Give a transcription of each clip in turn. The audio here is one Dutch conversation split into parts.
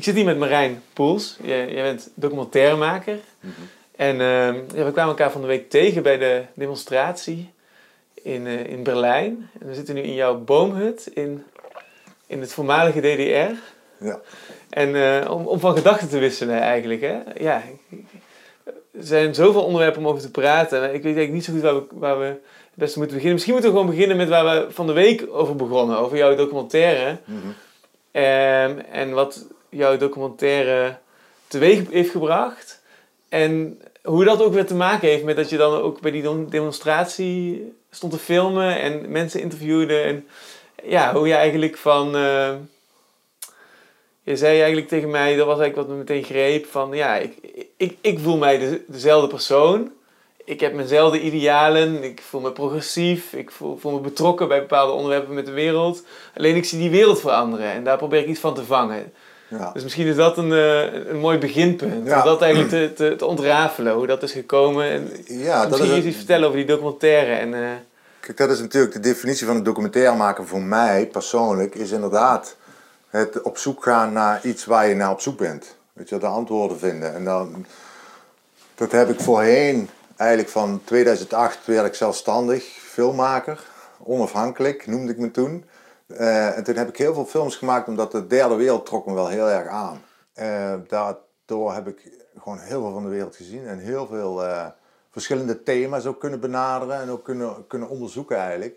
Ik zit hier met Marijn Poels. Jij, jij bent documentairemaker. En ehm, we kwamen elkaar van de week tegen bij de demonstratie in, eh, in Berlijn. En we zitten nu in jouw boomhut in, in het voormalige DDR. Ja. En eh, om, om van gedachten te wisselen eigenlijk. Hè? Ja, er zijn zoveel onderwerpen om over te praten. Ik weet eigenlijk niet zo goed waar we, waar we het beste moeten beginnen. Misschien moeten we gewoon beginnen met waar we van de week over begonnen. Over jouw documentaire. Mhm. Ehm, en wat jouw documentaire teweeg heeft gebracht. En hoe dat ook weer te maken heeft met dat je dan ook bij die demonstratie stond te filmen en mensen interviewde. En ja, hoe je eigenlijk van. eh, je zei eigenlijk tegen mij, dat was eigenlijk wat me meteen greep, van ja, ik, ik, ik voel mij de, dezelfde persoon. Ik heb mijnzelfde idealen, ik voel me progressief, ik voel, voel me betrokken bij bepaalde onderwerpen met de wereld. Alleen ik zie die wereld veranderen en daar probeer ik iets van te vangen. Ja. Dus misschien is dat een, eh, een mooi beginpunt. Ja. Om dat eigenlijk te, te, te ontrafelen, hoe dat is gekomen. En Ja, dat misschien is, iets vertellen over die documentaire. En, eh, kijk, dat is natuurlijk de definitie van een documentaire maken voor mij persoonlijk, is inderdaad het op zoek gaan naar iets waar je naar op zoek bent. Weet je, de antwoorden vinden. En dan, dat heb ik voorheen, eigenlijk van 2008 werd ik zelfstandig, filmmaker, onafhankelijk noemde ik me toen. Eh, en toen heb ik heel veel films gemaakt, omdat de derde wereld trok me wel heel erg aan. Eh, daardoor heb ik gewoon heel veel van de wereld gezien en heel veel eh, verschillende thema's ook kunnen benaderen en ook kunnen, kunnen onderzoeken eigenlijk.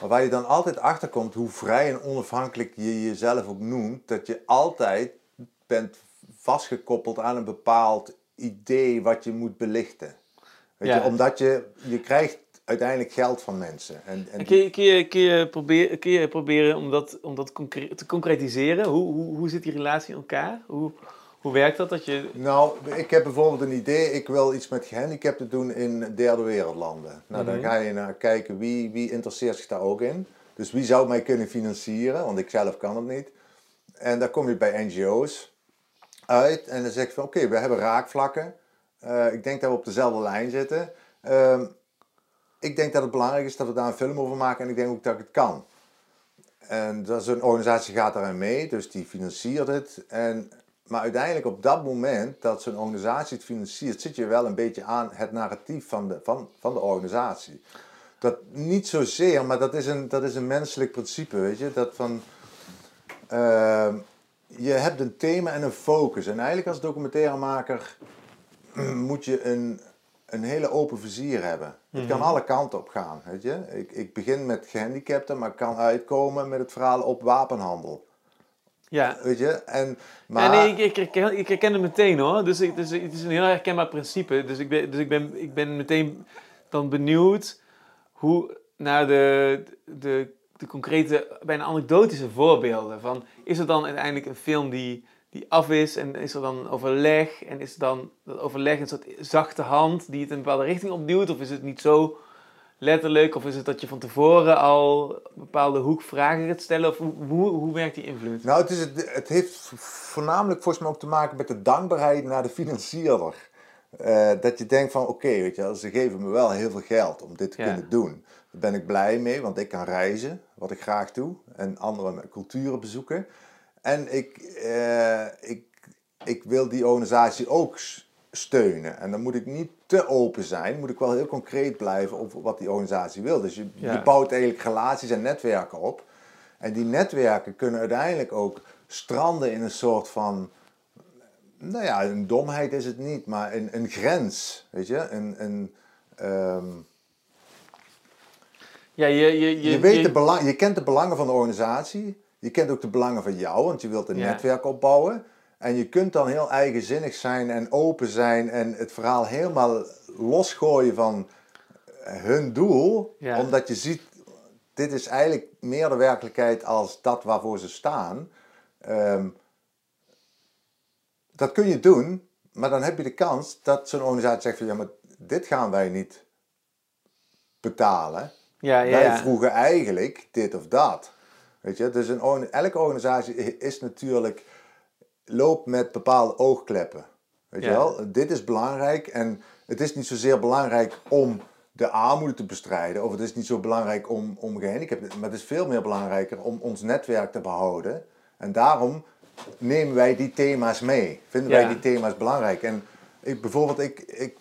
Maar waar je dan altijd achter komt, hoe vrij en onafhankelijk je jezelf ook noemt, dat je altijd bent vastgekoppeld aan een bepaald idee wat je moet belichten. Weet Ja. je, omdat je, je krijgt uiteindelijk geld van mensen. En, en en kun, je, kun, je, kun, je proberen, kun je proberen om dat, om dat concre- te concretiseren? Hoe, hoe, hoe zit die relatie in elkaar? Hoe, hoe werkt dat? dat je... Nou, ik heb bijvoorbeeld een idee. Ik wil iets met gehandicapten doen in derde wereldlanden. Nou, dan ga je naar kijken wie, wie interesseert zich daar ook in. Dus wie zou mij kunnen financieren, want ik zelf kan het niet. En dan kom je bij NGO's uit en dan zeg je van oké, we hebben raakvlakken. Eh, ik denk dat we op dezelfde lijn zitten. Ehm, ik denk dat het belangrijk is dat we daar een film over maken en ik denk ook dat ik het kan. En dat een organisatie gaat daarin mee, dus die financiert het. En, maar uiteindelijk op dat moment dat zo'n organisatie het financiert, zit je wel een beetje aan het narratief van de, van, van de organisatie. Dat niet zozeer, maar dat is een, dat is een menselijk principe, weet je. Dat van, ehm, je hebt een thema en een focus. En eigenlijk als documentairemaker moet je een, een hele open vizier hebben. Het kan alle kanten op gaan, weet je. Ik, ik begin met gehandicapten, maar kan uitkomen met het verhaal op wapenhandel. Ja, Weet je? En, Ja, maar, nee, ik, ik, herken, ik herken het meteen hoor. Dus, ik, dus het is een heel herkenbaar principe. Dus ik ben, dus ik ben, ik ben meteen dan benieuwd hoe naar de, de, de concrete, bijna anekdotische voorbeelden. Van, is er dan uiteindelijk een film die, die af is en is er dan overleg? En is dan dat overleg een soort zachte hand die het in een bepaalde richting opduwt? Of is het niet zo letterlijk? Of is het dat je van tevoren al een bepaalde hoek vragen gaat stellen? Of hoe, hoe, hoe werkt die invloed? Nou, het, is het, het heeft voornamelijk volgens mij ook te maken met de dankbaarheid naar de financierder. Eh, dat je denkt van, oké, weet je, wel, ze geven me wel heel veel geld om dit te Ja. kunnen doen. Daar ben ik blij mee, want ik kan reizen, wat ik graag doe. En andere culturen bezoeken. En ik, eh, ik, ik wil die organisatie ook steunen. En dan moet ik niet te open zijn. Moet ik wel heel concreet blijven over wat die organisatie wil. Dus je, Ja. je bouwt eigenlijk relaties en netwerken op. En die netwerken kunnen uiteindelijk ook stranden in een soort van, nou ja, een domheid is het niet, maar een, een grens, weet je, een, een, ehm, Ja, je, je, je, je, weet de belang, je kent de belangen van de organisatie, je kent ook de belangen van jou, want je wilt een Ja. netwerk opbouwen. En je kunt dan heel eigenzinnig zijn en open zijn en het verhaal helemaal losgooien van hun doel, Ja. omdat je ziet, dit is eigenlijk meer de werkelijkheid als dat waarvoor ze staan. Ehm, dat kun je doen, maar dan heb je de kans dat zo'n organisatie zegt van ja, maar dit gaan wij niet betalen. ja, ja, Wij vroegen eigenlijk dit of dat. Weet je, dus een, elke organisatie is natuurlijk, loopt met bepaalde oogkleppen. Weet je wel, dit is belangrijk en het is niet zozeer belangrijk om de armoede te bestrijden, of het is niet zo belangrijk om, om gehandicapten, maar het is veel meer belangrijker om ons netwerk te behouden. En daarom nemen wij die thema's mee? Vinden wij die thema's belangrijk? En ik, bijvoorbeeld, ik, ik,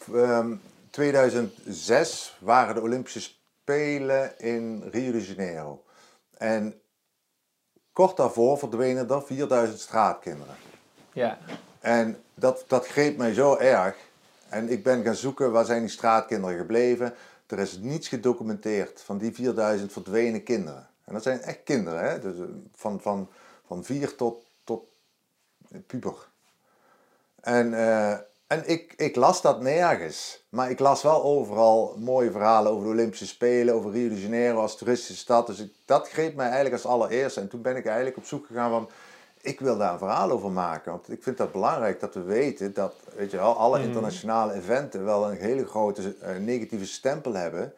2006 ehm, waren de Olympische Spelen in Rio de Janeiro. En kort daarvoor verdwenen er 4000 straatkinderen. Ja. En dat, dat greep mij zo erg. En ik ben gaan zoeken waar zijn die straatkinderen gebleven. Er is niets gedocumenteerd van die 4000 verdwenen kinderen. En dat zijn echt kinderen, hè? Dus eh, van, van, van vier tot, tot puber. En, uh, en ik, ik las dat nergens. Maar ik las wel overal mooie verhalen over de Olympische Spelen, over Rio de Janeiro als toeristische stad. Dus ik, dat greep mij eigenlijk als allereerste. En toen ben ik eigenlijk op zoek gegaan van ik wil daar een verhaal over maken. Want ik vind dat belangrijk dat we weten dat weet je wel, alle mhm. internationale eventen wel een hele grote uh, negatieve stempel hebben.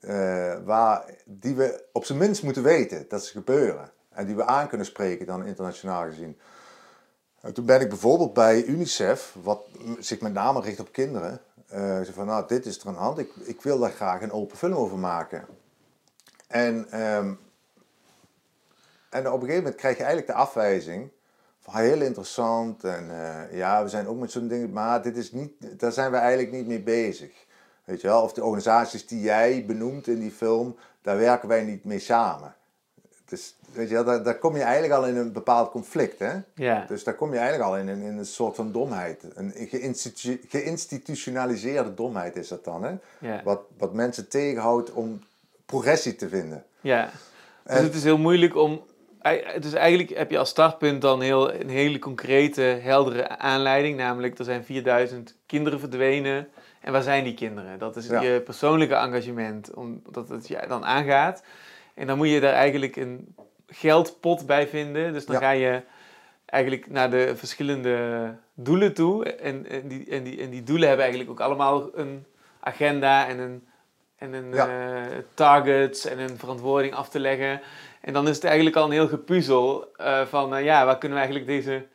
Uh, waar, die we op zijn minst moeten weten dat ze gebeuren. En die we aan kunnen spreken dan internationaal gezien. En toen ben ik bijvoorbeeld bij UNICEF, wat zich met name richt op kinderen. Uh, zei van nou, dit is er aan de hand. Ik, ik wil daar graag een open film over maken. En um, en op een gegeven moment krijg je eigenlijk de afwijzing van heel interessant en uh, ja, we zijn ook met zo'n dingen, maar dit is niet, daar zijn we eigenlijk niet mee bezig. Weet je wel, of de organisaties die jij benoemt in die film, daar werken wij niet mee samen. Dus weet je wel, daar, daar kom je eigenlijk al in een bepaald conflict, hè? Ja. Dus daar kom je eigenlijk al in, in, in een soort van domheid. Een geïnstitu geïnstitutionaliseerde domheid is dat dan, hè? Ja. Wat, wat mensen tegenhoudt om progressie te vinden. Ja, dus het is heel moeilijk om dus eigenlijk heb je als startpunt dan heel, een hele concrete, heldere aanleiding. Namelijk, er zijn 4000 kinderen verdwenen. En waar zijn die kinderen? Dat is je persoonlijke engagement, omdat het je dan aangaat. En dan moet je daar eigenlijk een geldpot bij vinden. Dus dan ga je eigenlijk naar de verschillende doelen toe. En, en, die, en, die, en die doelen hebben eigenlijk ook allemaal een agenda en een, en een uh, targets en een verantwoording af te leggen. En dan is het eigenlijk al een heel gepuzzel uh, van, uh, ja, waar kunnen we eigenlijk deze...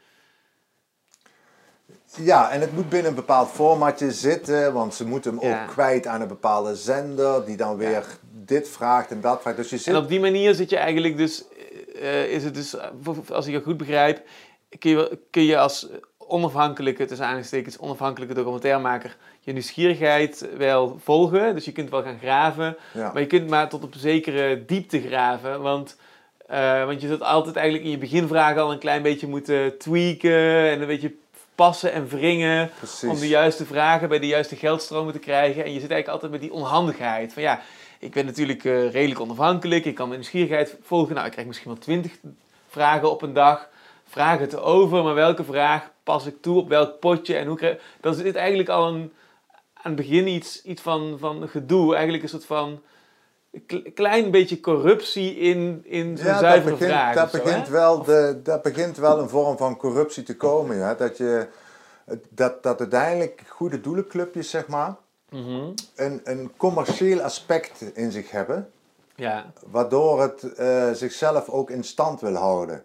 Ja, en het moet binnen een bepaald formatje zitten, want ze moeten hem ook kwijt aan een bepaalde zender, die dan weer dit vraagt en dat vraagt. Dus je zit... En op die manier zit je eigenlijk dus, uh, is het dus, als ik het goed begrijp, kun je, kun je als onafhankelijke, tussen aangestekens, onafhankelijke documentairemaker je nieuwsgierigheid wel volgen. Dus je kunt wel gaan graven, maar je kunt maar tot op zekere diepte graven. Want, uh, want je zult altijd eigenlijk in je beginvragen al een klein beetje moeten tweaken en een beetje passen en wringen om de juiste vragen bij de juiste geldstromen te krijgen. En je zit eigenlijk altijd met die onhandigheid van ja, ik ben natuurlijk uh, redelijk onafhankelijk, ik kan mijn nieuwsgierigheid volgen. Nou, ik krijg misschien wel twintig vragen op een dag. Vraag het over, maar welke vraag pas ik toe op welk potje en hoe krijg... Dan is dit eigenlijk al een, aan het begin iets, iets van, van gedoe. Eigenlijk een soort van klein beetje corruptie in, in zo'n ja, zuivere begint, vraag. Dat, begint wel de, dat begint wel een vorm van corruptie te komen. Ja? Dat, je, dat, dat uiteindelijk goede doelenclubjes, zeg maar, mhm. een, een commercieel aspect in zich hebben. Ja. Waardoor het uh, zichzelf ook in stand wil houden.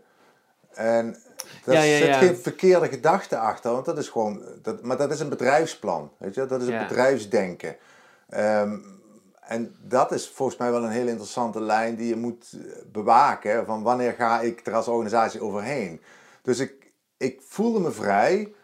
En daar zit geen verkeerde gedachte achter, want dat is gewoon, dat, maar dat is een bedrijfsplan, weet je, dat is een bedrijfsdenken. Um, en dat is volgens mij wel een hele interessante lijn die je moet eh, bewaken, van wanneer ga ik er als organisatie overheen. Dus ik, ik voelde me vrij,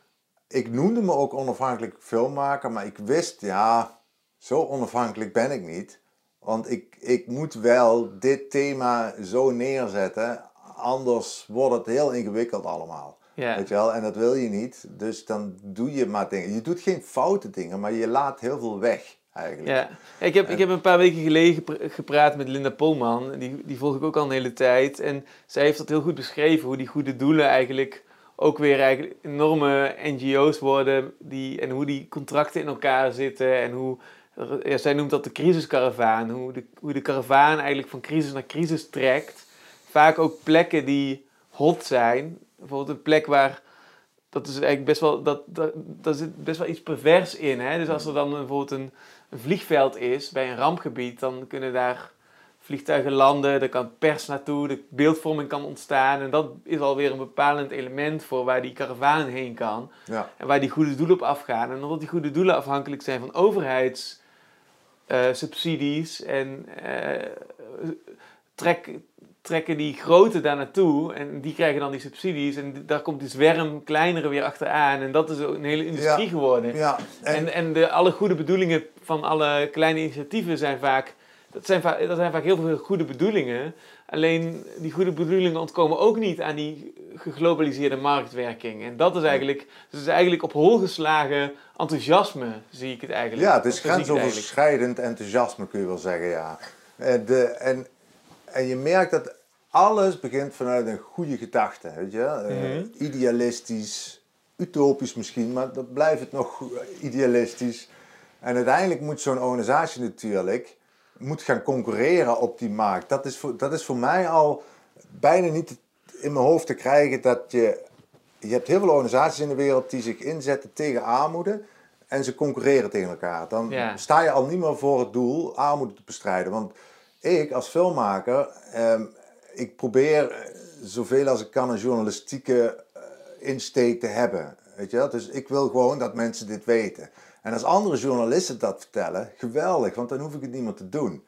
ik noemde me ook onafhankelijk filmmaker, maar ik wist, ja, zo onafhankelijk ben ik niet. Want ik, ik moet wel dit thema zo neerzetten anders wordt het heel ingewikkeld allemaal. Weet je wel? En dat wil je niet. Dus dan doe je maar dingen. Je doet geen foute dingen, maar je laat heel veel weg. Eigenlijk. Ja, ik heb, ik heb een paar weken geleden gepraat met Linda Polman. Die, die volg ik ook al een hele tijd. En zij heeft dat heel goed beschreven, hoe die goede doelen eigenlijk ook weer eigenlijk enorme NGO's worden. Die, en hoe die contracten in elkaar zitten. En hoe, ja, zij noemt dat de crisiskaravaan. Hoe de, hoe de karavaan eigenlijk van crisis naar crisis trekt vaak ook plekken die hot zijn. Bijvoorbeeld een plek waar. Dat is eigenlijk best wel. Dat, dat, daar zit best wel iets pervers in. Hè? Dus als er dan bijvoorbeeld een, een vliegveld is bij een rampgebied, dan kunnen daar vliegtuigen landen, er kan pers naartoe, de beeldvorming kan ontstaan. En dat is alweer een bepalend element voor waar die karavaan heen kan. Ja. En waar die goede doelen op afgaan. En omdat die goede doelen afhankelijk zijn van overheidssubsidies uh, en uh, trek, trekken die grote daar naartoe en die krijgen dan die subsidies en daar komt die zwerm kleinere weer achteraan en dat is ook een hele industrie Ja. geworden. Ja, En, en de, alle goede bedoelingen van alle kleine initiatieven zijn vaak, dat zijn vaak, dat zijn vaak heel veel goede bedoelingen. Alleen die goede bedoelingen ontkomen ook niet aan die geglobaliseerde marktwerking. En dat is eigenlijk, dus het is eigenlijk op hol geslagen enthousiasme, zie ik het eigenlijk. Ja, het is grensoverschrijdend enthousiasme kun je wel zeggen, ja. En, de, en, en je merkt dat alles begint vanuit een goede gedachte, weet je. Eh, Mhm. idealistisch, utopisch misschien, maar dat blijft het nog idealistisch. En uiteindelijk moet zo'n organisatie natuurlijk moet gaan concurreren op die markt. Dat is, voor, dat is voor mij al bijna niet in mijn hoofd te krijgen dat je... Je hebt heel veel organisaties in de wereld die zich inzetten tegen armoede en ze concurreren tegen elkaar. Dan Ja. sta je al niet meer voor het doel armoede te bestrijden. Want ik als filmmaker, ehm, ik probeer eh, zoveel als ik kan een journalistieke eh, insteek te hebben. Weet je wel? Dus ik wil gewoon dat mensen dit weten. En als andere journalisten dat vertellen, geweldig, want dan hoef ik het niet meer te doen.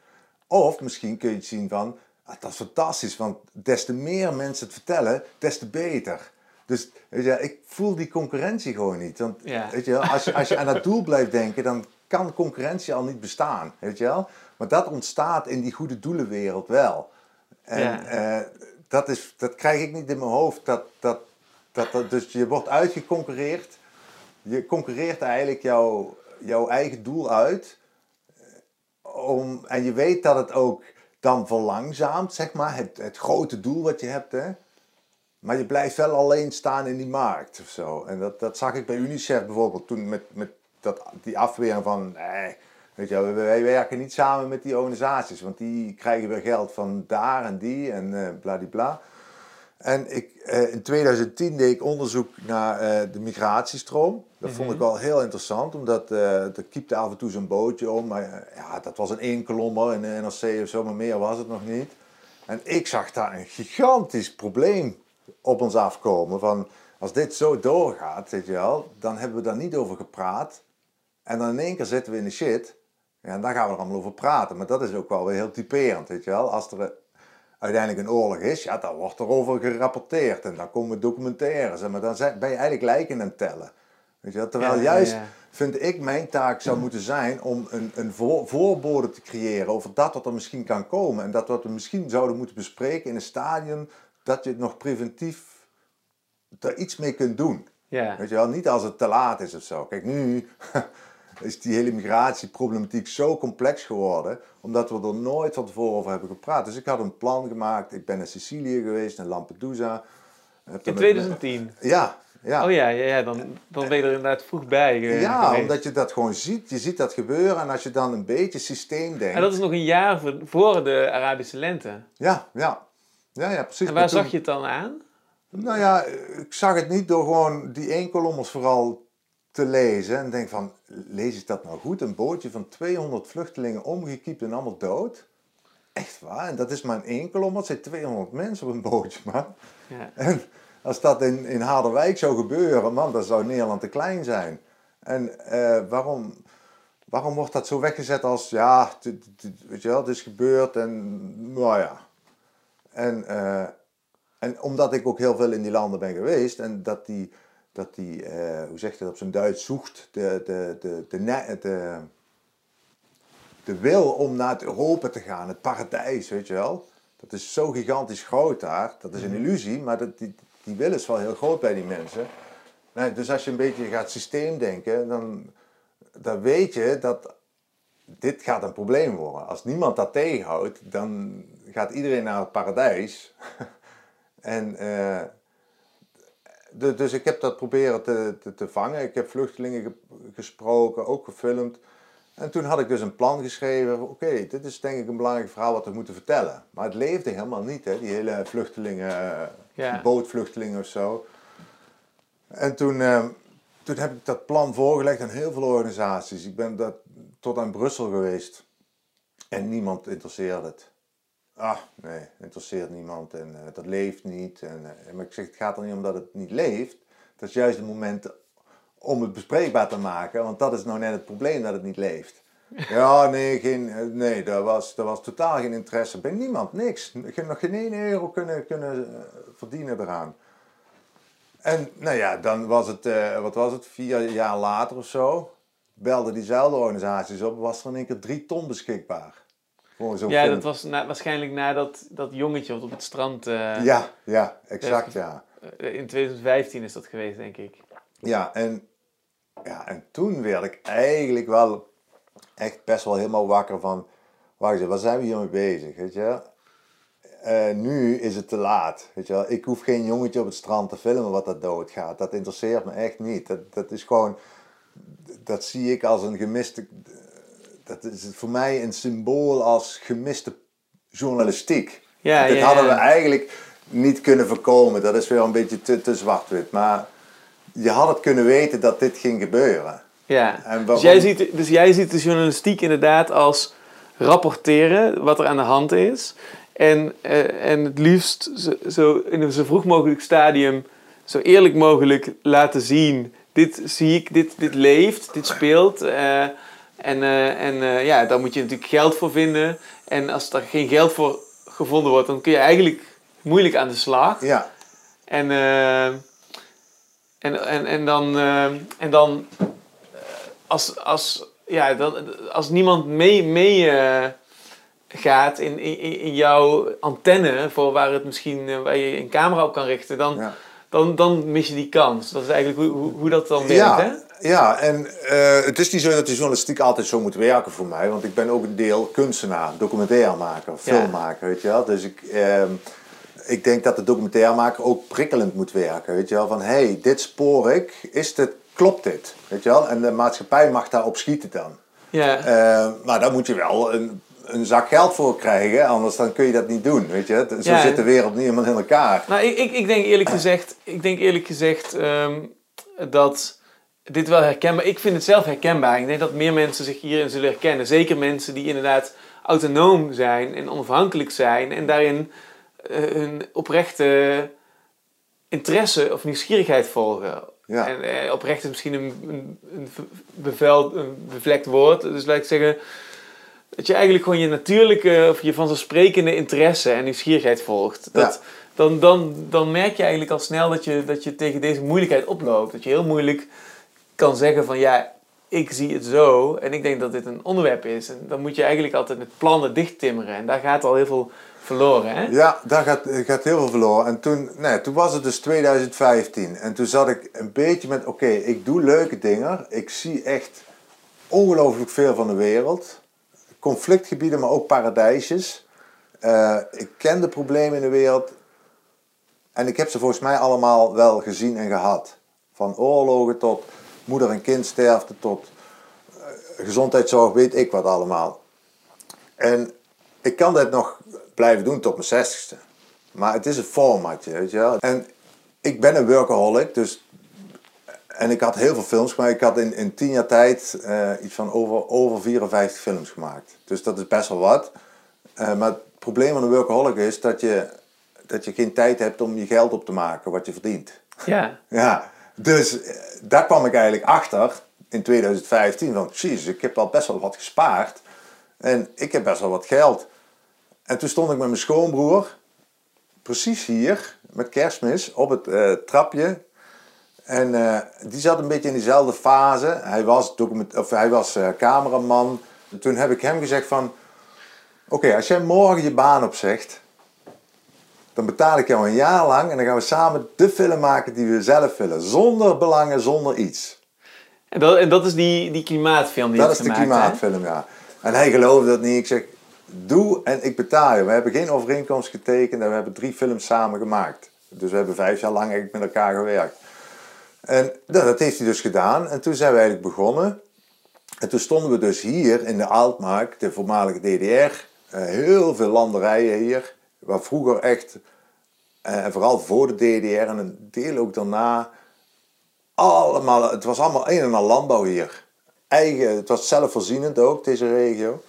Of misschien kun je het zien van, ah, dat is fantastisch, want des te meer mensen het vertellen, des te beter. Dus weet je, ik voel die concurrentie gewoon niet. Want Ja. weet je, als, je, als je aan dat doel blijft denken, dan kan concurrentie al niet bestaan. Weet je wel? Maar dat ontstaat in die goede doelenwereld wel. En Ja. eh, dat, is, dat krijg ik niet in mijn hoofd. Dat, dat, dat, dat, dus je wordt uitgeconcurreerd. Je concurreert eigenlijk jouw, jouw eigen doel uit. Om, en je weet dat het ook dan verlangzaamt, zeg maar, het, het grote doel wat je hebt. Hè? Maar je blijft wel alleen staan in die markt of zo. En dat, dat zag ik bij UNICEF bijvoorbeeld toen met, met dat, die afwering van... Nee, weet je, wij, werken niet samen met die organisaties. Want die krijgen weer geld van daar en die en eh bladibla. En ik, eh, in 2010 deed ik onderzoek naar eh, de migratiestroom. Dat vond ik wel heel interessant, omdat eh er kiepte af en toe zo'n bootje om. Maar eh, ja, dat was een eenkolommer in de NRC of zo, maar meer was het nog niet. En ik zag daar een gigantisch probleem op ons afkomen. Van, als dit zo doorgaat, weet je wel, dan hebben we daar niet over gepraat. En dan in één keer zitten we in de shit. Ja, en daar gaan we er allemaal over praten. Maar dat is ook wel weer heel typerend, weet je wel. Als er uiteindelijk een oorlog is, ja, dan wordt er over gerapporteerd. En dan komen documentaires. En maar dan ben je eigenlijk lijken aan het tellen. Weet je wel? Terwijl juist, vind ik, mijn taak zou moeten zijn om een, een voor, voorbode te creëren over dat wat er misschien kan komen. En dat wat we misschien zouden moeten bespreken in een stadion, dat je het nog preventief er iets mee kunt doen. Ja. Weet je wel, niet als het te laat is of zo. Kijk, nu is die hele migratieproblematiek zo complex geworden, omdat we er nooit van tevoren over hebben gepraat. Dus ik had een plan gemaakt. Ik ben naar Sicilië geweest, naar Lampedusa. In er met- 2010. Ja, ja. Oh ja, ja, ja dan, dan ben je er inderdaad vroeg bij eh, Ja, geweest. omdat je dat gewoon ziet. Je ziet dat gebeuren en als je dan een beetje systeem denkt. En dat is nog een jaar voor, voor de Arabische lente. Ja, ja. Ja, ja, precies. En waar toen- zag je het dan aan? Nou ja, ik zag het niet door gewoon die eenkolommers vooral te lezen. En denk van, lees ik dat nou goed? Een bootje van 200 vluchtelingen omgekiept en allemaal dood? Echt waar? En dat is maar een eenkolommer. Het zijn 200 mensen op een bootje, man. Ja. En als dat in, in Harderwijk zou gebeuren, man, dan zou Nederland te klein zijn. En eh, waarom, waarom wordt dat zo weggezet als, ja, weet je wel, het is gebeurd en, nou ja. En, eh, en omdat ik ook heel veel in die landen ben geweest en dat die, dat die eh, hoe zeg je dat op zijn Duits, zoekt, de, de, de, de, ne- de, de wil om naar het Europa te gaan, het paradijs, weet je wel. Dat is zo gigantisch groot daar. Dat is een illusie, maar dat, die, die wil is wel heel groot bij die mensen. Nee, dus als je een beetje gaat systeemdenken, dan, dan weet je dat dit gaat een probleem worden. Als niemand dat tegenhoudt, dan gaat iedereen naar het paradijs. en, eh, de- dus ik heb dat proberen te, te, vangen. Ik heb vluchtelingen ge- gesproken, ook gefilmd. En toen had ik dus een plan geschreven. Oké, dit is denk ik een belangrijk verhaal wat we moeten vertellen. Maar het leefde helemaal niet, hè, die hele vluchtelingen, eh, Ja. of zo. En toen, eh, toen heb ik dat plan voorgelegd aan heel veel organisaties. Ik ben dat, tot aan Brussel geweest. En niemand interesseerde het. Ah, nee, interesseert niemand en eh, dat leeft niet. En, eh, maar ik zeg, het gaat er niet om dat het niet leeft. Dat is juist het moment om het bespreekbaar te maken. Want dat is nou net het probleem dat het niet leeft. Ja, nee, geen, nee daar, was, daar was totaal geen interesse bij niemand, niks. Ik heb nog geen 1 euro kunnen, kunnen eh, verdienen eraan. En nou ja, dan was het, uh, wat was het, vier jaar later of zo, belde diezelfde organisaties op, was er in één keer drie ton beschikbaar. ja, dat was na, waarschijnlijk nadat dat jongetje wat op het strand... Uh, ja, ja, exact, ja. In 2015 is dat geweest, denk ik. Ja, en, ja, en toen werd ik eigenlijk wel echt best wel helemaal wakker van... Wacht eens, waar zijn we hiermee bezig, weet je? Uh, nu is het te laat. Weet je wel? Ik hoef geen jongetje op het strand te filmen wat dat doodgaat. Dat interesseert me echt niet. Dat, dat is gewoon, dat zie ik als een gemiste. Dat is voor mij een symbool als gemiste journalistiek. Ja, Dit hadden we eigenlijk niet kunnen voorkomen. Dat is weer een beetje te, te zwart-wit. Maar je had het kunnen weten dat dit ging gebeuren. Ja, dus, jij ziet, dus jij ziet de journalistiek inderdaad als rapporteren wat er aan de hand is. En, uh, en het liefst zo, zo, in een zo vroeg mogelijk stadium, zo eerlijk mogelijk laten zien. Dit zie ik, dit, dit leeft, dit speelt. Uh, en uh, en ja, daar moet je natuurlijk geld voor vinden. En als er geen geld voor gevonden wordt, dan kun je eigenlijk moeilijk aan de slag. Ja. En, en, en, en dan, en dan als, als, ja, dan, als niemand mee, mee gaat in, in, in jouw antenne voor waar, het misschien, eh, waar je een camera op kan richten, dan, dan, dan mis je die kans. Dat is eigenlijk hoe, hoe, dat dan werkt, ja. hè? Ja, en uh, het is niet zo dat de journalistiek altijd zo moet werken voor mij, want ik ben ook een deel kunstenaar, documentairemaker, filmmaker, weet je wel. Dus ik, uh, ik denk dat de documentairmaker ook prikkelend moet werken, weet je wel. Van, hé, hey, dit spoor ik, is dit, klopt dit, weet je wel. En de maatschappij mag daarop schieten dan. Ja. Uh, maar dan moet je wel een een zak geld voor krijgen, anders dan kun je dat niet doen, weet je. Zo zit de wereld niet helemaal in elkaar. Nou, ik, ik, ik denk eerlijk gezegd, ik denk eerlijk gezegd um, dat dit wel herkenbaar... Ik vind het zelf herkenbaar. Ik denk dat meer mensen zich hierin zullen herkennen. Zeker mensen die inderdaad autonoom zijn en onafhankelijk zijn en daarin uh, hun oprechte interesse of nieuwsgierigheid volgen. Ja. En uh, oprecht is misschien een, een, een, bevel, een bevlekt woord. Dus laat ik zeggen dat je eigenlijk gewoon je natuurlijke of je vanzelfsprekende interesse en nieuwsgierigheid volgt. Dat, dan, dan, dan merk je eigenlijk al snel dat je, dat je tegen deze moeilijkheid oploopt. Dat je heel moeilijk kan zeggen van ja, ik zie het zo en ik denk dat dit een onderwerp is. En dan moet je eigenlijk altijd met plannen dichttimmeren. En daar gaat al heel veel verloren, hè? Ja, daar gaat, gaat heel veel verloren. En toen, nee, toen was het dus 2015. En toen zat ik een beetje met, oké, ik doe leuke dingen. Ik zie echt ongelooflijk veel van de wereld conflictgebieden, maar ook paradijsjes. Uh, ik ken de problemen in de wereld en ik heb ze volgens mij allemaal wel gezien en gehad. Van oorlogen tot moeder- en kindsterfte tot uh, gezondheidszorg, weet ik wat allemaal. En ik kan dit nog blijven doen tot mijn zestigste. Maar het is een formatje, weet je wel. En ik ben een workaholic, dus en ik had heel veel films gemaakt. Ik had in, in tien jaar tijd uh, iets van over, over 54 films gemaakt. Dus dat is best wel wat. Uh, maar het probleem van een workaholic is dat je, dat je geen tijd hebt om je geld op te maken wat je verdient. Ja. ja. Dus uh, daar kwam ik eigenlijk achter in 2015 van, jeez, ik heb al best wel wat gespaard. En ik heb best wel wat geld. En toen stond ik met mijn schoonbroer, precies hier, met kerstmis, op het trapje en uh, die zat een beetje in diezelfde fase. Hij was, document of hij was uh, cameraman. toen heb ik hem gezegd van... Oké, als jij morgen je baan opzegt... Dan betaal ik jou een jaar lang en dan gaan we samen de film maken die we zelf willen. Zonder belangen, zonder iets. En dat, en dat is die, die klimaatfilm die Dat is de klimaatfilm, ja. En hij geloofde dat niet. Ik zeg, doe en ik betaal je. We hebben geen overeenkomst getekend en we hebben drie films samen gemaakt. Dus we hebben vijf jaar lang eigenlijk met elkaar gewerkt. En dat heeft hij dus gedaan. En toen zijn we eigenlijk begonnen. En toen stonden we dus hier in de Altmark, de voormalige DDR. Eh, heel veel landerijen hier. Waar vroeger echt, uh, en vooral voor de DDR en een deel ook daarna, allemaal, het was allemaal een en al landbouw hier. Eigen, het was zelfvoorzienend ook, deze regio.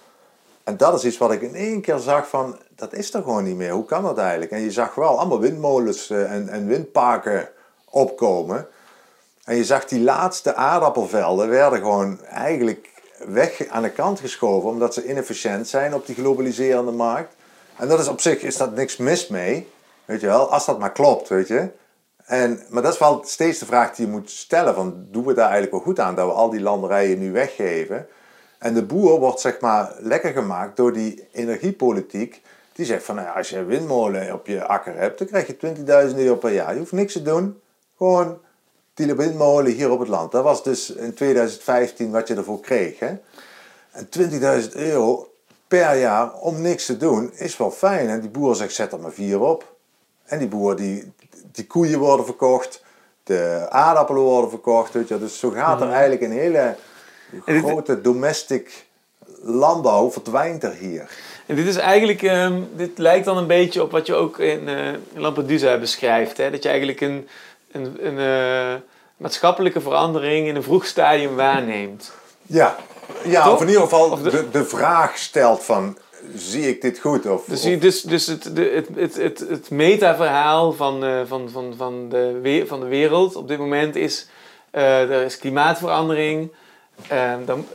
En dat is iets wat ik in één keer zag van, dat is er gewoon niet meer. Hoe kan dat eigenlijk? En je zag wel allemaal windmolens uh, en, en windparken opkomen. En je zag die laatste aardappelvelden werden gewoon eigenlijk weg aan de kant geschoven omdat ze inefficiënt zijn op die globaliserende markt. En dat is op zich is dat niks mis mee, weet je wel, als dat maar klopt, weet je. En, maar dat is wel steeds de vraag die je moet stellen: van, doen we daar eigenlijk wel goed aan dat we al die landerijen nu weggeven? En de boer wordt zeg maar lekker gemaakt door die energiepolitiek. Die zegt van nou ja, als je een windmolen op je akker hebt, dan krijg je 20.000 euro per jaar. Je hoeft niks te doen. Gewoon die windmolen hier op het land. Dat was dus in 2015 wat je ervoor kreeg. Hè? En 20.000 euro per jaar om niks te doen is wel fijn. En die boer zegt zet er maar vier op. En die boer die, die koeien worden verkocht, de aardappelen worden verkocht. Weet je. Dus zo gaat er mhm. eigenlijk een hele grote domestic landbouw verdwijnt er hier. En dit is eigenlijk, um, dit lijkt dan een beetje op wat je ook in, uh, Lampedusa beschrijft. Hè? Dat je eigenlijk een, een, een uh, maatschappelijke verandering in een vroeg stadium waarneemt. Ja, ja of in ieder geval de, de vraag stelt van zie ik dit goed? Of, dus, dus, dus het, het, het, het, het metaverhaal van, uh, van, van, van, de, van de wereld op dit moment is... Uh, er is klimaatverandering. Uh, dan,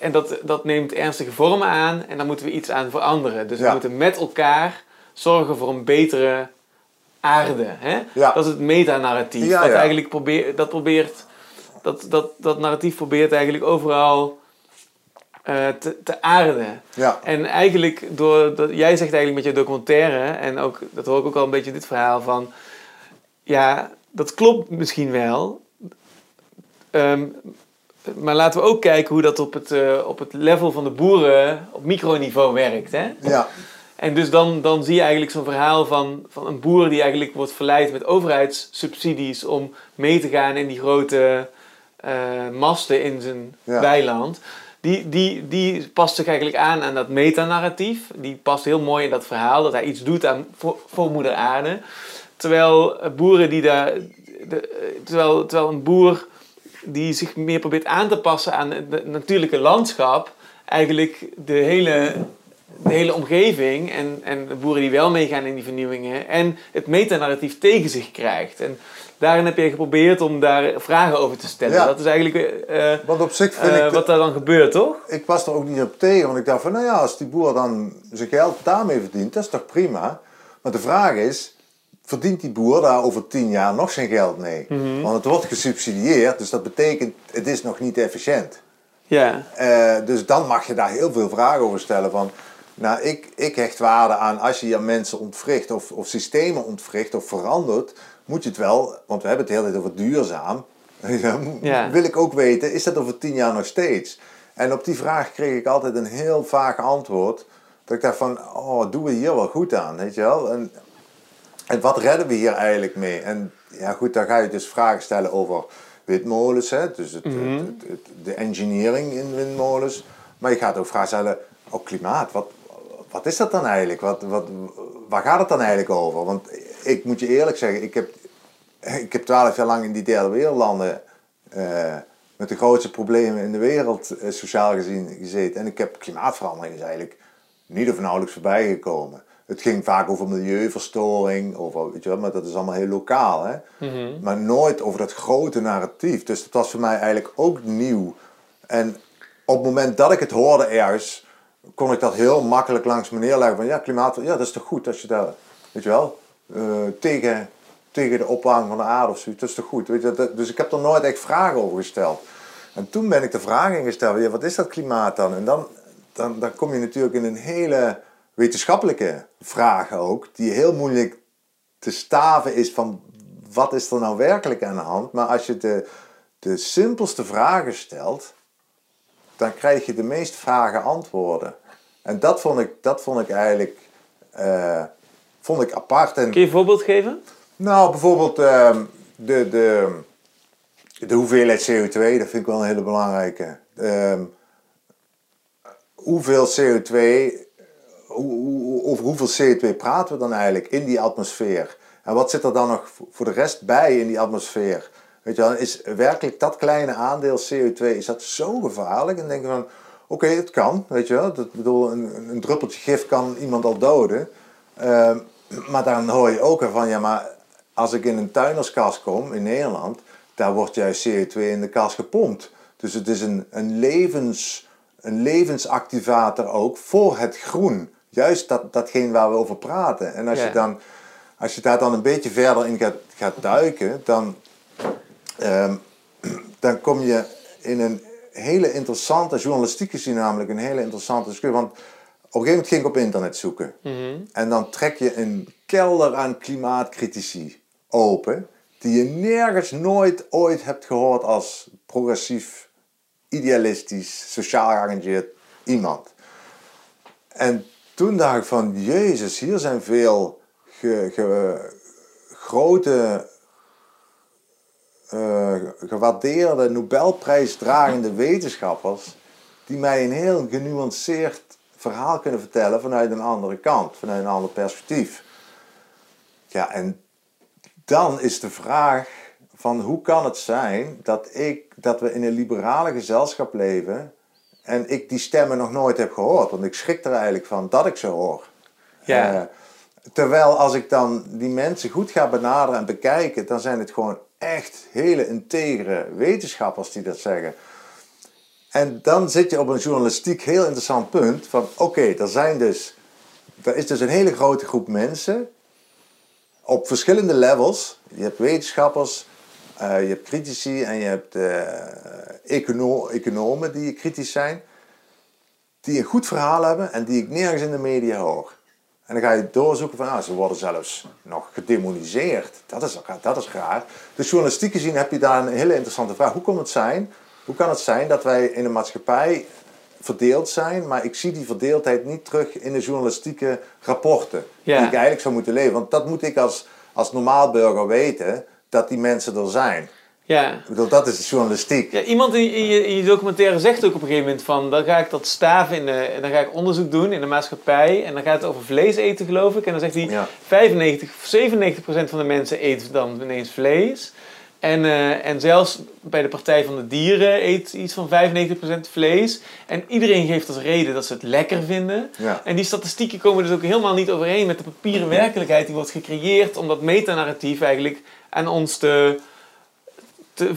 en dat, dat neemt ernstige vormen aan. En daar moeten we iets aan veranderen. Dus we moeten met elkaar zorgen voor een betere aarde. Hè? Ja. Dat is het metanarratief. Ja, dat eigenlijk probeert... Dat probeert dat, dat, dat narratief probeert eigenlijk overal uh, te, te aarden. Ja. En eigenlijk, door, dat, jij zegt eigenlijk met je documentaire, en ook, dat hoor ik ook al een beetje dit verhaal van, ja, dat klopt misschien wel, um, maar laten we ook kijken hoe dat op het, uh, op het level van de boeren op microniveau werkt. Hè? Ja. En dus dan, dan zie je eigenlijk zo'n verhaal van, van een boer die eigenlijk wordt verleid met overheidssubsidies om mee te gaan in die grote uh, masten in zijn ja. weiland die, die, die past zich eigenlijk aan aan dat metanarratief. Die past heel mooi in dat verhaal, dat hij iets doet aan, voor, voor moeder aarde. Terwijl boeren die daar... De, terwijl, terwijl een boer die zich meer probeert aan te passen aan het natuurlijke landschap... eigenlijk de hele, de hele omgeving en, en de boeren die wel meegaan in die vernieuwingen... en het metanarratief tegen zich krijgt. En daarin heb je geprobeerd om daar vragen over te stellen. Ja. Dat is eigenlijk uh, want op zich vind uh, ik wat daar dan gebeurt, toch? Ik was er ook niet op tegen, want ik dacht van, nou ja, als die boer dan zijn geld daarmee verdient, dat is toch prima. Maar de vraag is, verdient die boer daar over tien jaar nog zijn geld mee? Mhm. Want het wordt gesubsidieerd, dus dat betekent, het is nog niet efficiënt. Ja. Uh, dus dan mag je daar heel veel vragen over stellen van... Nou, ik, ik hecht waarde aan als je je mensen ontwricht of, of systemen ontwricht of verandert moet je het wel, want we hebben het de hele tijd over duurzaam. Ja. Wil ik ook weten, is dat over tien jaar nog steeds? En op die vraag kreeg ik altijd een heel vaag antwoord. Dat ik dacht van, oh, doen we hier wel goed aan, weet je wel? En, en wat redden we hier eigenlijk mee? En ja goed, dan ga je dus vragen stellen over windmolens, hè? dus het, mhm. het, de engineering in windmolens. Maar je gaat ook vragen stellen, oh klimaat, wat, wat is dat dan eigenlijk? Wat, wat, waar gaat het dan eigenlijk over? Want ik moet je eerlijk zeggen, ik heb ik heb twaalf jaar lang in die derde wereldlanden uh, met de grootste problemen in de wereld uh, sociaal gezien gezeten. En ik heb klimaatverandering is eigenlijk niet of nauwelijks voorbij gekomen. Het ging vaak over milieuverstoring, over, weet je wel, maar dat is allemaal heel lokaal. Hè? Mhm. Maar nooit over dat grote narratief. Dus dat was voor mij eigenlijk ook nieuw. En op het moment dat ik het hoorde ergens, kon ik dat heel makkelijk langs me neerleggen. Van ja, klimaat, ja, dat is toch goed als je daar, weet je wel, uh, tegen tegen de opwarming van de aarde of zoiets. Dat is toch goed? Weet je? Dus ik heb er nooit echt vragen over gesteld. En toen ben ik de vraag ingesteld, ja, wat is dat klimaat dan? En dan, dan, dan kom je natuurlijk in een hele wetenschappelijke vraag ook, die heel moeilijk te staven is van wat is er nou werkelijk aan de hand. Maar als je de, de simpelste vragen stelt, dan krijg je de meest vage antwoorden. En dat vond ik, dat vond ik eigenlijk uh, vond ik apart. En, Kun je een voorbeeld geven? Nou, bijvoorbeeld uh, de, de, de hoeveelheid CO2, dat vind ik wel een hele belangrijke. Uh, hoeveel CO2, hoe, hoe, over hoeveel CO2 praten we dan eigenlijk in die atmosfeer? En wat zit er dan nog voor de rest bij in die atmosfeer? Weet je wel, is werkelijk dat kleine aandeel CO2, is dat zo gevaarlijk? En denk je van, oké, het kan, weet je wel. Dat, bedoel, een, een druppeltje gif kan iemand al doden. Uh, maar dan hoor je ook van, ja, maar als ik in een tuinerskas kom in Nederland, daar wordt juist CO2 in de kas gepompt. Dus het is een, een levens een levensactivator ook voor het groen. Juist dat, datgene waar we over praten. En als, Ja. je dan, als je daar dan een beetje verder in gaat, gaat duiken, dan, ehm, dan kom je in een hele interessante, journalistiek gezien namelijk, een hele interessante discussie. Want op een gegeven moment ging ik op internet zoeken. En dan trek je een kelder aan klimaatcritici open, die je nergens nooit ooit hebt gehoord als progressief, idealistisch, sociaal geëngageerd iemand. En toen dacht ik van, jezus, hier zijn veel grote, eh, gewaardeerde, Nobelprijsdragende wetenschappers, die mij een heel genuanceerd verhaal kunnen vertellen vanuit een andere kant, vanuit een ander perspectief. Ja, en dan is de vraag van hoe kan het zijn dat, ik, dat we in een liberale gezelschap leven en ik die stemmen nog nooit heb gehoord. Want ik schrik er eigenlijk van dat ik ze hoor. Ja. Eh, terwijl als ik dan die mensen goed ga benaderen en bekijken, dan zijn het gewoon echt hele integere wetenschappers die dat zeggen. En dan zit je op een journalistiek heel interessant punt van oké, er zijn dus, er is dus een hele grote groep mensen op verschillende levels. Je hebt wetenschappers, eh, je hebt critici en je hebt eh, econo- economen die kritisch zijn. Die een goed verhaal hebben en die ik nergens in de media hoor. En dan ga je doorzoeken van, ah, ze worden zelfs nog gedemoniseerd. Dat is, dat is raar. Dus journalistiek gezien heb je daar een hele interessante vraag. Hoe, kon het zijn, hoe kan het zijn dat wij in een maatschappij verdeeld zijn, maar ik zie die verdeeldheid niet terug in de journalistieke rapporten Ja. die ik eigenlijk zou moeten leveren. Want dat moet ik als, als normaal burger weten, dat die mensen er zijn. Ja. Ik bedoel, dat is de journalistiek. Ja, iemand in, in, je, in je documentaire zegt ook op een gegeven moment van... dan ga ik dat staven in de... en dan ga ik onderzoek doen in de maatschappij... en dan gaat het over vlees eten, geloof ik. En dan zegt hij... Ja. 95, 97 procent van de mensen eet dan ineens vlees. En, eh, en zelfs bij de Partij van de Dieren eet iets van 95% vlees. En iedereen geeft als reden dat ze het lekker vinden. Ja. En die statistieken komen dus ook helemaal niet overeen met de papieren werkelijkheid die wordt gecreëerd om dat metanarratief eigenlijk aan ons te, te,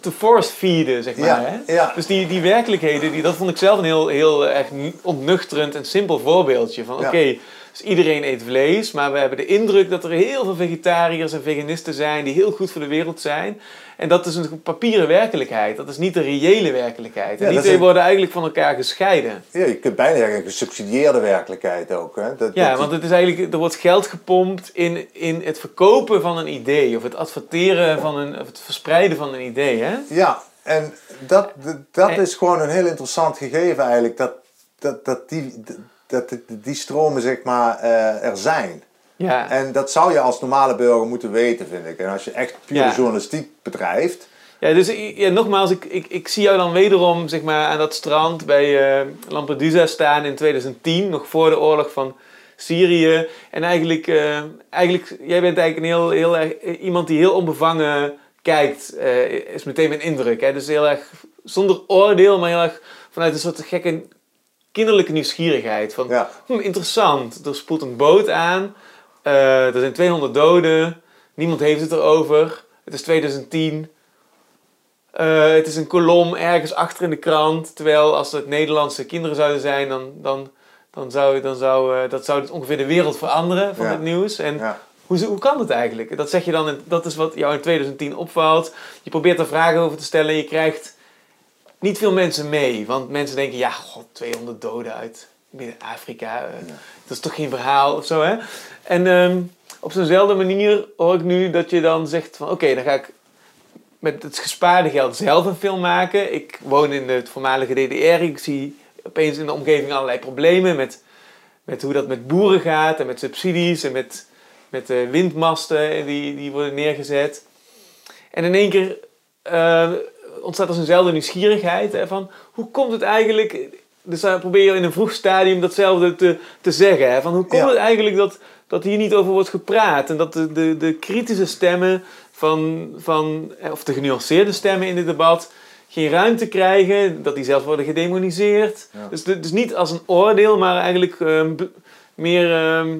te force feeden, zeg maar. Ja, Hè? ja. Dus die, die werkelijkheden, die, dat vond ik zelf een heel, heel erg ontnuchterend en simpel voorbeeldje. Van oké, dus iedereen eet vlees, maar we hebben de indruk dat er heel veel vegetariërs en veganisten zijn die heel goed voor de wereld zijn. En dat is een papieren werkelijkheid, dat is niet de reële werkelijkheid. En Ja, die twee een- worden eigenlijk van elkaar gescheiden. Ja, je kunt bijna zeggen een gesubsidieerde werkelijkheid ook. Hè? Dat, Ja, dat- want het is eigenlijk, er wordt geld gepompt in, in het verkopen van een idee, of het adverteren van een, of het verspreiden van een idee. Hè? Ja, en dat, dat, En- is gewoon een heel interessant gegeven eigenlijk. Dat, dat, dat, die, dat die, die stromen zeg maar eh, er zijn. Ja. En dat zou je als normale burger moeten weten, vind ik. En als je echt puur Ja. journalistiek bedrijft. Ja, dus ja, nogmaals, ik, ik, ik zie jou dan wederom zeg maar, aan dat strand bij eh, Lampedusa staan in 2010, nog voor de oorlog van Syrië. En eigenlijk, eh, eigenlijk jij bent eigenlijk een heel, heel erg, eh, iemand die heel onbevangen kijkt, is meteen mijn indruk. Hè? Dus heel erg zonder oordeel, maar heel erg vanuit een soort gekke kinderlijke nieuwsgierigheid. Van, Ja. hm, interessant, er spoelt een boot aan, er zijn 200 doden, niemand heeft het erover, het is 2010. Eh, het is een kolom ergens achter in de krant. Terwijl als het Nederlandse kinderen zouden zijn, dan, dan, dan zou, dan zou eh, dat zou het ongeveer de wereld veranderen van Ja. het nieuws. En Ja. hoe, hoe kan dat eigenlijk? Dat zeg je dan, in- dat is wat jou in 2010 opvalt. Je probeert er vragen over te stellen en je krijgt niet veel mensen mee. Want mensen denken, ja, god, 200 doden uit Midden-Afrika. eh, Dat is toch geen verhaal of zo, hè? En ehm, op zo'nzelfde manier hoor ik nu dat je dan zegt van... Oké, dan ga ik met het gespaarde geld zelf een film maken. Ik woon in de voormalige DDR. Ik zie opeens in de omgeving allerlei problemen met, met hoe dat met boeren gaat en met subsidies en met, met de windmasten die, die worden neergezet. En in één keer eh, ontstaat er zo'nzelfde nieuwsgierigheid hè, van hoe komt het eigenlijk... Dus dan probeer je in een vroeg stadium datzelfde te, te zeggen. Hè, van hoe komt Ja. het eigenlijk dat, dat hier niet over wordt gepraat en dat de, de, de kritische stemmen van, van, eh, of de genuanceerde stemmen in dit debat geen ruimte krijgen, dat die zelfs worden gedemoniseerd. Ja. Dus, dus niet als een oordeel, maar eigenlijk ehm, meer ehm,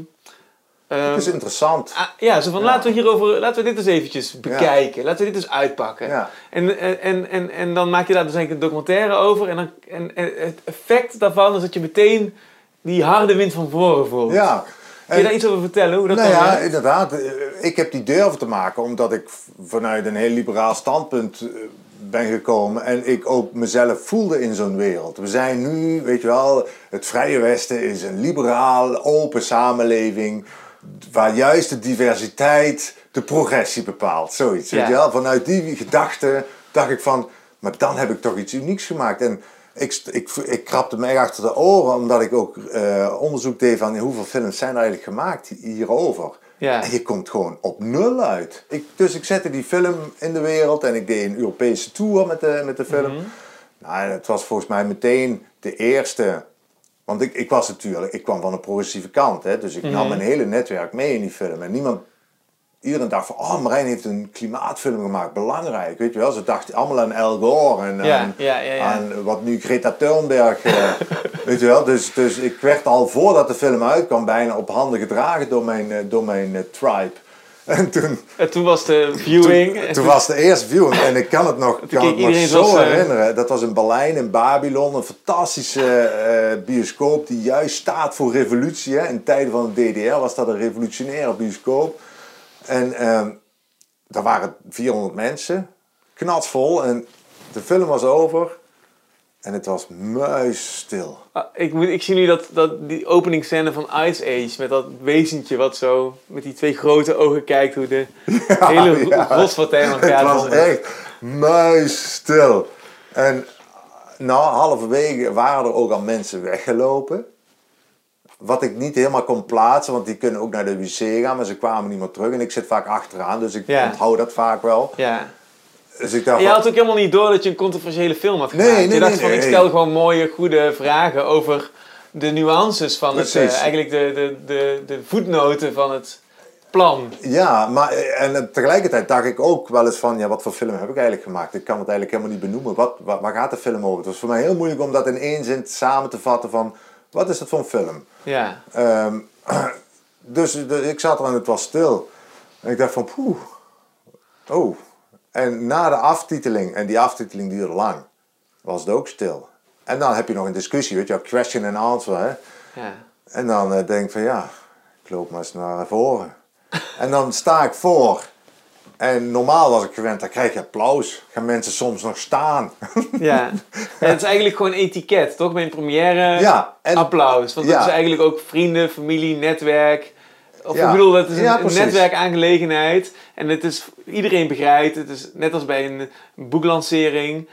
ehm, Het is interessant. ah, ja, zo van Ja. laten we hierover, laten we dit eens eventjes bekijken. Laten we dit eens uitpakken. Ja. En, en, en, en, en dan maak je daar dus eigenlijk een documentaire over. En, dan, en, en het effect daarvan is dat je meteen die harde wind van voren voelt. Ja. Kun je daar iets over vertellen? Hoe dat nou ja, inderdaad. Eh, Ik heb die durven te maken omdat ik vanuit een heel liberaal standpunt eh, ben gekomen en ik ook mezelf voelde in zo'n wereld. We zijn nu, weet je wel, het Vrije Westen is een liberaal, open samenleving waar juist de diversiteit de progressie bepaalt. Zoiets, Ja. weet je wel. Vanuit die gedachte dacht ik van, maar dan heb ik toch iets unieks gemaakt. En ik, ik, ik krapte me echt achter de oren, omdat ik ook eh, onderzoek deed van hoeveel films zijn er eigenlijk gemaakt hierover. Ja. En je komt gewoon op nul uit. Ik, dus ik zette die film in de wereld en ik deed een Europese tour met de, met de film. Mhm. Nou, het was volgens mij meteen de eerste. Want ik, ik was natuurlijk, ik kwam van een progressieve kant. Hè, dus ik Mhm. nam mijn hele netwerk mee in die film. En niemand, iedereen dacht van, oh Marijn heeft een klimaatfilm gemaakt, belangrijk. Weet je wel, ze dachten allemaal aan Al Gore en Ja, aan, ja, ja, ja. aan wat nu Greta Thunberg, eh, weet je wel. Dus, dus ik werd al voordat de film uitkwam bijna op handen gedragen door mijn, eh, door mijn eh, tribe. En toen, En toen was de viewing. toen, toen was de eerste viewing en ik kan het nog, kan het nog zo herinneren. Dat was in Berlijn, in Babylon, een fantastische bioscoop die juist staat voor revolutie. Hè. In tijden van de DDR was dat een revolutionaire bioscoop. En ehm daar waren 400 mensen, knatsvol en de film was over en het was muisstil. Ah, ik, moet, ik zie nu dat, dat die openingsscène van Ice Age met dat wezentje wat zo met die twee grote ogen kijkt hoe de hele ja. in Het elkaar was zit. echt muisstil. En nou, halverwege waren er ook al mensen weggelopen. Wat ik niet helemaal kon plaatsen, want die kunnen ook naar de wc gaan, maar ze kwamen niet meer terug. En ik zit vaak achteraan, dus ik Ja. onthoud dat vaak wel. Ja. Dus ik dacht, En je had ook helemaal niet door dat je een controversiële film had Nee, gemaakt. nee, je dacht nee, van, nee, ik nee. stel gewoon mooie, goede vragen over de nuances van het, eh, eigenlijk de, de, de, de voetnoten van het plan. Ja, maar en tegelijkertijd dacht ik ook wel eens van, ja, wat voor film heb ik eigenlijk gemaakt? Ik kan het eigenlijk helemaal niet benoemen. Wat, wat, waar gaat de film over? Het was voor mij heel moeilijk om dat in één zin samen te vatten van, wat is dat voor een film? Ja. Ehm, dus de- ik zat er en het was stil. En ik dacht van, poeh, oh. En na de aftiteling, en die aftiteling duurde lang, was het ook stil. En dan heb je nog een discussie, weet je, question and answer, hè. ja. En dan eh, denk ik van ja, ik loop maar eens naar voren. en dan sta ik voor. En normaal was ik gewend, dan krijg je applaus. Gaan mensen soms nog staan. Ja. En het is eigenlijk gewoon etiket, toch? Bij een première Ja, en- applaus. Want het ja. is eigenlijk ook vrienden, familie, netwerk. Of Ja. ik bedoel, het is een, een netwerkaangelegenheid. En het is, iedereen begrijpt, het is net als bij een boeklancering.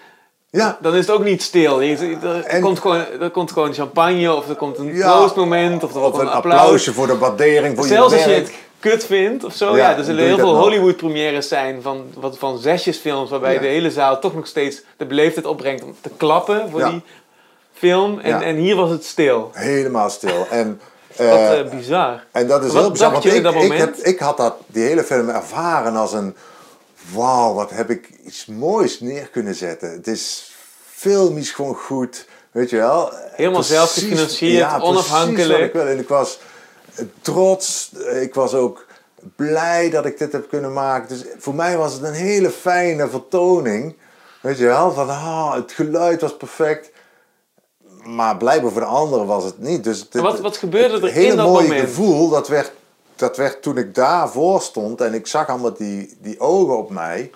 ja, Dan is het ook niet stil. Je- Er, En- komt gewoon, er komt gewoon champagne, of er komt een Ja. troostmoment, of er komt een een applaus. applausje voor de waardering voor Zelfs je als je werk. het kut vindt of zo. Ja, Ja, er zullen heel veel nog. Hollywood premières zijn van, wat, van zesjesfilms waarbij Ja. de hele zaal toch nog steeds de beleefdheid opbrengt om te klappen voor Ja. die film. En, Ja. en hier was het stil. Helemaal stil. En, Wat eh, eh, bizar. en dat is wat heel bizar, want je in ik, dat ik, heb, ik had dat, die hele film ervaren als een... Wauw, wat heb ik iets moois neer kunnen zetten. Het is filmisch gewoon goed, weet je wel. Helemaal zelf gefinancierd, precies onafhankelijk. wat ik wil. En ik was trots, ik was ook blij dat ik dit heb kunnen maken. Dus voor mij was het een hele fijne vertoning. Weet je wel, van ah, het geluid was perfect. Maar blijkbaar voor de anderen was het niet. Dus het, wat- wat gebeurde er het hele in dat mooie moment? gevoel, dat werd, dat werd toen ik daarvoor stond en ik zag allemaal die, die ogen op mij.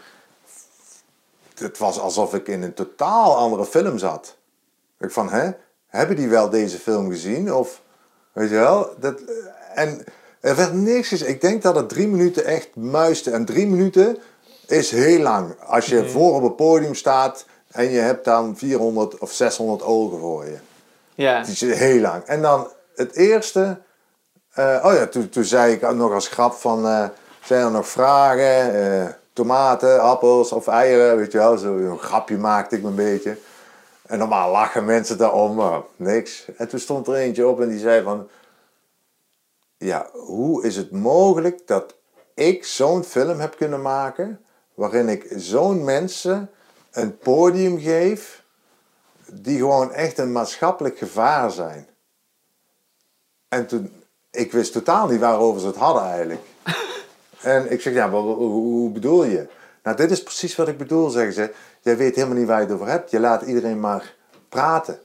Het was alsof ik in een totaal andere film zat. Ik van, hè, hebben die wel deze film gezien? Of, weet je wel? Dat, en er werd niks gezegd. Ik denk dat het drie minuten echt muiste. En drie minuten is heel lang. Als je voor op het podium staat en je hebt dan 400 of 600 ogen voor je. Ja. Die is heel lang. En dan het eerste. eh, oh ja, toen, toen zei ik nog als grap van. eh, zijn er nog vragen? Eh, tomaten, appels of eieren? Weet je wel, zo een grapje maakte ik me een beetje. En normaal lachen mensen daarom, maar niks. En toen stond er eentje op en die zei van. Ja, hoe is het mogelijk dat ik zo'n film heb kunnen maken. waarin ik zo'n mensen een podium geef. die gewoon echt een maatschappelijk gevaar zijn. En toen, ik wist totaal niet waarover ze het hadden eigenlijk. en ik zeg, ja, maar hoe, hoe bedoel je? Nou, dit is precies wat ik bedoel, zeggen ze. Jij weet helemaal niet waar je het over hebt. Je laat iedereen maar praten.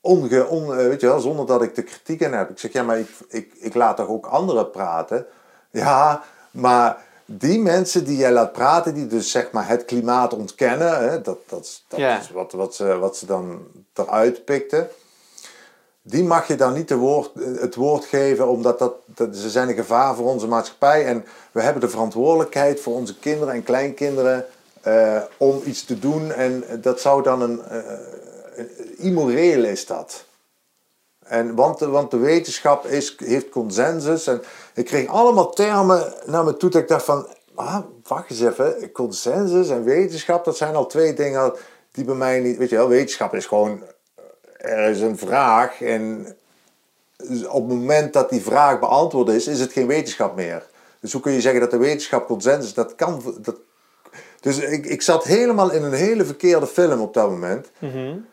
Onge, on, weet je wel, zonder dat ik de kritiek in heb. Ik zeg, ja, maar ik, ik, ik laat toch ook anderen praten? Ja, maar die mensen die jij laat praten, die dus zeg maar het klimaat ontkennen, hè, dat, dat, dat is wat, wat, ze, wat ze dan eruit pikten, die mag je dan niet de woord, het woord geven, omdat dat, dat, ze zijn een gevaar voor onze maatschappij en we hebben de verantwoordelijkheid voor onze kinderen en kleinkinderen uh, om iets te doen en dat zou dan een, uh, immoreel is dat. En, want, want de wetenschap is, heeft consensus. En ik kreeg allemaal termen naar me toe dat ik dacht van... Ah, wacht eens even. Consensus en wetenschap, dat zijn al twee dingen die bij mij niet... Weet je wel, wetenschap is gewoon... Er is een vraag en op het moment dat die vraag beantwoord is, is het geen wetenschap meer. Dus hoe kun je zeggen dat de wetenschap consensus... Dat kan... Dat, dus ik, ik zat helemaal in een hele verkeerde film op dat moment. Mm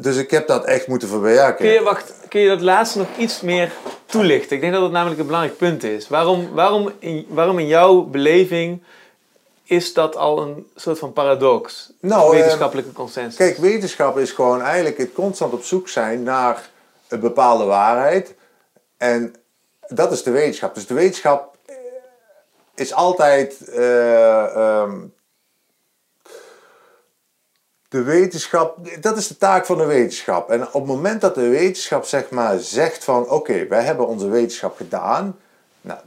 dus ik heb dat echt moeten verwerken. Kun je, wacht, kun je dat laatste nog iets meer toelichten? Ik denk dat dat namelijk een belangrijk punt is. Waarom, waarom, in, waarom in jouw beleving is dat al een soort van paradox? Nou, wetenschappelijke consensus. Kijk, wetenschap is gewoon eigenlijk het constant op zoek zijn naar een bepaalde waarheid. En dat is de wetenschap. Dus de wetenschap is altijd uh, de wetenschap, dat is de taak van de wetenschap. En op het moment dat de wetenschap zeg maar zegt van oké, wij hebben onze wetenschap gedaan. Nou,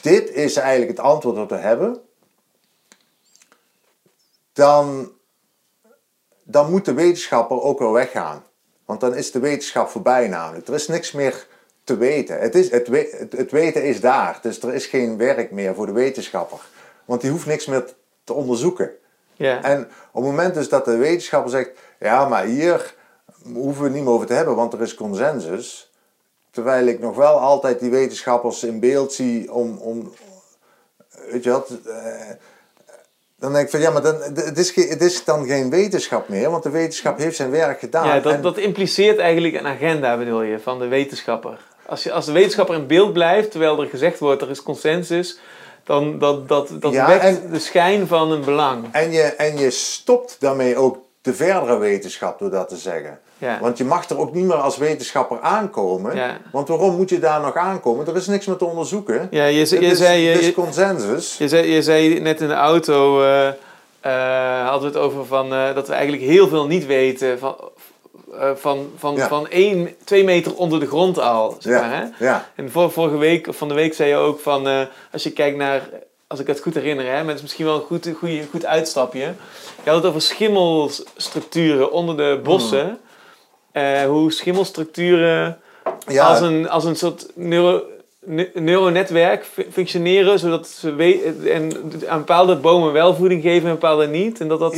dit is eigenlijk het antwoord dat we hebben. Dan, dan moet de wetenschapper ook wel weggaan. Want dan is de wetenschap voorbij namelijk. Er is niks meer te weten. Het, is, het, het weten is daar. Dus er is geen werk meer voor de wetenschapper. Want die hoeft niks meer te onderzoeken. Ja. En op het moment dus dat de wetenschapper zegt, ja, maar hier hoeven we het niet meer over te hebben, want er is consensus. Terwijl ik nog wel altijd die wetenschappers in beeld zie om, om weet je wat, eh, dan denk ik van ja, maar dan, het, is het is dan geen wetenschap meer, want de wetenschap heeft zijn werk gedaan. Ja, dat, dat impliceert eigenlijk een agenda, bedoel je, van de wetenschapper. Als, je, als de wetenschapper in beeld blijft, terwijl er gezegd wordt er is consensus, dan dat, dat, dat wekt de schijn van een belang. En je, en je stopt daarmee ook de verdere wetenschap door dat te zeggen. Ja. Want je mag er ook niet meer als wetenschapper aankomen. Ja. Want waarom moet je daar nog aankomen? Er is niks meer te onderzoeken. Ja, je, je, is, zei, je, is consensus. Je zei, je zei net in de auto, uh, uh, hadden we het over van, uh, dat we eigenlijk heel veel niet weten van, uh, van, van, van 1, 2 meter onder de grond al. Zeg maar, hè? Ja. En vor, vorige week, of van de week zei je ook van, uh, als je kijkt naar, als ik het goed herinner, hè, maar het is misschien wel een goed, goed, goed uitstapje. Je had het over schimmelstructuren onder de bossen. Mm. Uh, hoe schimmelstructuren als, een, als een soort neuro, neuronetwerk functioneren, zodat ze en aan bepaalde bomen wel voeding geven en bepaalde niet. En dat dat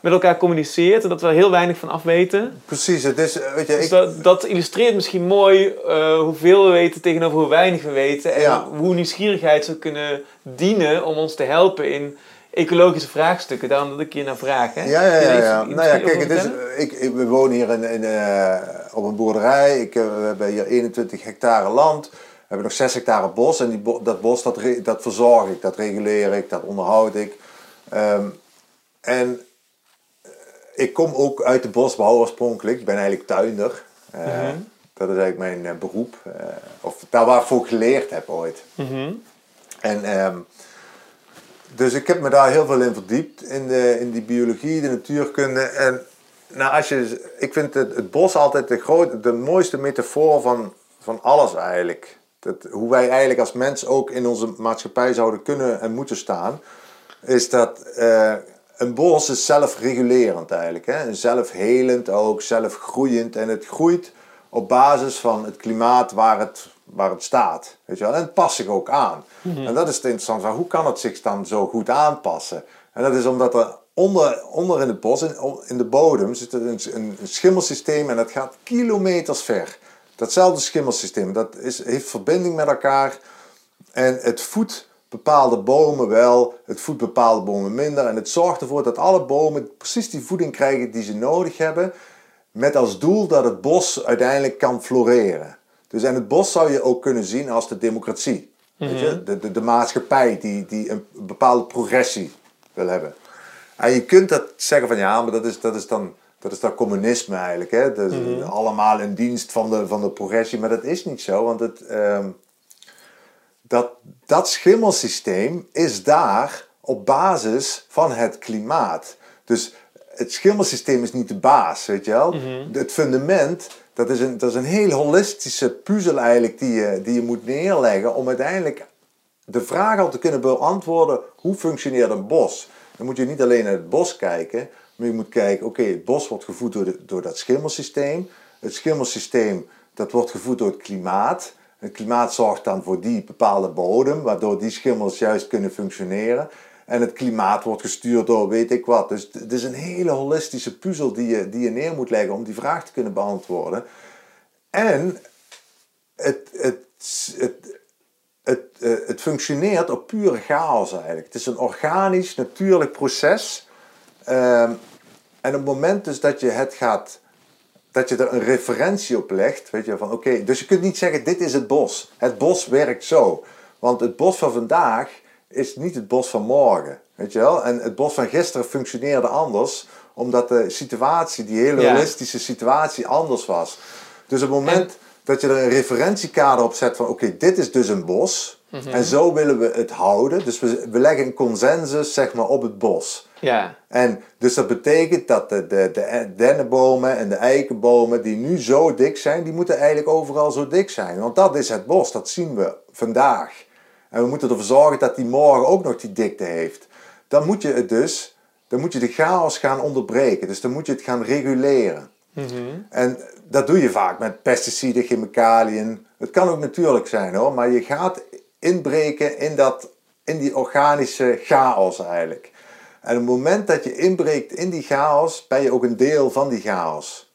met elkaar communiceert en dat we er heel weinig van afweten. Precies, het is, weet je, dus ik... dat, dat, illustreert misschien mooi uh, hoeveel we weten tegenover hoe weinig we weten. En hoe nieuwsgierigheid zou kunnen dienen om ons te helpen in ecologische vraagstukken. Daarom dat ik je naar vraag. Hè? Ja, ja, ja. ja. nou ja, kijk, het is, ik, ik, we wonen hier in, in, uh, op een boerderij. Ik, uh, we hebben hier 21 hectare land hebben nog 6 hectare bos en die dat bos dat, dat verzorg ik, dat reguleer ik, dat onderhoud ik. Um, en eh, ik kom ook uit de bosbouw oorspronkelijk. Ik ben eigenlijk tuinder. Uh, mm -hmm. Dat is eigenlijk mijn uh, beroep. Uh, of daar waar ik voor geleerd heb ooit. Mm -hmm. En um, dus ik heb me daar heel veel in verdiept. In, de, in die biologie, de natuurkunde. En nou, als je, ik vind het, het bos altijd de, groot, de mooiste metafoor van, van alles eigenlijk. Dat, hoe wij eigenlijk als mens ook in onze maatschappij zouden kunnen en moeten staan, is dat uh, een bos is zelfregulerend eigenlijk. Hè? Zelfhelend ook, zelfgroeiend. En het groeit op basis van het klimaat waar het, waar het staat. Weet je wel? En het past zich ook aan. Mhm. En dat is het interessante van hoe kan het zich dan zo goed aanpassen? En dat is omdat er onder, onder in het bos, in, in de bodem, zit een, een schimmelsysteem en dat gaat kilometers ver. Datzelfde schimmelsysteem, dat is, heeft verbinding met elkaar en het voedt bepaalde bomen wel, het voedt bepaalde bomen minder en het zorgt ervoor dat alle bomen precies die voeding krijgen die ze nodig hebben, met als doel dat het bos uiteindelijk kan floreren. Dus en het bos zou je ook kunnen zien als de democratie. Weet je? De, de, de maatschappij die, die een bepaalde progressie wil hebben. En je kunt dat zeggen van ja, maar dat is, dat is dan dat is dan communisme eigenlijk. Hè? Dat is allemaal in dienst van de, van de progressie. Maar dat is niet zo, want het, ehm, dat, dat schimmelsysteem is daar op basis van het klimaat. Dus het schimmelsysteem is niet de baas, weet je wel. Het fundament, dat is, een, dat is een heel holistische puzzel eigenlijk die je, die je moet neerleggen om uiteindelijk de vraag al te kunnen beantwoorden, hoe functioneert een bos? Dan moet je niet alleen naar het bos kijken, maar je moet kijken, oké, het bos wordt gevoed door, door dat schimmelsysteem. Het schimmelsysteem, dat wordt gevoed door het klimaat. Het klimaat zorgt dan voor die bepaalde bodem, waardoor die schimmels juist kunnen functioneren. En het klimaat wordt gestuurd door weet ik wat. Dus het is een hele holistische puzzel die je, die je neer moet leggen om die vraag te kunnen beantwoorden. En het, het, het, het, eh, het functioneert op pure chaos eigenlijk. Het is een organisch, natuurlijk proces. Ehm, en op het moment dus dat je het gaat, dat je er een referentie op legt, weet je, van oké, dus je kunt niet zeggen dit is het bos. Het bos werkt zo. Want het bos van vandaag is niet het bos van morgen, weet je wel. En het bos van gisteren functioneerde anders, omdat de situatie, die hele realistische situatie anders was. Dus op het moment dat je er een referentiekader op zet van oké, dit is dus een bos. Mhm. En zo willen we het houden. Dus we, we leggen een consensus zeg maar, op het bos. Ja. En dus dat betekent dat de, de, de dennenbomen en de eikenbomen die nu zo dik zijn, die moeten eigenlijk overal zo dik zijn. Want dat is het bos, dat zien we vandaag. En we moeten ervoor zorgen dat die morgen ook nog die dikte heeft. Dan moet je het dus, dan moet je de chaos gaan onderbreken. Dus dan moet je het gaan reguleren. Mhm. En dat doe je vaak met pesticiden, chemicaliën. Het kan ook natuurlijk zijn hoor, maar je gaat inbreken in, dat, in die organische chaos eigenlijk. En op het moment dat je inbreekt in die chaos, ben je ook een deel van die chaos.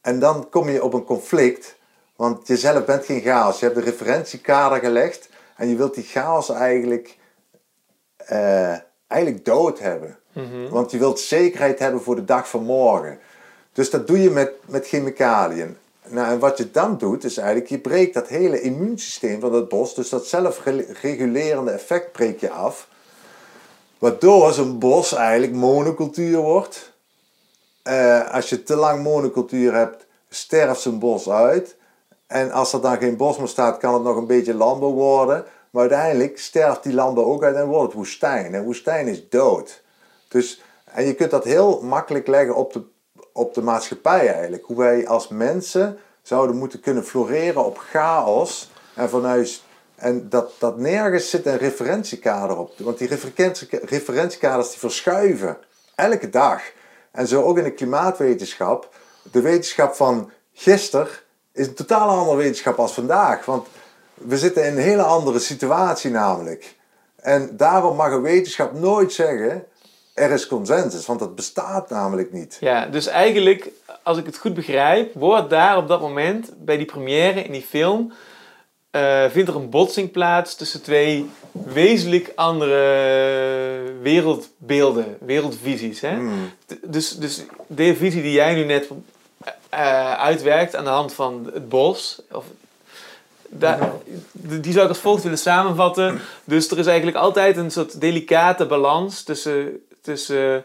En dan kom je op een conflict, want jezelf bent geen chaos. Je hebt een referentiekader gelegd en je wilt die chaos eigenlijk, uh, eigenlijk dood hebben. Mhm. Want je wilt zekerheid hebben voor de dag van morgen. Dus dat doe je met, met chemicaliën. Nou, en wat je dan doet, is eigenlijk, je breekt dat hele immuunsysteem van het bos, dus dat zelfregulerende effect breek je af. Waardoor zo'n bos eigenlijk monocultuur wordt. Uh, als je te lang monocultuur hebt, sterft zo'n bos uit. En als er dan geen bos meer staat, kan het nog een beetje landbouw worden. Maar uiteindelijk sterft die landbouw ook uit en wordt het woestijn. En woestijn is dood. Dus, en je kunt dat heel makkelijk leggen op de, op de maatschappij eigenlijk. Hoe wij als mensen zouden moeten kunnen floreren op chaos. En vanuit en dat, dat nergens zit een referentiekader op. Want die referentiekaders die verschuiven elke dag. En zo ook in de klimaatwetenschap. De wetenschap van gisteren is een totaal andere wetenschap als vandaag. Want we zitten in een hele andere situatie namelijk. En daarom mag een wetenschap nooit zeggen, er is consensus. Want dat bestaat namelijk niet. Ja, dus eigenlijk, als ik het goed begrijp, wordt daar op dat moment, bij die première in die film uh, vindt er een botsing plaats tussen twee wezenlijk andere wereldbeelden, wereldvisies. Hè? Hmm. Dus, dus de visie die jij nu net uh, uitwerkt aan de hand van het bos, of, die zou ik als volgt willen samenvatten. Dus er is eigenlijk altijd een soort delicate balans tussen, tussen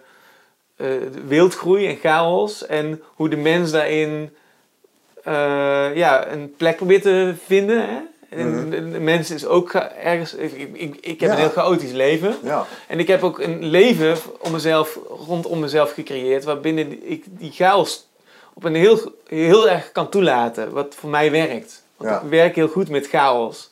uh, wildgroei en chaos en hoe de mens daarin ja, een plek probeert te vinden. Hè? En mhm. de mens is ook ergens. Ik, ik, ik heb een heel chaotisch leven. Ja. En ik heb ook een leven om mezelf, rondom mezelf gecreëerd. Waarbinnen ik die chaos op een heel, heel erg kan toelaten. Wat voor mij werkt. Want ik werk heel goed met chaos.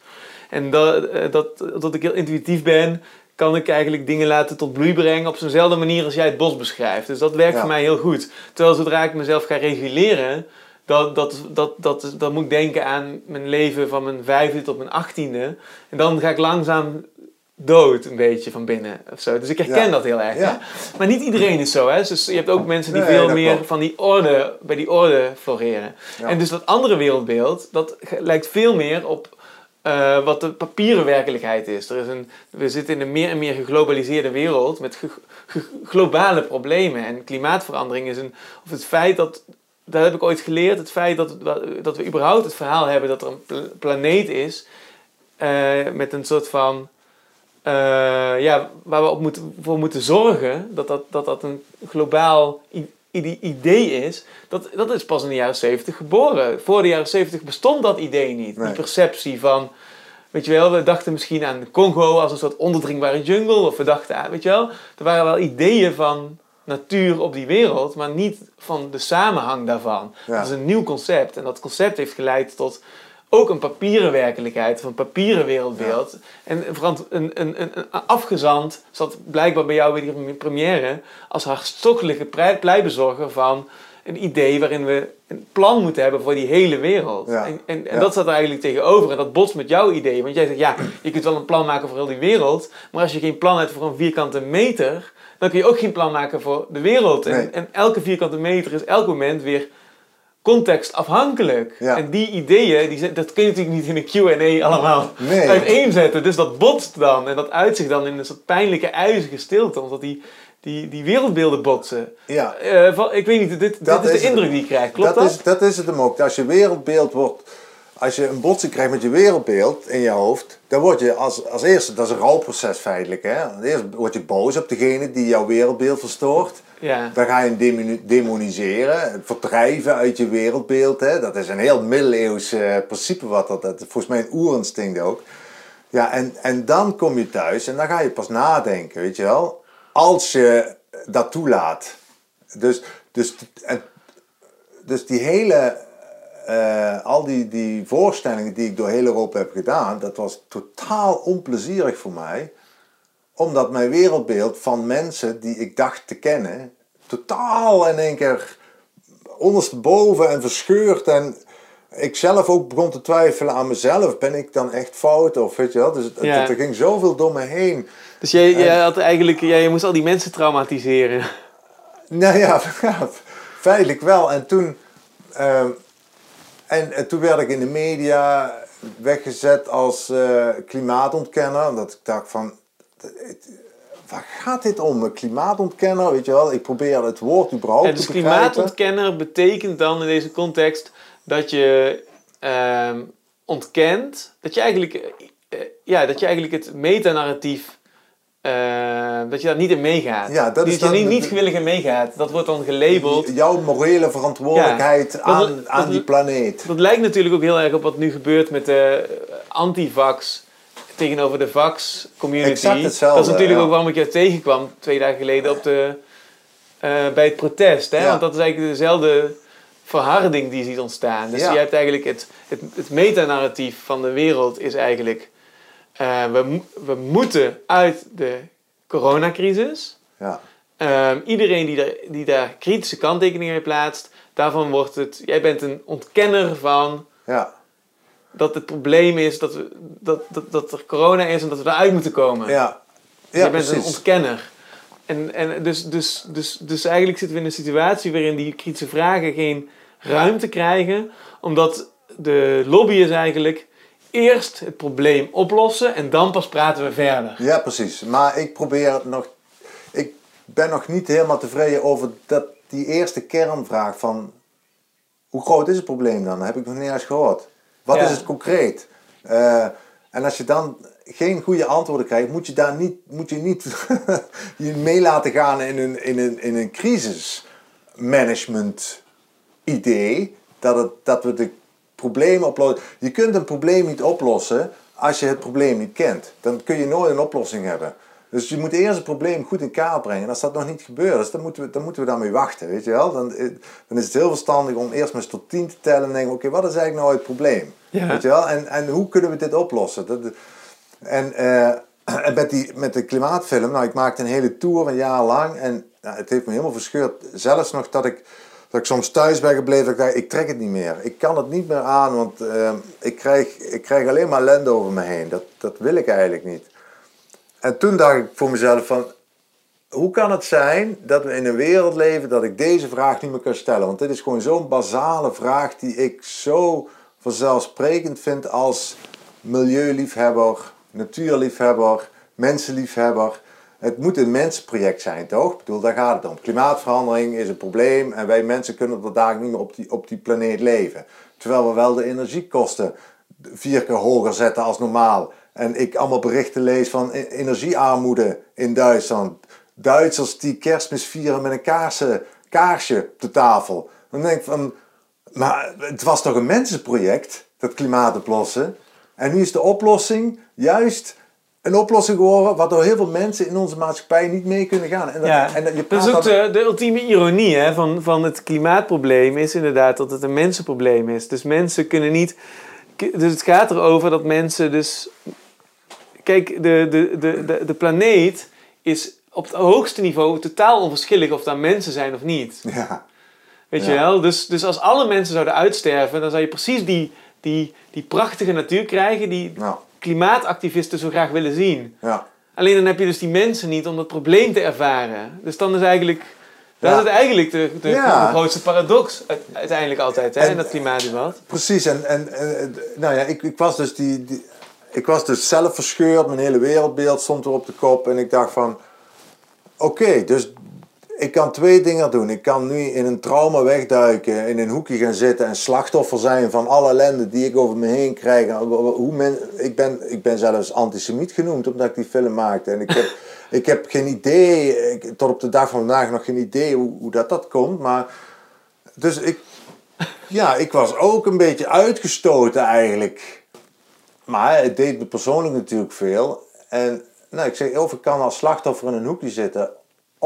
En dat, eh, dat, dat ik heel intuïtief ben, kan ik eigenlijk dingen laten tot bloei brengen op zo'nzelfde manier als jij het bos beschrijft. Dus dat werkt voor mij heel goed. Terwijl zodra ik mezelf ga reguleren, dat, dat, dat, dat, dat moet ik denken aan mijn leven van mijn vijfde tot mijn achttiende. En dan ga ik langzaam dood een beetje van binnen of zo. Dus ik herken dat heel erg. Ja. Maar niet iedereen is zo. Hè? Dus je hebt ook mensen die veel meer van die orde, bij die orde floreren. En dus dat andere wereldbeeld, dat lijkt veel meer op uh, wat de papieren werkelijkheid is. Er is een, we zitten in een meer en meer geglobaliseerde wereld met globale problemen. En klimaatverandering is een, of het feit dat daar heb ik ooit geleerd, het feit dat, dat we überhaupt het verhaal hebben dat er een planeet is uh, met een soort van, uh, ja, waar we op moeten, voor moeten zorgen, dat dat, dat, dat een globaal idee is, dat, dat is pas in de jaren 70 geboren. Voor de jaren 70 bestond dat idee niet. Die perceptie van, weet je wel, we dachten misschien aan Congo als een soort onderdringbare jungle, of we dachten aan, weet je wel, er waren wel ideeën van natuur op die wereld, maar niet van de samenhang daarvan. Dat is een nieuw concept en dat concept heeft geleid tot ook een papieren werkelijkheid, of een papieren wereldbeeld. En een, een, een, een afgezand zat blijkbaar bij jou weer die première als hartstochtelijke pleibezorger van een idee waarin we een plan moeten hebben voor die hele wereld. En, en, en dat staat er eigenlijk tegenover. En dat botst met jouw idee. Want jij zegt, ja, je kunt wel een plan maken voor heel die wereld. Maar als je geen plan hebt voor een vierkante meter... dan kun je ook geen plan maken voor de wereld. En, en elke vierkante meter is elk moment weer contextafhankelijk. En die ideeën, die, dat kun je natuurlijk niet in een Q&A allemaal nee. uiteenzetten. Dus dat botst dan en dat uitzicht dan in een soort pijnlijke, ijzige stilte. Omdat die, die, die wereldbeelden botsen. Ja. Uh, ik weet niet, dit, dit is, is de indruk die je krijgt. Klopt dat? Dat is, dat is het hem ook. Als je wereldbeeld wordt als je een botsing krijgt met je wereldbeeld in je hoofd, dan word je als, als eerste, dat is een rouwproces feitelijk. Hè? Eerst word je boos op degene die jouw wereldbeeld verstoort. Ja. Dan ga je hem demoniseren, verdrijven uit je wereldbeeld. Hè? Dat is een heel middeleeuws uh, principe, wat dat, dat volgens mij een oerinstinct ook. Ja, en, en dan kom je thuis en dan ga je pas nadenken, weet je wel. Als je dat toelaat. Dus, dus, en, dus die hele uh, al die, die voorstellingen die ik door heel Europa heb gedaan, dat was totaal onplezierig voor mij. Omdat mijn wereldbeeld van mensen die ik dacht te kennen, totaal in één keer ondersteboven en verscheurd. En ik zelf ook begon te twijfelen aan mezelf. Ben ik dan echt fout? Of weet je wel? Dus ja. er ging zoveel door me heen. Dus jij, jij had eigenlijk, jij moest al die mensen traumatiseren. Nou ja, feitelijk wel. En toen. Uh, en, toen werd ik in de media weggezet als uh, klimaatontkenner. Omdat ik dacht van, waar gaat dit om? klimaatontkenner, weet je wel? Ik probeer het woord überhaupt dus te begrijpen. klimaatontkenner betekent dan in deze context dat je uh, ontkent, dat je eigenlijk, uh, ja, dat je eigenlijk het metanarratief uh, dat je daar niet in meegaat. Ja, dat is dat je niet, niet gewillig in meegaat. Dat wordt dan gelabeld. Jouw morele verantwoordelijkheid aan, aan die planeet. Dat lijkt natuurlijk ook heel erg op wat nu gebeurt met de antivax tegenover de vax community. Exact hetzelfde, dat is natuurlijk ook waarom ik je tegenkwam twee dagen geleden op de, uh, bij het protest. Hè? Want dat is eigenlijk dezelfde verharding die je ziet ontstaan. Dus je hebt eigenlijk het, het, het metanarratief van de wereld is eigenlijk uh, we, we moeten uit de coronacrisis. Ja. Uh, iedereen die, daar, die daar kritische kanttekeningen mee plaatst, daarvan wordt het. Jij bent een ontkenner van. Ja. Dat het probleem is dat, we, dat, dat, dat er corona is en dat we eruit moeten komen. Ja. ja jij bent een ontkenner. En, en dus, dus, dus, dus eigenlijk zitten we in een situatie waarin die kritische vragen geen ruimte krijgen, omdat de lobby is eigenlijk eerst het probleem oplossen en dan pas praten we verder. Ja, precies. Maar ik probeer nog. Ik ben nog niet helemaal tevreden over dat, die eerste kernvraag van. Hoe groot is het probleem dan? Dat heb ik nog niet eens gehoord. Wat is het concreet? Uh, en als je dan geen goede antwoorden krijgt, moet je daar niet, moet je niet je mee laten gaan in een, in een, in een crisismanagement idee. Dat, het, dat we de probleem oplossen. Je kunt een probleem niet oplossen als je het probleem niet kent. Dan kun je nooit een oplossing hebben. Dus je moet eerst het probleem goed in kaart brengen. En als dat nog niet gebeurt, dus dan moeten we, dan moeten we daarmee wachten. Weet je wel? Dan, eh, dan is het heel verstandig om eerst maar eens tot tien te tellen en denken: oké, wat is eigenlijk nou het probleem? Weet je wel? En, en hoe kunnen we dit oplossen? Dat, en, uh, en met, die, met de klimaatfilm, nou, ik maakte een hele tour een jaar lang en nou, het heeft me helemaal verscheurd. Zelfs nog dat ik dat ik soms thuis ben gebleven. Ik dacht, ik trek het niet meer. Ik kan het niet meer aan, want ehm, ik, krijg, ik krijg alleen maar ellende over me heen. Dat, dat wil ik eigenlijk niet. En toen dacht ik voor mezelf van, hoe kan het zijn dat we in een wereld leven dat ik deze vraag niet meer kan stellen? Want dit is gewoon zo'n basale vraag die ik zo vanzelfsprekend vind als milieuliefhebber, natuurliefhebber, mensenliefhebber. Het moet een mensenproject zijn, toch? Ik bedoel, daar gaat het om. Klimaatverandering is een probleem en wij mensen kunnen er daar niet meer op die, op die planeet leven. Terwijl we wel de energiekosten vier keer hoger zetten als normaal. En ik allemaal berichten lees van e- energiearmoede in Duitsland. Duitsers die kerstmis vieren met een kaarsje op de tafel. Dan denk ik van, maar het was toch een mensenproject, dat klimaat oplossen? En nu is de oplossing juist een oplossing geworden waardoor heel veel mensen in onze maatschappij niet mee kunnen gaan. En, Ja, en je dat is ook de, de ultieme ironie hè, van, van het klimaatprobleem is inderdaad dat het een mensenprobleem is. Dus mensen kunnen niet... Dus het gaat erover dat mensen dus... Kijk, de, de, de, de, de planeet is op het hoogste niveau totaal onverschillig of dat mensen zijn of niet. Ja, Weet je wel? Dus, dus als alle mensen zouden uitsterven, dan zou je precies die, die, die prachtige natuur krijgen die nou, klimaatactivisten zo graag willen zien. ja. Alleen dan heb je dus die mensen niet om dat probleem te ervaren. Dus dan is eigenlijk... Dat Ja. is het eigenlijk de, de, Ja. de grootste paradox uiteindelijk altijd hè, En- in dat klimaatdebat. Precies, en, en, en nou ja, ik, ik was dus die, die, ik was dus zelf verscheurd, mijn hele wereldbeeld stond er op de kop en ik dacht van, oké, dus ik kan twee dingen doen. Ik kan nu in een trauma wegduiken, in een hoekje gaan zitten en slachtoffer zijn van alle ellende die ik over me heen krijg. Hoe men, ik, ben, ik ben zelfs antisemiet genoemd omdat ik die film maakte. En ik heb, ik heb geen idee, ik- tot op de dag van vandaag nog geen idee hoe, hoe dat, dat komt. Maar, dus ik, ja, ik was ook een beetje uitgestoten eigenlijk. Maar het deed me persoonlijk natuurlijk veel. En nou, ik zeg, of ik kan als slachtoffer in een hoekje zitten,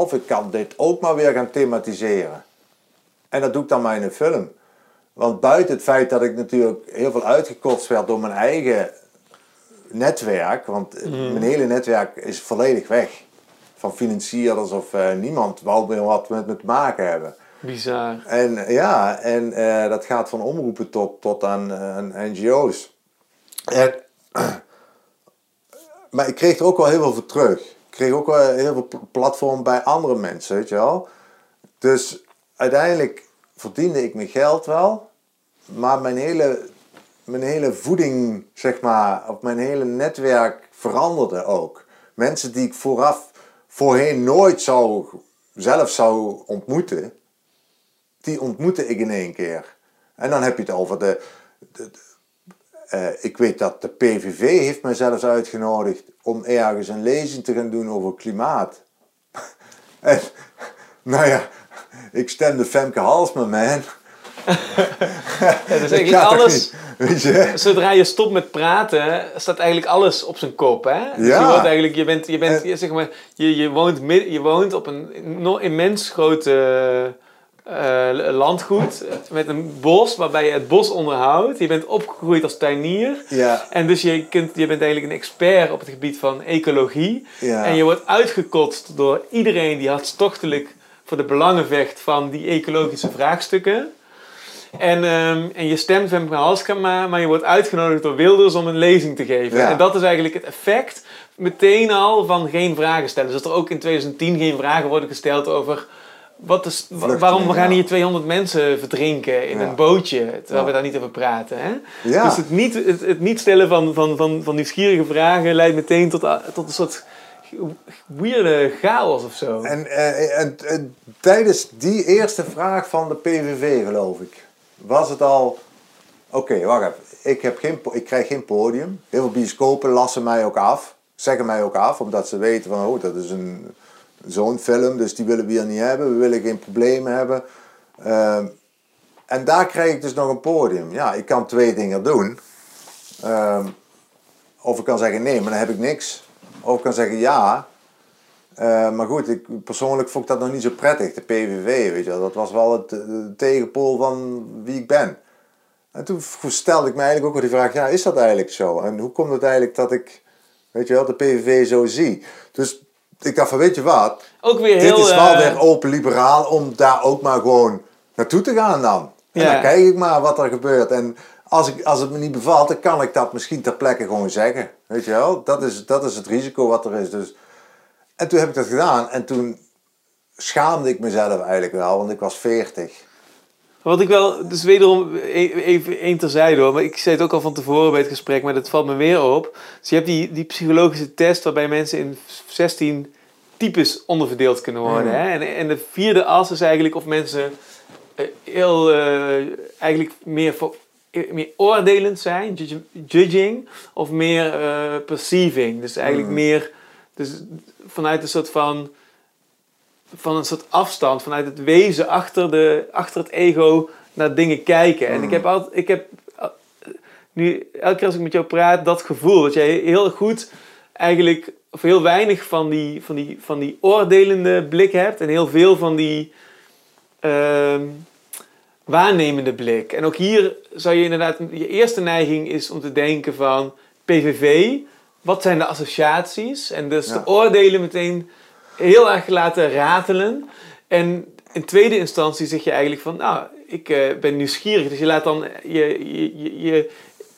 of ik kan dit ook maar weer gaan thematiseren. En dat doe ik dan maar in een film. Want buiten het feit dat ik natuurlijk heel veel uitgekotst werd door mijn eigen netwerk, want mijn hele netwerk is volledig weg. Van financierders of eh, niemand wou meer wat met me te maken hebben. Bizar. En ja, en eh, dat gaat van omroepen tot, tot aan, eh, aan NGO's. En, maar ik kreeg er ook wel heel veel voor terug. Kreeg ook wel heel veel pl- platform bij andere mensen, weet je wel. Dus uiteindelijk verdiende ik mijn geld wel. Maar mijn hele, mijn hele voeding, zeg maar, of mijn hele netwerk veranderde ook. Mensen die ik vooraf, voorheen nooit zou, zelf zou ontmoeten, die ontmoette ik in één keer. En dan heb je het over de. de- de- eh, ik weet dat de PVV heeft mij zelfs uitgenodigd om ergens een lezing te gaan doen over klimaat. en, nou ja, ik stemde Femke Halsma, man. Ja, dus Dat eigenlijk alles... Weet je? Zodra je stopt met praten, staat eigenlijk alles op zijn kop. Hè? Dus je, wordt eigenlijk, je, bent, je, bent, En- zeg maar, je, je, woont, je woont op een no- immens grote eh, landgoed met een bos waarbij je het bos onderhoudt. Je bent opgegroeid als tuinier. Ja, En dus je, kunt, je bent eigenlijk een expert op het gebied van ecologie. ja. En je wordt uitgekotst door iedereen die hartstochtelijk voor de belangen vecht van die ecologische vraagstukken. En, ehm, en je stemt Femke Halskama, maar je wordt uitgenodigd door Wilders om een lezing te geven. Ja. En dat is eigenlijk het effect meteen al van geen vragen stellen. Dus dat er ook in 2010 geen vragen worden gesteld over... Wat is, wa- waarom we gaan hier 200 mensen verdrinken in Ja. een bootje, terwijl Ja. we daar niet over praten. Hè? ja. Dus het niet, het, het niet stellen van, van, van, van nieuwsgierige vragen leidt meteen tot, tot een soort weirde chaos of zo. En, eh, en, en tijdens die eerste vraag van de PVV, geloof ik, was het al. Oké, wacht even. Ik, heb geen, ik krijg geen podium. Heel veel bioscopen lassen mij ook af. Zeggen mij ook af, omdat ze weten van, oh, dat is een, zo'n film, dus die willen we hier niet hebben. We willen geen problemen hebben. Ehm, en daar krijg ik dus nog een podium. Ja, ik kan twee dingen doen. Ehm, of ik kan zeggen nee, maar dan heb ik niks. Of ik kan zeggen ja, eh, maar goed, ik, persoonlijk vond ik dat nog niet zo prettig, de PVV, weet je wel. Dat was wel het, eh, tegenpool van wie ik ben. En toen stelde ik me eigenlijk ook wel die vraag, ja, is dat eigenlijk zo? En hoe komt het eigenlijk dat ik, weet je wel, de PVV zo zie? Dus ik dacht van, weet je wat, Ook weer dit heel... is wel eh, weer open liberaal om daar ook maar gewoon naartoe te gaan dan. En Ja. dan kijk ik maar wat er gebeurt. En als, ik, als het me niet bevalt, dan kan ik dat misschien ter plekke gewoon zeggen. Weet je wel, dat is, dat is het risico wat er is. Dus, en toen heb ik dat gedaan en toen schaamde ik mezelf eigenlijk wel, want ik was 40. Wat ik wel, dus wederom e- even één terzijde hoor, maar ik zei het ook al van tevoren bij het gesprek, maar dat valt me weer op. Dus je hebt die, die psychologische test waarbij mensen in 16 types onderverdeeld kunnen worden. Hè? En, en de vierde as is eigenlijk of mensen eh, heel eh, eigenlijk meer, voor, eh, meer oordelend zijn, judging, of meer perceiving. Dus eigenlijk Mm. meer dus vanuit een soort van, van een soort afstand, vanuit het wezen achter, de, achter het ego naar dingen kijken. En Mm. ik heb altijd, ik heb eh, nu elke keer als ik met jou praat, dat gevoel dat jij heel goed eigenlijk, of heel weinig van die, van die, van die oordelende blik hebt en heel veel van die ehm, waarnemende blik. En ook hier zou je inderdaad, je eerste neiging is om te denken van PVV, wat zijn de associaties? En dus Ja. de oordelen meteen heel erg laten ratelen. En in tweede instantie zeg je eigenlijk van, nou, ik eh, ben nieuwsgierig. Dus je laat dan je, je, je,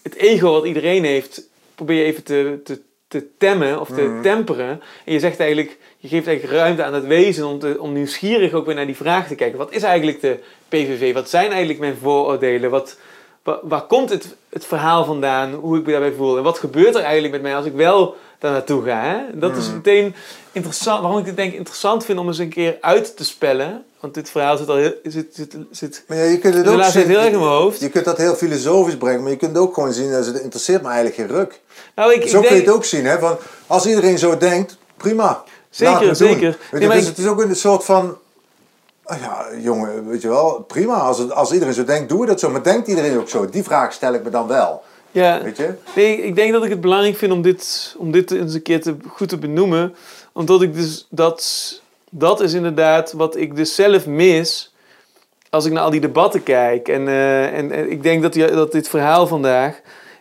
het ego wat iedereen heeft, probeer je even te, te, te temmen of te Mhm. temperen. En je zegt eigenlijk, je geeft eigenlijk ruimte aan het wezen om, te, om nieuwsgierig ook weer naar die vraag te kijken. Wat is eigenlijk de PVV? Wat zijn eigenlijk mijn vooroordelen? Wat, wa- waar komt het, het verhaal vandaan? Hoe ik me daarbij voel? En wat gebeurt er eigenlijk met mij als ik wel daar naartoe ga? Hè? Dat is Mhm. meteen interessant. Waarom ik het denk interessant vind om eens een keer uit te spellen. Want dit verhaal zit al heel, zit, zit, zit, Maar ja, je kunt het ook zien, heel erg in mijn hoofd. je kunt dat heel filosofisch brengen, maar je kunt ook gewoon zien dat het interesseert me eigenlijk geen ruk. Nou, ik, Zo ik kun je het ook zien, hè? Van, als iedereen zo denkt, prima. Zeker, zeker. Je, Nee, dus ik- het is ook een soort van, ah ja, jongen, weet je wel, prima. Als, het, als iedereen zo denkt, doen we dat zo. Maar denkt iedereen ook zo? Die vraag stel ik me dan wel, ja, weet je? Nee, ik denk dat ik het belangrijk vind om dit, om dit eens een keer te, goed te benoemen. Omdat ik dus dat, dat is inderdaad wat ik dus zelf mis als ik naar al die debatten kijk. En, eh, en, en ik denk dat, die, dat dit verhaal vandaag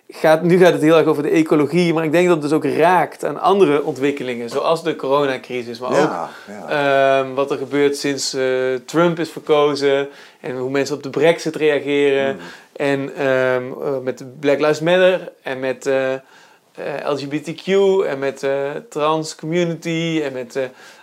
gaat, nu gaat het heel erg over de ecologie, maar ik denk dat het dus ook raakt aan andere ontwikkelingen, zoals de coronacrisis, maar ook Ja. Ehm, wat er gebeurt sinds eh, Trump is verkozen en hoe mensen op de Brexit reageren. Mm. En ehm, eh, met Black Lives Matter en met eh, eh, LGBTQ en met eh trans community en met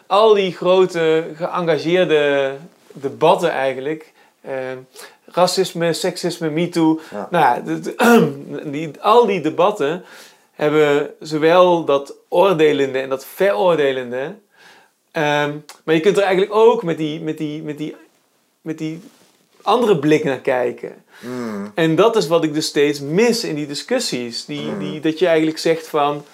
al die grote geëngageerde debatten eigenlijk. Ehm, racisme, seksisme, MeToo. Ja. Nou die, al die debatten hebben zowel dat oordelende en dat veroordelende. ehm, maar je kunt er eigenlijk ook met die, met die, met die, met die andere blik naar kijken. Mm. En dat is wat ik dus steeds mis in die discussies. Die, Mm. die, dat je eigenlijk zegt van,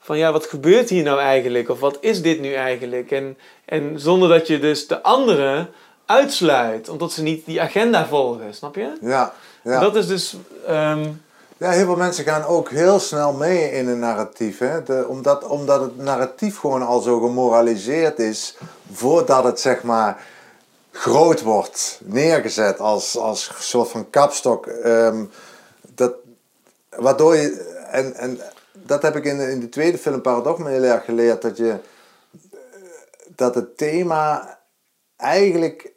van ja, wat gebeurt hier nou eigenlijk? Of wat is dit nu eigenlijk? En, en zonder dat je dus de anderen uitsluit, omdat ze niet die agenda volgen, snap je? Ja, ja. Dat is dus... ehm, Ja, heel veel mensen gaan ook heel snel mee in een narratief. Hè? De, omdat, omdat het narratief gewoon al zo gemoraliseerd is voordat het zeg maar groot wordt neergezet als, als soort van kapstok. ehm, dat, waardoor je, en, en dat heb ik in de, in de tweede film Paradox me heel erg geleerd, dat je dat het thema eigenlijk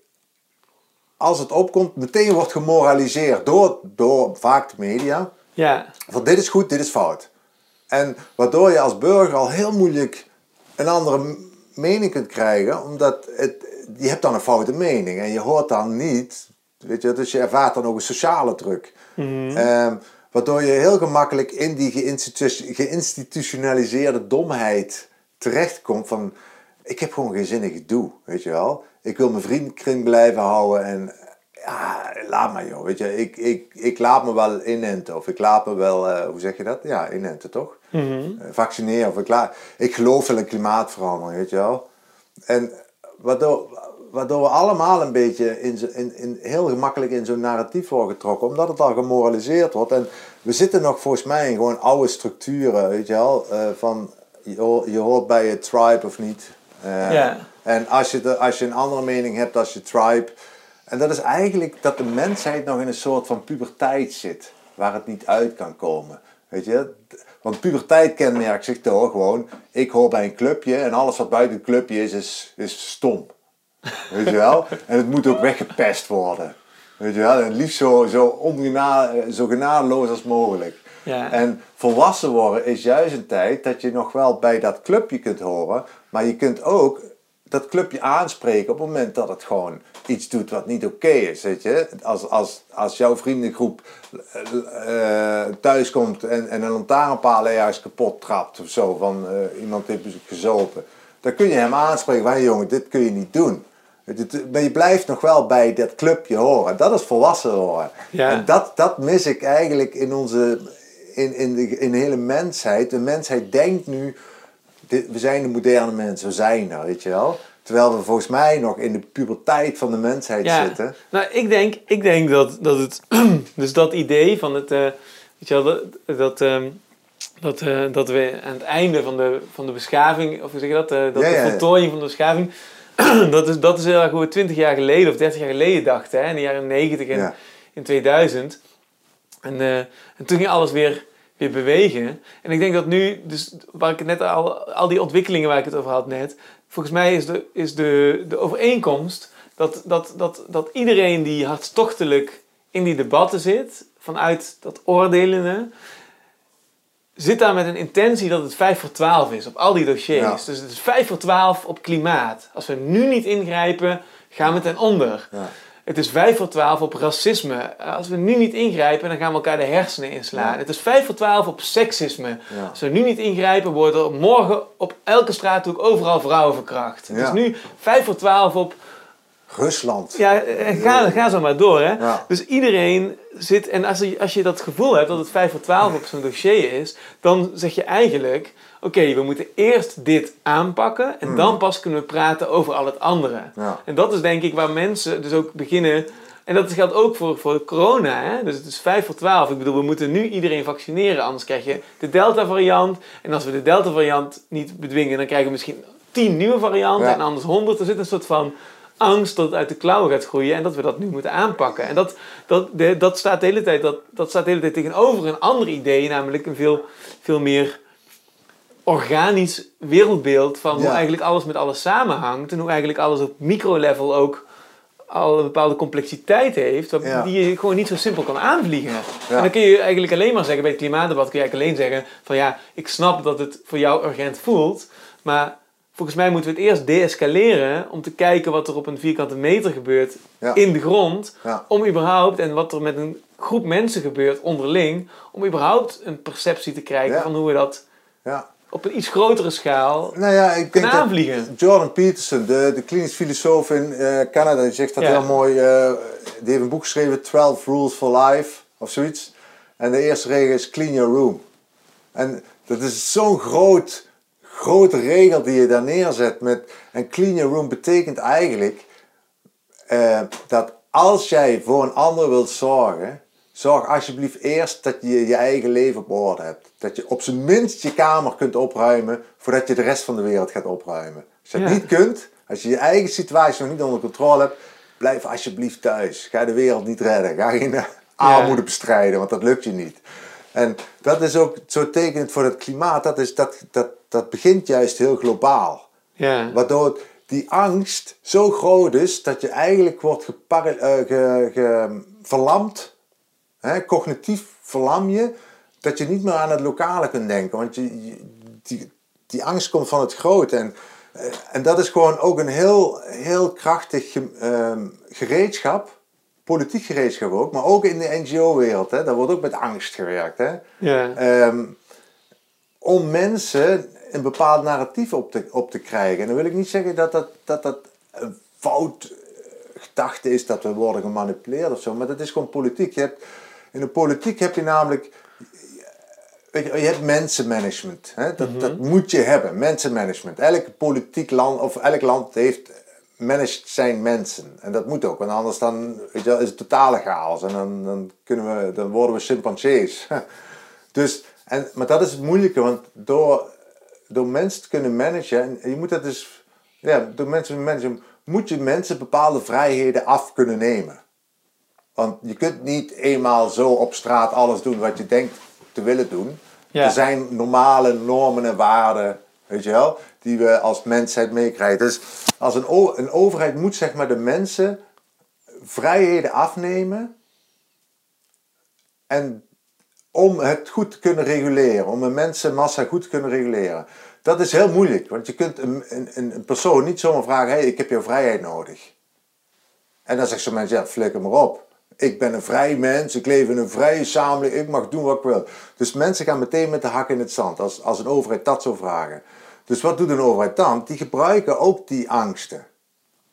als het opkomt meteen wordt gemoraliseerd door, door vaak de media. ja, Van dit is goed, dit is fout. En waardoor je als burger al heel moeilijk een andere mening kunt krijgen, omdat het, je hebt dan een foute mening en je hoort dan niet, weet je, dus je ervaart dan ook een sociale druk. Ehm, waardoor je heel gemakkelijk in die geïnstitu- geïnstitutionaliseerde domheid terechtkomt van, ik heb gewoon geen zin in gedoe, weet je wel. Ik wil mijn vriendenkring blijven houden en ja, laat maar joh, weet je. Ik, ik, ik laat me wel inenten of ik laat me wel, eh, hoe zeg je dat? Ja, inenten toch? mhm. Eh, vaccineren of ik, la- ik geloof wel in klimaatverandering, weet je wel. En waardoor, waardoor we allemaal een beetje in, in, in, heel gemakkelijk in zo'n narratief worden getrokken, omdat het al gemoraliseerd wordt. En we zitten nog volgens mij in gewoon oude structuren, weet je wel, eh, van je, hoort- je hoort bij je tribe of niet. Eh, Ja. En als je, de, als je een andere mening hebt als je tribe, en dat is eigenlijk dat de mensheid nog in een soort van puberteit zit, waar het niet uit kan komen. Weet je? Want puberteit kenmerkt zich door gewoon, ik hoor bij een clubje en alles wat buiten het clubje is, is, is stom. Weet je wel? En het moet ook weggepest worden. Weet je wel? En het liefst zo, zo, ongena, zo genadeloos als mogelijk. Ja. En volwassen worden is juist een tijd dat je nog wel bij dat clubje kunt horen, maar je kunt ook dat clubje aanspreken op het moment dat het gewoon iets doet wat niet oké is. Weet je? Als, als, als jouw vriendengroep eh, eh, thuis komt en, en een lantaarnpaal ergens kapot trapt of zo, van eh, iemand heeft gezopen. Dan kun je hem aanspreken van, jongen, dit kun je niet doen. Maar je blijft nog wel bij dat clubje horen. Dat is volwassen horen. Ja. En dat, dat mis ik eigenlijk in onze, in, in, de, in de hele mensheid. De mensheid denkt nu, we zijn de moderne mensen, we zijn er, weet je wel. Terwijl we volgens mij nog in de puberteit van de mensheid Ja. zitten. Nou, ik denk, ik denk dat, dat het... dus dat idee van het... eh, weet je wel, dat... dat ehm, dat, eh, dat we aan het einde van de, van de beschaving, of hoe zeg je dat? eh, dat Ja, de voltooiing van de beschaving, dat is, dat is heel erg hoe we 20 jaar geleden of 30 jaar geleden dachten, hè, in de jaren 90 en Ja. in 2000. En, eh, en toen ging alles weer, weer bewegen. En ik denk dat nu, dus waar ik het net al, al die ontwikkelingen waar ik het over had net, volgens mij is de, is de, de overeenkomst dat, dat, dat, dat iedereen die hartstochtelijk in die debatten zit, vanuit dat oordelende, zit daar met een intentie dat het 5 voor 12 is op al die dossiers. Ja. Dus het is 5 voor 12 op klimaat. Als we nu niet ingrijpen, gaan we ten onder. Ja. Het is 5 voor 12 op racisme. Als we nu niet ingrijpen, dan gaan we elkaar de hersenen inslaan. Ja. Het is 5 voor 12 op seksisme. Als we nu niet ingrijpen, worden er morgen op elke straathoek overal vrouwen verkracht. Het is nu 5 voor 12 op Rusland. ja, eh, ga, ga zo maar door. Hè? Ja. Dus iedereen zit. En als je, als je dat gevoel hebt dat het 5 voor 12 op zo'n dossier is, dan zeg je eigenlijk: oké, we moeten eerst dit aanpakken en dan pas kunnen we praten over al het andere. Ja. En dat is denk ik waar mensen dus ook beginnen. En dat geldt ook voor, voor corona. Hè? Dus het is 5 voor 12. Ik bedoel, we moeten nu iedereen vaccineren. Anders krijg je de Delta-variant. En als we de Delta-variant niet bedwingen, dan krijgen we misschien 10 nieuwe varianten. Ja. En anders 100. Er zit een soort van angst dat het uit de klauwen gaat groeien. En dat we dat nu moeten aanpakken. En dat, dat, de, dat, staat, de hele tijd, dat, dat staat de hele tijd tegenover een ander idee. Namelijk een veel, veel meer organisch wereldbeeld van hoe eigenlijk alles met alles samenhangt. En hoe eigenlijk alles op microlevel ook al een bepaalde complexiteit heeft, wat- Ja. die je gewoon niet zo simpel kan aanvliegen. Ja. En dan kun je eigenlijk alleen maar zeggen, bij het klimaatdebat kun je eigenlijk alleen zeggen van ja, ik snap dat het voor jou urgent voelt, maar volgens mij moeten we het eerst deescaleren om te kijken wat er op een vierkante meter gebeurt Ja. in de grond, Ja. om überhaupt, en wat er met een groep mensen gebeurt onderling, om überhaupt een perceptie te krijgen Ja. van hoe we dat Ja. op een iets grotere schaal Nou ja, ik denk dat aanvliegen. Jordan Peterson, de, de klinisch filosoof in eh, Canada, die zegt dat heel mooi. eh, die heeft een boek geschreven, 12 Rules for Life, of zoiets. En de eerste regel is clean your room. En dat is zo'n groot, grote regel die je daar neerzet. Met, en clean your room betekent eigenlijk eh, dat als jij voor een ander wilt zorgen, zorg alsjeblieft eerst dat je je eigen leven op orde hebt. Dat je op zijn minst je kamer kunt opruimen voordat je de rest van de wereld gaat opruimen. Als je dat Ja. niet kunt, als je je eigen situatie nog niet onder controle hebt, blijf alsjeblieft thuis. Ga de wereld niet redden. Ga geen armoede bestrijden, want dat lukt je niet. En dat is ook zo tekenend voor het klimaat. Dat, is, dat, dat, dat begint juist heel globaal. Ja. Waardoor die angst zo groot is dat je eigenlijk wordt gepara- eh, ge- ge- verlamd. Hè, cognitief verlam je. Dat je niet meer aan het lokale kunt denken. Want je, je- die, die angst komt van het grote. En, eh, en dat is gewoon ook een heel, heel krachtig ehm, gereedschap. Politiek gereedschap ook. Maar ook in de NGO-wereld. Daar wordt ook met angst gewerkt. Hè. Ja. Ehm, om mensen een bepaald narratief op te, op te krijgen. En dan wil ik niet zeggen dat dat, dat, dat een fout eh, gedachte is dat we worden gemanipuleerd of zo, maar dat is gewoon politiek. Je hebt, in de politiek heb je namelijk. Weet je, je hebt mensenmanagement. Hè? Dat, dat moet je hebben, mensenmanagement. Elk politiek land of elk land heeft managed zijn mensen. En dat moet ook, want anders dan, weet je, wel, is het totale chaos. En dan, dan, kunnen we, dan worden we chimpansees. Dus, en, maar dat is het moeilijke, want door, door mensen te kunnen managen, en je moet dat dus, ja, door mensen te managen, moet je mensen bepaalde vrijheden af kunnen nemen. Want je kunt niet eenmaal zo op straat alles doen wat je denkt te willen doen. Ja. Er zijn normale normen en waarden, weet je wel, die we als mensheid meekrijgen. Dus als een, een overheid moet zeg maar de mensen vrijheden afnemen en om het goed te kunnen reguleren, om een mensenmassa goed te kunnen reguleren. Dat is heel moeilijk, want je kunt een, een, een persoon niet zomaar vragen, hey, ik heb jouw vrijheid nodig. En dan zegt zo'n mens, ja, flikker maar op. Ik ben een vrij mens, ik leef in een vrije samenleving, ik mag doen wat ik wil. Dus mensen gaan meteen met de hak in het zand als, als een overheid dat zou vragen. Dus wat doet een overheid dan? Die gebruiken ook die angsten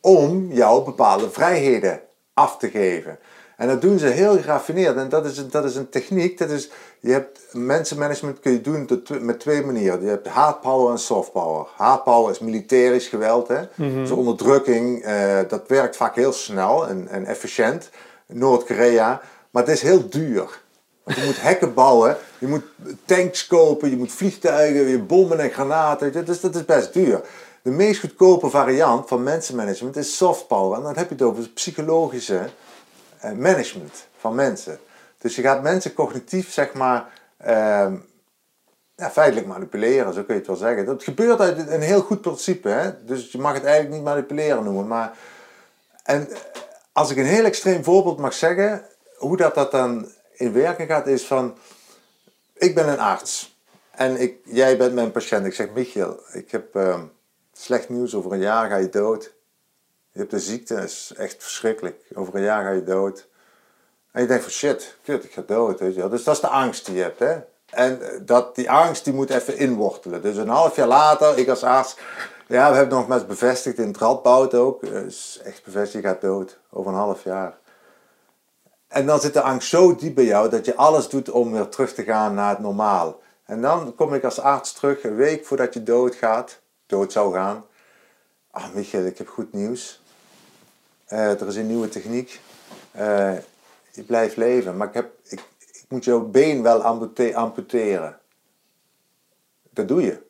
om jou bepaalde vrijheden af te geven. En dat doen ze heel geraffineerd. En dat is, een, dat is een techniek. Dat is, je hebt mensenmanagement kun je doen met twee manieren. Je hebt hard power en soft power. Hard power is militärisch geweld. Hè? Mm Dus onderdrukking, eh, dat werkt vaak heel snel en, en efficiënt. Noord-Korea. Maar het is heel duur. Want je moet hekken bouwen, je moet tanks kopen, je moet vliegtuigen, je bommen en granaten. Dat is, best duur. De meest goedkope variant van mensenmanagement is soft power. En dan heb je het over psychologische eh, management van mensen. Dus je gaat mensen cognitief, zeg maar, uh, ja, feitelijk manipuleren, zo kun je het wel zeggen. Dat gebeurt uit een heel goed principe, hè? dus je mag het eigenlijk niet manipuleren noemen. Maar, en als ik een heel extreem voorbeeld mag zeggen, hoe dat, dat dan in werking gaat, is van: ik ben een arts en ik, jij bent mijn patiënt. Ik zeg, Michiel, ik heb uh, slecht nieuws, over een jaar ga je dood. Je hebt een ziekte, dat is echt verschrikkelijk. Over een jaar ga je dood. En je denkt van shit, kut, ik ga dood. Weet je. Dus dat is de angst die je hebt. Hè? En dat, die angst die moet even inwortelen. Dus een half jaar later, ik als arts, ja, we hebben nog maar bevestigd in het radboud ook. is echt bevestigd, je gaat dood. Over een half jaar. En dan zit de angst zo diep bij jou dat je alles doet om weer terug te gaan naar het normaal. En dan kom ik als arts terug, een week voordat je doodgaat, dood zou gaan. Ah, Michael, ik heb goed nieuws. Uh, er is een nieuwe techniek. Je blijft leven, maar ik, heb, ik, ik moet jouw been wel amputeren. Dat doe je.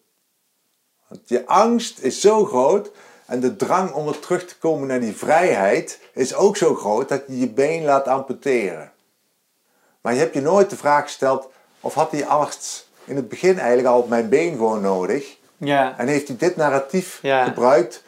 Want je angst is zo groot en de drang om weer terug te komen naar die vrijheid is ook zo groot dat je je been laat amputeren. Maar je hebt je nooit de vraag gesteld of had die arts in het begin eigenlijk al mijn been gewoon nodig? Ja. En heeft hij dit narratief gebruikt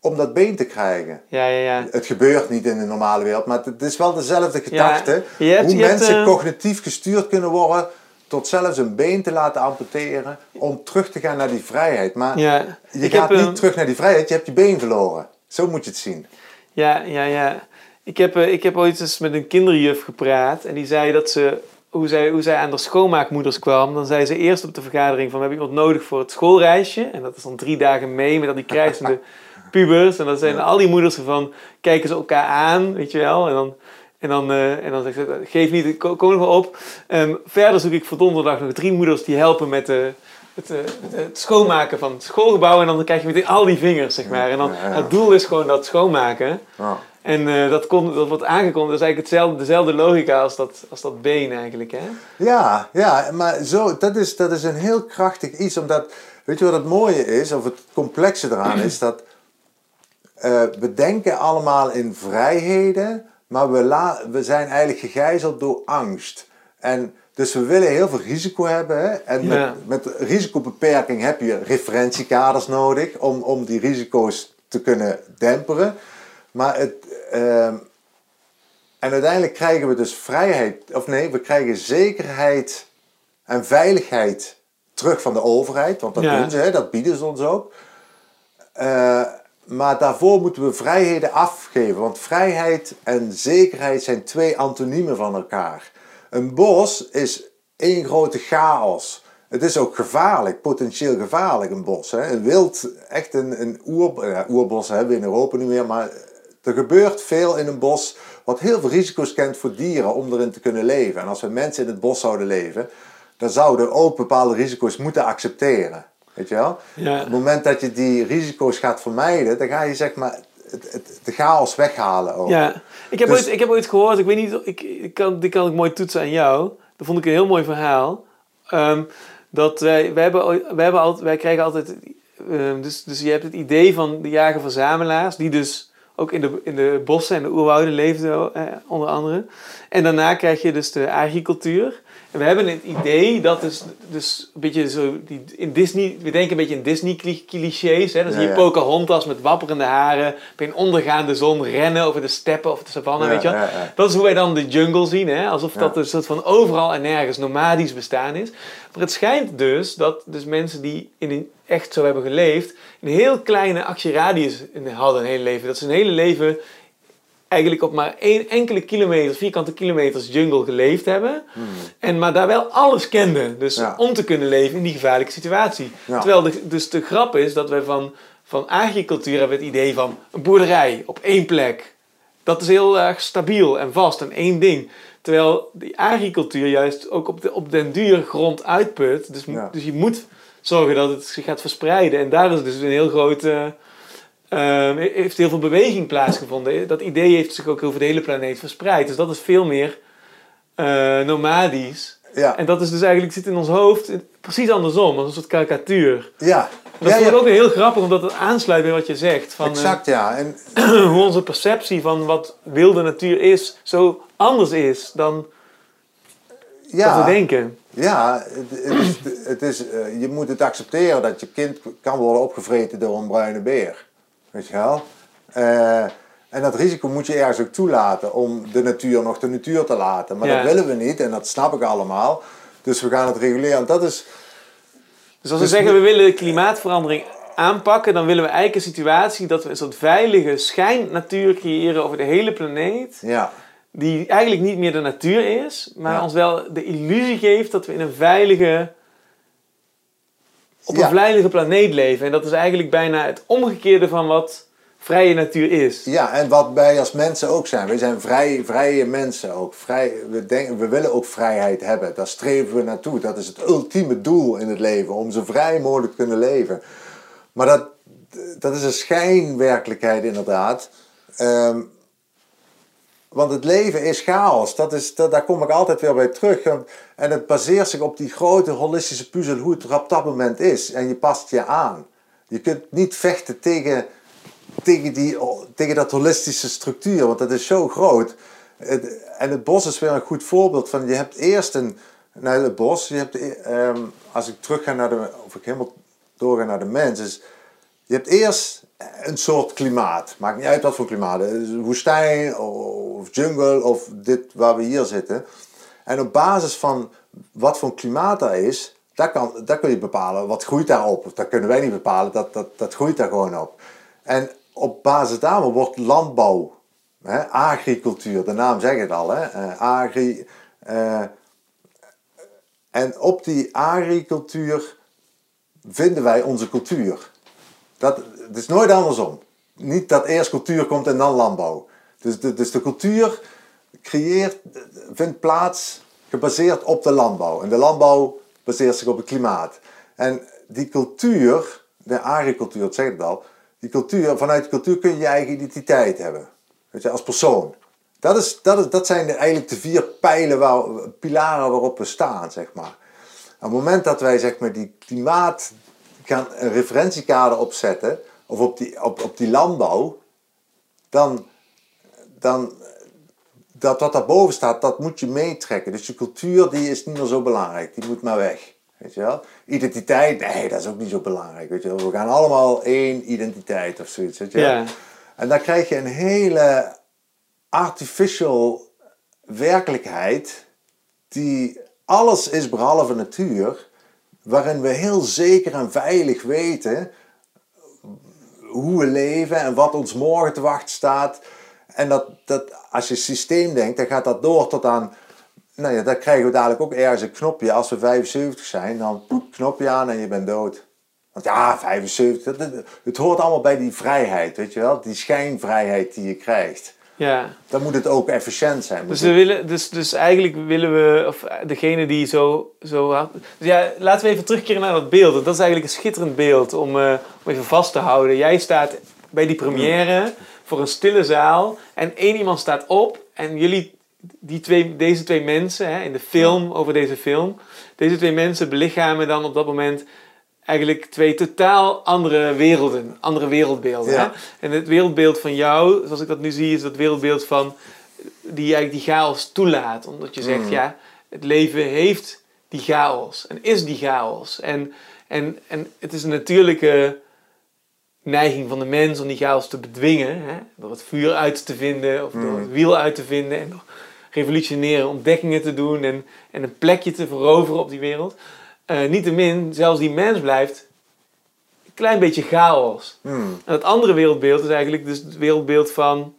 om dat been te krijgen. Ja, ja, ja. Het gebeurt niet in de normale wereld, maar het is wel dezelfde gedachte. hoe mensen uh... cognitief gestuurd kunnen worden tot zelfs een been te laten amputeren om terug te gaan naar die vrijheid. Maar ja. je gaat niet terug naar die vrijheid, je hebt je been verloren. Zo moet je het zien. Ja, ja, ja. Ik heb, uh, ik heb ooit eens met een kinderjuf gepraat en die zei dat ze hoe zij, hoe zij aan de schoonmaakmoeders kwam, dan zei ze eerst op de vergadering van we hebben iemand nodig voor het schoolreisje. En dat is dan drie dagen mee met al die krijzende pubers. En dan zijn al die moeders van, kijken ze elkaar aan, weet je wel. En dan, en dan, uh, en dan zegt ze, geef niet, kom nog wel op. Um, verder zoek ik voor donderdag nog drie moeders die helpen met de, het, het, schoonmaken van het schoolgebouw. En dan krijg je meteen al die vingers, zeg maar. En dan, het doel is gewoon dat schoonmaken. En uh, dat, kon, dat wordt aangekondigd, dat is eigenlijk hetzelfde, dezelfde logica als dat, als dat been eigenlijk, hè? Ja, ja maar zo, dat, is, dat is een heel krachtig iets, omdat, weet je wat het mooie is, of het complexe eraan is, dat we denken allemaal in vrijheden, maar we, la we zijn eigenlijk gegijzeld door angst. En dus we willen heel veel risico hebben. Hè? En met, met risicobeperking heb je referentiekaders nodig om, om die risico's te kunnen demperen. Maar het, uh, en uiteindelijk krijgen we dus vrijheid, of nee, we krijgen zekerheid en veiligheid terug van de overheid, want dat doen ze, hè? dat bieden ze ons ook. Uh, maar daarvoor moeten we vrijheden afgeven. Want vrijheid en zekerheid zijn twee antoniemen van elkaar. Een bos is één grote chaos. Het is ook gevaarlijk, potentieel gevaarlijk, een bos. Hè? Een wild, echt een, een oerbos hebben we in Europa niet meer, maar er gebeurt veel in een bos wat heel veel risico's kent voor dieren om erin te kunnen leven. En als we mensen in het bos zouden leven, dan zouden we ook bepaalde risico's moeten accepteren. Weet je wel? Ja. Op het moment dat je die risico's gaat vermijden, dan ga je zeg maar het, het, de chaos weghalen ook. Ja, ik heb, dus- ooit, ik heb ooit gehoord, ik weet niet, ik, ik kan, die kan ik mooi toetsen aan jou. Dat vond ik een heel mooi verhaal. Um, dat wij, wij, hebben, wij, hebben altijd, wij krijgen altijd, um, dus, dus je hebt het idee van de jager-verzamelaars, die dus ook in de, in de bossen en de oerwouden leefden, eh, onder andere. En daarna krijg je dus de agricultuur. En we hebben het idee dat is dus een beetje zo, die, in Disney, we denken een beetje in Disney-clichés. Dan zie je ja. Pocahontas met wapperende haren, bij een ondergaande zon rennen over de steppen of de savanne, weet je. Dat is hoe wij dan de jungle zien, hè? alsof dat een soort van overal en nergens nomadisch bestaan is. Maar het schijnt dus dat dus mensen die in een, echt zo hebben geleefd, een heel kleine actieradius hadden een hele leven. Dat ze een hele leven eigenlijk op maar één enkele kilometers, vierkante kilometers jungle geleefd hebben. En maar daar wel alles kenden. Dus Ja. om te kunnen leven in die gevaarlijke situatie. Ja. Terwijl de, dus de grap is dat we van, van agricultuur hebben het idee van een boerderij op één plek. Dat is heel erg stabiel en vast en één ding. Terwijl die agricultuur juist ook op, de, op den duur grond uitput. Dus, Ja. dus je moet zorgen dat het zich gaat verspreiden. En daar is dus een heel grote... eh, heeft heel veel beweging plaatsgevonden. Dat idee heeft zich ook over de hele planeet verspreid. Dus dat is veel meer eh, nomadisch. Ja, En dat is dus eigenlijk zit in ons hoofd precies andersom, als een soort karikatuur. ja. Dat ja, ik ja. ook heel grappig, omdat het aansluit bij wat je zegt. Van, eh, Exact, ja. En hoe onze perceptie van wat wilde natuur is, zo anders is dan ja, wat we denken. Ja, het, het is, het is, eh, je moet het accepteren dat je kind kan worden opgevreten door een bruine beer. Weet je wel? Eh, en dat risico moet je ergens ook toelaten om de natuur nog de natuur te laten. Maar Ja. dat willen we niet en dat snap ik allemaal. Dus we gaan het reguleren. En dat is, Dus als we Dus zeggen we- we willen klimaatverandering aanpakken, dan willen we eigenlijk een situatie dat we een soort veilige schijnnatuur creëren over de hele planeet. ja, Die eigenlijk niet meer de natuur is, maar Ja. ons wel de illusie geeft dat we in een veilige, op een veilige planeet leven. En dat is eigenlijk bijna het omgekeerde van wat vrije natuur is. ja, en wat wij als mensen ook zijn. We zijn vrij, vrije mensen ook. Vrij, we, denken, we willen ook vrijheid hebben. Daar streven we naartoe. Dat is het ultieme doel in het leven. Om zo vrij mogelijk te kunnen leven. Maar dat, dat is een schijnwerkelijkheid inderdaad. Ehm, want het leven is chaos. Dat is, dat, daar kom ik altijd weer bij terug. En, het baseert zich op die grote holistische puzzel hoe het er op dat moment is. En je past je aan. Je kunt niet vechten tegen, tegen, die, tegen dat holistische structuur, want dat is zo groot. En het bos is weer een goed voorbeeld van. Je hebt eerst een. Nou, het bos, je hebt, ehm, als ik terug ga naar de. of ik helemaal doorga naar de mens, is. Je hebt eerst een soort klimaat. Maakt niet uit wat voor klimaat. Woestijn of jungle of dit waar we hier zitten. En op basis van wat voor klimaat er is, daar, kan, daar kun je bepalen wat groeit daarop. Dat kunnen wij niet bepalen, dat, dat, dat groeit daar gewoon op. En op basis daarvan wordt landbouw, hè, agricultuur, de naam zegt het al, hè, eh, agri, eh, en op die agricultuur vinden wij onze cultuur. Dat, het is nooit andersom. Niet dat eerst cultuur komt en dan landbouw. Dus de, dus de cultuur creëert, vindt plaats gebaseerd op de landbouw. En de landbouw baseert zich op het klimaat. En die cultuur, de agricultuur, dat zegt het al, die cultuur, vanuit die cultuur kun je je eigen identiteit hebben. Weet je, als persoon. Dat, is, dat, is, dat zijn eigenlijk de vier pijlen waar, pilaren waarop we staan, zeg maar. Op het moment dat wij zeg maar, die klimaat gaan een referentiekader opzetten, of op die, op, op die landbouw, dan, dan dat wat daarboven staat, dat moet je meetrekken. Dus je cultuur die is niet meer zo belangrijk, die moet maar weg. Weet je wel? Identiteit, nee, dat is ook niet zo belangrijk. Weet je wel? We gaan allemaal één identiteit of zoiets. Weet je wel? En dan krijg je een hele artificial werkelijkheid die alles is behalve natuur, waarin we heel zeker en veilig weten hoe we leven en wat ons morgen te wachten staat. En dat, dat, als je systeem denkt, dan gaat dat door tot aan. Nou ja, dan krijgen we dadelijk ook ergens een knopje. Als we 75 zijn, dan poep, knopje aan en je bent dood. Want ja, 75, dat- dat- het hoort allemaal bij die vrijheid, weet je wel? Die schijnvrijheid die je krijgt. Ja. Dan moet het ook efficiënt zijn. Dus, we willen, dus, dus eigenlijk willen we, of degene die zo, zo. Dus ja, laten we even terugkeren naar dat beeld. Want dat is eigenlijk een schitterend beeld om, eh, om even vast te houden. Jij staat bij die première voor een stille zaal en één iemand staat op en jullie, die twee, deze twee mensen, hè, in de film over deze film, deze twee mensen belichamen dan op dat moment eigenlijk twee totaal andere werelden, andere wereldbeelden. Ja. Hè? En het wereldbeeld van jou, zoals ik dat nu zie, is dat wereldbeeld van die eigenlijk die chaos toelaat. Omdat je zegt, Mhm. ja, het leven heeft die chaos en is die chaos. En, en, en het is een natuurlijke neiging van de mens om die chaos te bedwingen. Hè? Door het vuur uit te vinden of door Mhm. het wiel uit te vinden. En door revolutionaire ontdekkingen te doen en, en een plekje te veroveren op die wereld. Eh niettemin, zelfs die mens blijft een klein beetje chaos. Hmm. En het andere wereldbeeld is eigenlijk dus het wereldbeeld van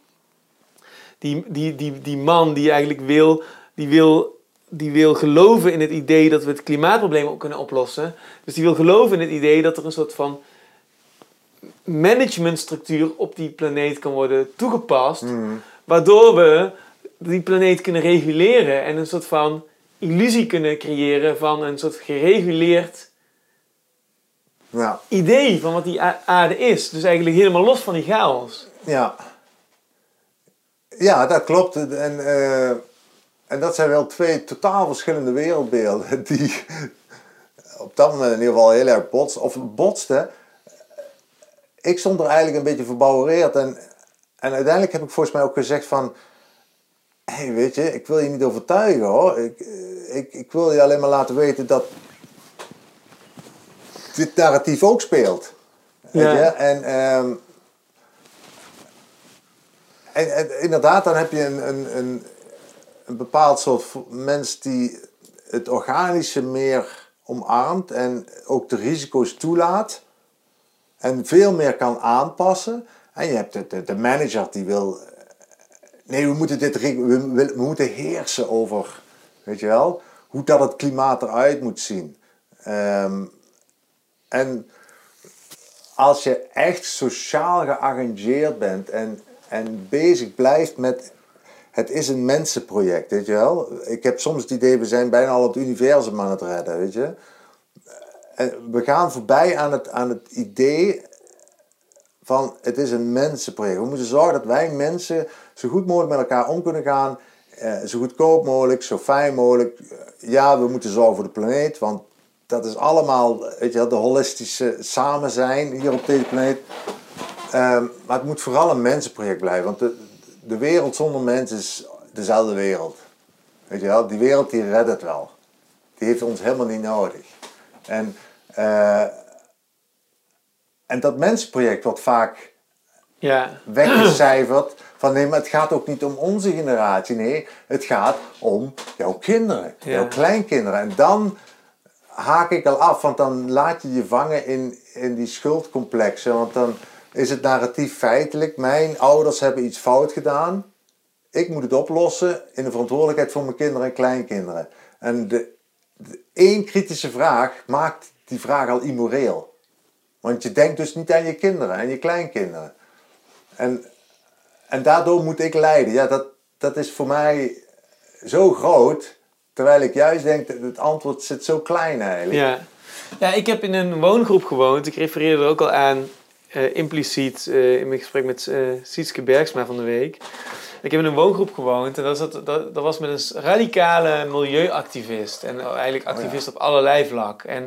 die, die, die, die man die eigenlijk wil, die wil, die wil geloven in het idee dat we het klimaatprobleem ook kunnen oplossen. Dus die wil geloven in het idee dat er een soort van managementstructuur op die planeet kan worden toegepast. Waardoor we die planeet kunnen reguleren en een soort van illusie kunnen creëren van een soort gereguleerd Ja. idee van wat die aarde is. Dus eigenlijk helemaal los van die chaos. Ja. Ja, dat klopt. En, eh, en dat zijn wel twee totaal verschillende wereldbeelden die op dat moment in ieder geval heel erg botsten. Of botsten. Ik stond er eigenlijk een beetje verbouwereerd en, en uiteindelijk heb ik volgens mij ook gezegd van... Hé, hey, weet je, ik wil je niet overtuigen hoor. Ik, eh, ik, ik wil je alleen maar laten weten dat dit narratief ook speelt. Weet Ja. je? En, ehm, en, en inderdaad, dan heb je een, een, een, een bepaald soort mens die het organische meer omarmt en ook de risico's toelaat en veel meer kan aanpassen. En je hebt de, de, de manager die wil, nee, we moeten, dit, we, we moeten heersen over, weet je wel, hoe dat het klimaat eruit moet zien. Ehm, en als je echt sociaal gearrangeerd bent en, en bezig blijft met. Het is een mensenproject, weet je wel. Ik heb soms het idee, we zijn bijna al het universum aan het redden, weet je. En we gaan voorbij aan het, aan het idee van het is een mensenproject. We moeten zorgen dat wij mensen zo goed mogelijk met elkaar om kunnen gaan. Eh, zo goedkoop mogelijk, zo fijn mogelijk. Eh, Ja, we moeten zorgen voor de planeet, want dat is allemaal weet je, de holistische samen zijn hier op deze planeet. Ehm, maar het moet vooral een mensenproject blijven, want de, de wereld zonder mens is dezelfde wereld. Weet je wel, die wereld die redt het wel. Die heeft ons helemaal niet nodig. En, eh, en dat mensenproject wordt vaak Ja, weggecijferd van nee, maar het gaat ook niet om onze generatie. Nee, het gaat om jouw kinderen, Ja. jouw kleinkinderen. En dan haak ik al af, want dan laat je je vangen in, in die schuldcomplexen. Want dan is het narratief feitelijk, mijn ouders hebben iets fout gedaan. Ik moet het oplossen in de verantwoordelijkheid voor mijn kinderen en kleinkinderen. En de, de één kritische vraag maakt die vraag al immoreel. Want je denkt dus niet aan je kinderen en je kleinkinderen. En, en daardoor moet ik lijden. Ja, dat, dat is voor mij zo groot. Terwijl ik juist denk, dat het antwoord zit zo klein eigenlijk. ja. ja, ik heb in een woongroep gewoond. Ik refereerde er ook al aan eh, impliciet eh, in mijn gesprek met eh Sietske Bergsma van de week. Ik heb in een woongroep gewoond en dat, zat, dat, dat was met een radicale milieuactivist. En eigenlijk activist op allerlei vlak. En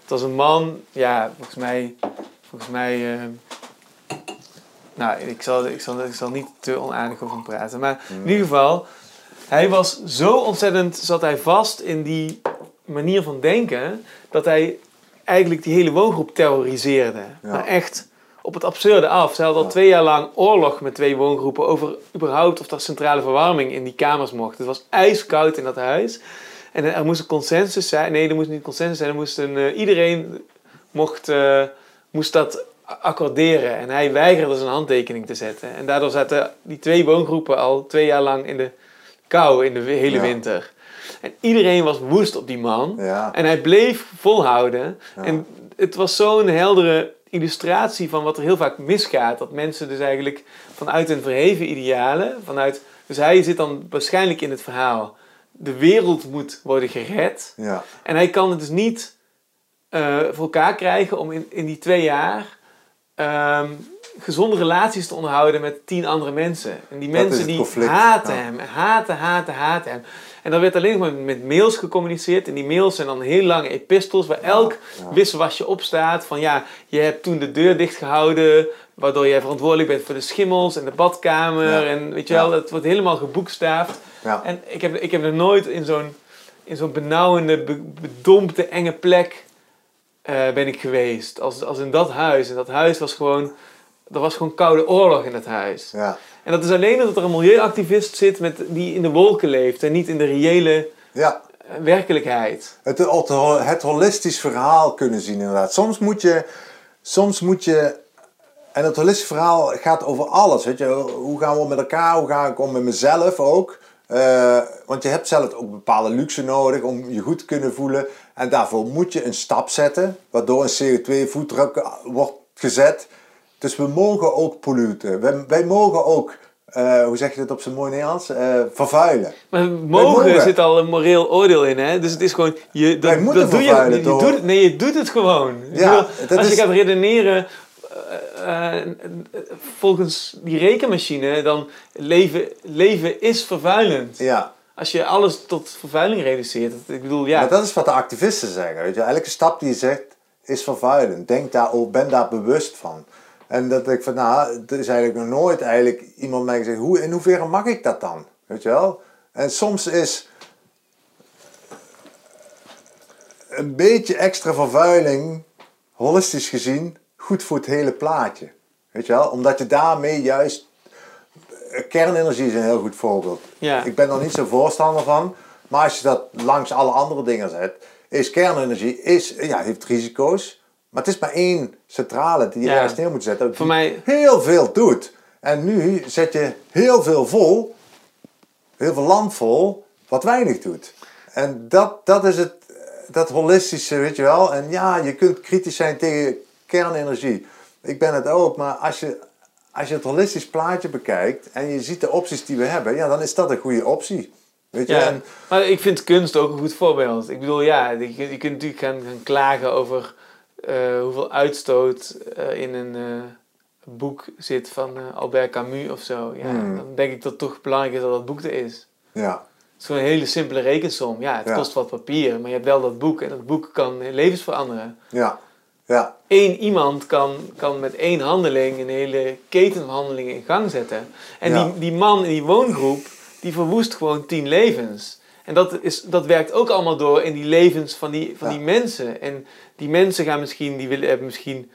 het was een man, ja, volgens mij, volgens mij nou, ik zal, ik, zal, ik zal niet te onaardig over hem praten. Maar in ieder geval, hij was zo ontzettend, zat hij vast in die manier van denken, dat hij eigenlijk die hele woongroep terroriseerde. Ja. Maar echt op het absurde af. Ze hadden al twee jaar lang oorlog met twee woongroepen over überhaupt of er centrale verwarming in die kamers mocht. Het was ijskoud in dat huis. En er moest een consensus zijn. Nee, er moest niet consensus zijn. Er moest een, eh, iedereen mocht, eh, moest dat accorderen. En hij weigerde zijn handtekening te zetten. En daardoor zaten die twee woongroepen al twee jaar lang in de kou in de hele Ja. winter. En iedereen was woest op die man. Ja. En hij bleef volhouden. Ja. En het was zo'n heldere illustratie van wat er heel vaak misgaat. Dat mensen dus eigenlijk vanuit een verheven idealen, vanuit, dus hij zit dan waarschijnlijk in het verhaal, de wereld moet worden gered. Ja. En hij kan het dus niet eh, voor elkaar krijgen om in, in die twee jaar ehm, gezonde relaties te onderhouden met tien andere mensen. En die Dat mensen die conflict, haten ja. hem, haten, haten, haten hem. En dan werd alleen maar met mails gecommuniceerd. En die mails zijn dan heel lange epistels waar elk ja. wisselwasje op staat. Van ja, je hebt toen de deur dicht gehouden, waardoor jij verantwoordelijk bent voor de schimmels en de badkamer. En weet je wel, het wordt helemaal geboekstaafd. En ik heb, ik heb er nooit in zo'n in zo'n benauwende, be- bedompte, enge plek eh, ben ik geweest. Als, als in dat huis. En dat huis was gewoon... Er was gewoon koude oorlog in dat huis. Ja. En dat is alleen omdat er een milieuactivist zit met, die in de wolken leeft. En niet in de reële ja. eh, werkelijkheid. Het, het, het holistisch verhaal kunnen zien inderdaad. Soms moet je, soms moet je En het holistische verhaal gaat over alles. Weet je? Hoe gaan we om met elkaar? Hoe ga ik om met mezelf ook? Uh, want je hebt zelf ook bepaalde luxe nodig om je goed te kunnen voelen. En daarvoor moet je een stap zetten, waardoor een CO2-voetdruk wordt gezet. Dus we mogen ook polluten. Wij, wij mogen ook, uh, hoe zeg je dat op zijn mooi Nederlands, uh, vervuilen. Maar mogen, mogen, zit al een moreel oordeel in, hè? Dus het is gewoon, je, dat, dat doe je, je doet, Nee, je doet het gewoon. Ja, bedoel, als je gaat redeneren uh, volgens die rekenmachine, dan leven, leven is vervuilend. Ja. Als je alles tot vervuiling reduceert. Ik bedoel, ja. Maar dat is wat de activisten zeggen. Weet je? Elke stap die je zegt is vervuilend. Denk daar, ben daar bewust van. En dat ik van, nou, er is eigenlijk nog nooit eigenlijk iemand mij gezegd, hoe, in hoeverre mag ik dat dan? Weet je wel? En soms is een beetje extra vervuiling, holistisch gezien, goed voor het hele plaatje. Weet je wel? Omdat je daarmee juist. Kernenergie is een heel goed voorbeeld. Ja. Ik ben er niet zo voorstander van. Maar als je dat langs alle andere dingen zet, is kernenergie is, ja, heeft risico's. Maar het is maar één centrale die je ja. ergens neer moet zetten. Voor mij... heel veel doet. En nu zet je heel veel vol, heel veel land vol, wat weinig doet. En dat, dat is het, dat holistische, weet je wel. En ja, je kunt kritisch zijn tegen kernenergie. Ik ben het ook, maar als je, als je het holistisch plaatje bekijkt en je ziet de opties die we hebben, ja, dan is dat een goede optie. Weet je? Ja, maar ik vind kunst ook een goed voorbeeld. Ik bedoel, ja, je, je kunt natuurlijk gaan, gaan klagen over uh, hoeveel uitstoot uh, in een uh, boek zit van Albert Camus of zo. Ja, hmm. Dan denk ik dat het toch belangrijk is dat dat boek er is. Ja. Het is gewoon een hele simpele rekensom. Ja, het kost wat papier, maar je hebt wel dat boek en dat boek kan levens veranderen. Ja. Ja. Eén iemand kan, kan met één handeling een hele keten van handelingen in gang zetten. En die, die man in die woongroep, die verwoest gewoon tien levens. En dat, is, dat werkt ook allemaal door in die levens van die, van die mensen. En die mensen gaan misschien, die willen, hebben misschien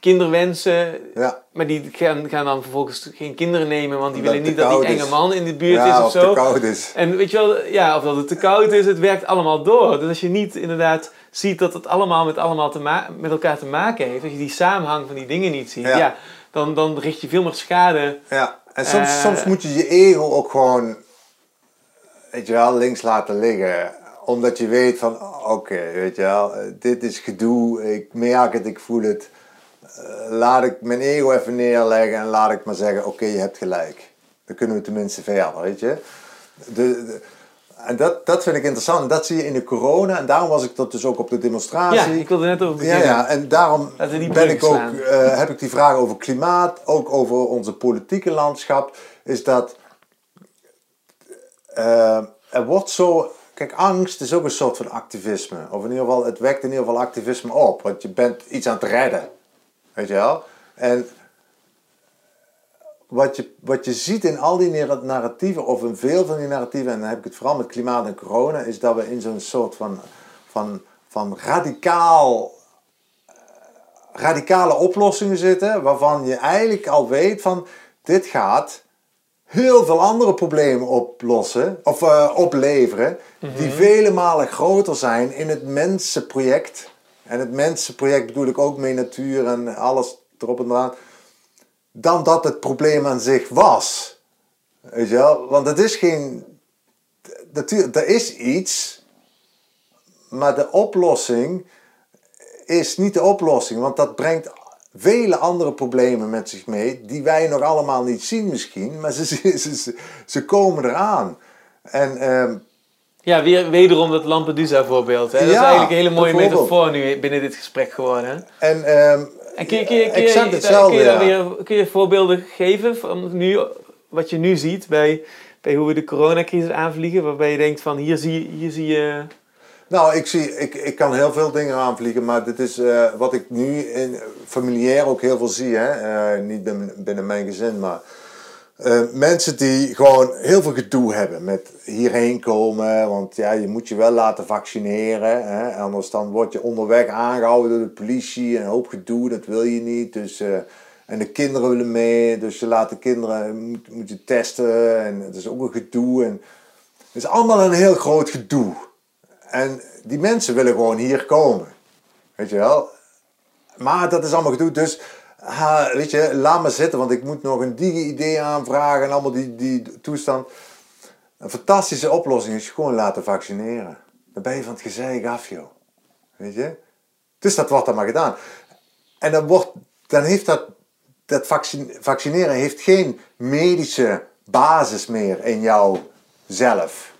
kinderwensen. Ja. Maar die gaan, gaan dan vervolgens geen kinderen nemen, want die willen niet dat die enge man in de buurt is of, zo. Te koud is. En weet je wel, ja, of dat het te koud is, het werkt allemaal door. Dus als je niet inderdaad ziet dat het allemaal met, allemaal te met elkaar te maken heeft, als je die samenhang van die dingen niet ziet, ja. dan, dan richt je veel meer schade. Ja, en soms, uh, soms moet je je ego ook gewoon, weet je wel, links laten liggen omdat je weet van, oké, weet je wel, dit is gedoe, ik merk het, ik voel het. Eh, laat ik mijn ego even neerleggen en laat ik maar zeggen, oké, je hebt gelijk. Dan kunnen we tenminste verder, weet je. De, en dat, dat vind ik interessant. Dat zie je in de corona. En daarom was ik dat dus ook op de demonstratie. Ja, ik wilde net over beginnen. Ja, ja. en daarom ben ik ook, uh, heb ik die vraag over klimaat, ook over onze politieke landschap. Is dat uh, er wordt zo Kijk, angst is ook een soort van activisme. Of in ieder geval, het wekt in ieder geval activisme op. Want je bent iets aan het redden. Weet je wel? En wat je, wat je ziet in al die narratieven, of in veel van die narratieven, en dan heb ik het vooral met klimaat en corona, is dat we in zo'n soort van, van, van radicaal, radicale oplossingen zitten, waarvan je eigenlijk al weet van, dit gaat heel veel andere problemen oplossen, of uh, opleveren, die mhm. vele malen groter zijn in het mensenproject. En het mensenproject bedoel ik ook mee natuur en alles erop en eraan. Dan dat het probleem aan zich was. Weet je wel? Want het is geen. Natuurlijk, er is iets, maar de oplossing is niet de oplossing, want dat brengt vele andere problemen met zich mee, die wij nog allemaal niet zien misschien, maar ze, ze, ze, komen eraan. En, ehm, ja, weer, wederom dat Lampedusa voorbeeld. Hè? Dat is eigenlijk een hele mooie metafoor nu binnen dit gesprek geworden. En, um, en kun, je, kun, je, kun, je, kun, je, weer, kun je voorbeelden geven van nu, wat je nu ziet bij, bij hoe we de coronacrisis aanvliegen, waarbij je denkt van hier zie, hier zie je nou, ik, zie, ik, ik kan heel veel dingen aanvliegen, maar dit is uh, wat ik nu in, familiair ook heel veel zie. Hè? Uh, niet binnen, binnen mijn gezin, maar uh, mensen die gewoon heel veel gedoe hebben met hierheen komen. Want ja, je moet je wel laten vaccineren. Hè? Anders dan word je onderweg aangehouden door de politie en een hoop gedoe, dat wil je niet. Dus, en de kinderen willen mee, dus je laat de kinderen moet je testen. En het is ook een gedoe. En het is allemaal een heel groot gedoe. En die mensen willen gewoon hier komen. Weet je wel? Maar dat is allemaal gedoe. Dus ha, weet je, laat me zitten, want ik moet nog een digi-idee aanvragen en allemaal die, die toestand. Een fantastische oplossing is gewoon laten vaccineren. Dan ben je van het gezeik af, joh. Weet je? Dus dat wordt dan maar gedaan. En dan, wordt, dan heeft dat, dat vaccineren heeft geen medische basis meer in jou zelf.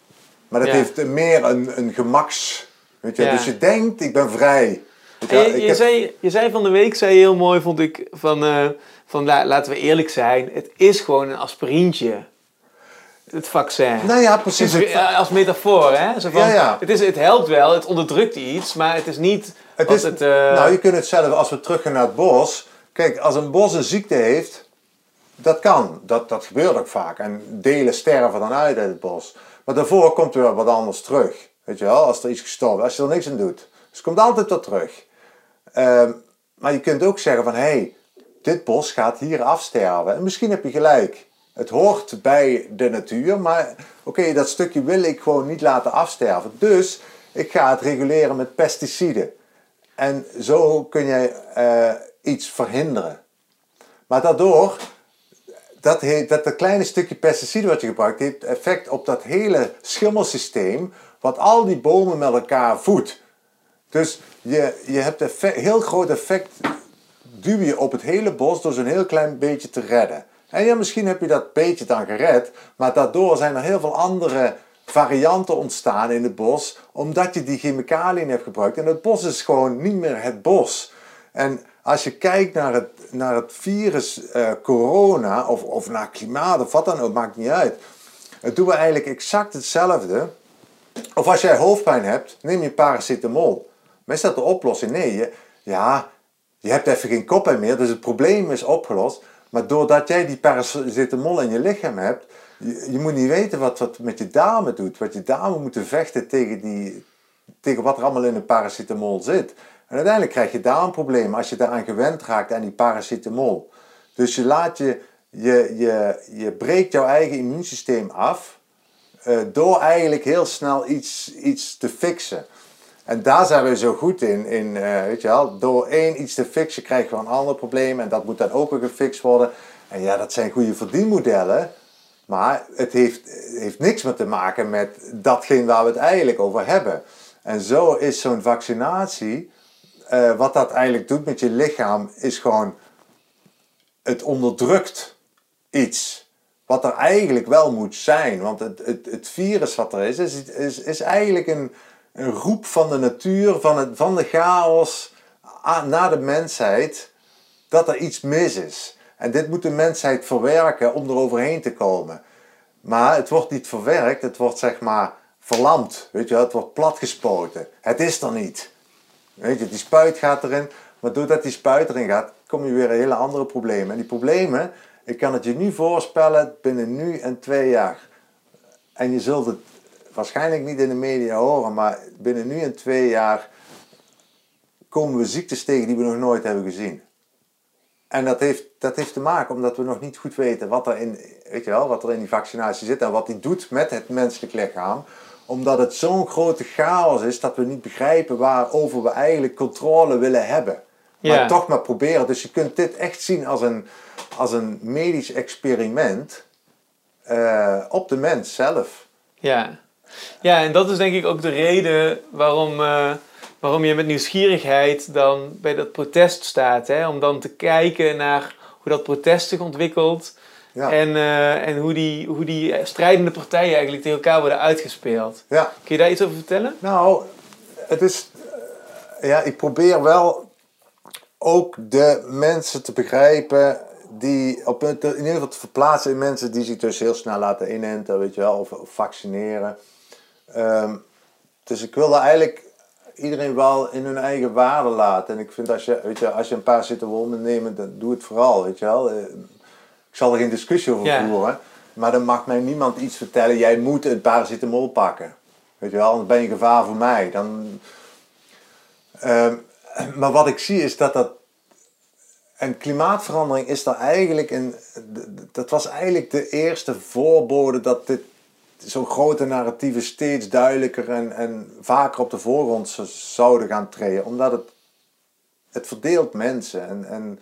Maar dat heeft meer een, een gemaks. Weet je? Dus je denkt, ik ben vrij. Je, je, zei, je zei van de week, zei je heel mooi, vond ik, van, uh, van laten we eerlijk zijn, het is gewoon een aspirintje. Het vaccin. Nou ja, precies. Het, als metafoor, hè? Zo van, ja, ja. Het, is, het helpt wel, het onderdrukt iets, maar het is niet. Het is, het, uh... Nou, je kunt het zelf, als we teruggaan naar het bos. Kijk, als een bos een ziekte heeft, dat kan. Dat, dat gebeurt ook vaak. En delen sterven dan uit uit het bos. Maar daarvoor komt er wel wat anders terug. Weet je wel, als er iets gestorven als je er niks aan doet. Dus het komt altijd tot terug. Ehm, maar je kunt ook zeggen van, hé, hey, dit bos gaat hier afsterven. En misschien heb je gelijk. Het hoort bij de natuur, maar oké, dat stukje wil ik gewoon niet laten afsterven. Dus ik ga het reguleren met pesticiden. En zo kun je uh, iets verhinderen. Maar daardoor, dat, heet, dat, dat kleine stukje pesticiden wat je gebruikt, heeft effect op dat hele schimmelsysteem, wat al die bomen met elkaar voedt. Dus je, je hebt een heel groot effect, duw je op het hele bos door zo'n heel klein beetje te redden. En ja, misschien heb je dat beetje dan gered, maar daardoor zijn er heel veel andere varianten ontstaan in het bos, omdat je die chemicaliën hebt gebruikt. En het bos is gewoon niet meer het bos. En als je kijkt naar het, naar het virus uh, corona, of, of naar klimaat, of wat dan ook, maakt niet uit. Het doen we eigenlijk exact hetzelfde. Of als jij hoofdpijn hebt, neem je paracetamol. Maar is dat de oplossing? Nee, je, ja, je hebt even geen koppijn meer, dus het probleem is opgelost. Maar doordat jij die paracetamol in je lichaam hebt, je, je moet niet weten wat wat met je darmen doet. Wat je darmen moeten vechten tegen, die, tegen wat er allemaal in een paracetamol zit. En uiteindelijk krijg je darmproblemen als je daaraan gewend raakt aan die paracetamol. Dus je laat je, je, je, je breekt jouw eigen immuunsysteem af uh, door eigenlijk heel snel iets, iets te fixen. En daar zijn we zo goed in. in uh, weet je wel, door één iets te fixen krijgen we een ander probleem. En dat moet dan ook weer gefixt worden. En ja, dat zijn goede verdienmodellen. Maar het heeft, heeft niks meer te maken met datgene waar we het eigenlijk over hebben. En zo is zo'n vaccinatie, uh, wat dat eigenlijk doet met je lichaam, is gewoon, het onderdrukt iets. Wat er eigenlijk wel moet zijn. Want het, het, het virus wat er is, is, is, is eigenlijk een, een roep van de natuur, van, het, van de chaos naar de mensheid, dat er iets mis is. En dit moet de mensheid verwerken om er overheen te komen. Maar het wordt niet verwerkt, het wordt zeg maar verlamd. Weet je, het wordt platgespoten. Het is er niet. Weet je, die spuit gaat erin, maar doordat die spuit erin gaat, kom je weer een hele andere problemen. En die problemen, ik kan het je nu voorspellen binnen nu en twee jaar. En je zult het waarschijnlijk niet in de media horen, maar binnen nu en twee jaar komen we ziektes tegen die we nog nooit hebben gezien. En dat heeft, dat heeft te maken omdat we nog niet goed weten wat er, in, weet je wel, wat er in die vaccinatie zit en wat die doet met het menselijk lichaam. Omdat het zo'n grote chaos is dat we niet begrijpen waarover we eigenlijk controle willen hebben. Maar toch maar proberen. Dus je kunt dit echt zien als een, als een medisch experiment uh, op de mens zelf. Ja. Ja, en dat is denk ik ook de reden waarom, uh, waarom je met nieuwsgierigheid dan bij dat protest staat. Hè? Om dan te kijken naar hoe dat protest zich ontwikkelt. Ja. En, uh, en hoe, die, hoe die strijdende partijen eigenlijk tegen elkaar worden uitgespeeld. Ja. Kun je daar iets over vertellen? Nou, het is... Eh, ja, ik probeer wel ook de mensen te begrijpen die op in ieder geval te verplaatsen in mensen die zich dus heel snel laten inenten, weet je wel, of, of vaccineren. Ehm, dus ik wilde eigenlijk iedereen wel in hun eigen waarde laten. En ik vind als je, weet je, als je een paar zitten wil nemen, dan doe het vooral, weet je wel. Eh, ik zal er geen discussie over voeren. Maar dan mag mij niemand iets vertellen, jij moet een paracetamol pakken. Weet je wel, anders ben je gevaar voor mij. Dan, ehm, maar wat ik zie is dat dat... En klimaatverandering is daar eigenlijk een... Dat was eigenlijk de eerste voorbode dat dit zo'n grote narratieven steeds duidelijker en, en vaker op de voorgrond zouden gaan treden. Omdat het, het verdeelt mensen. En, en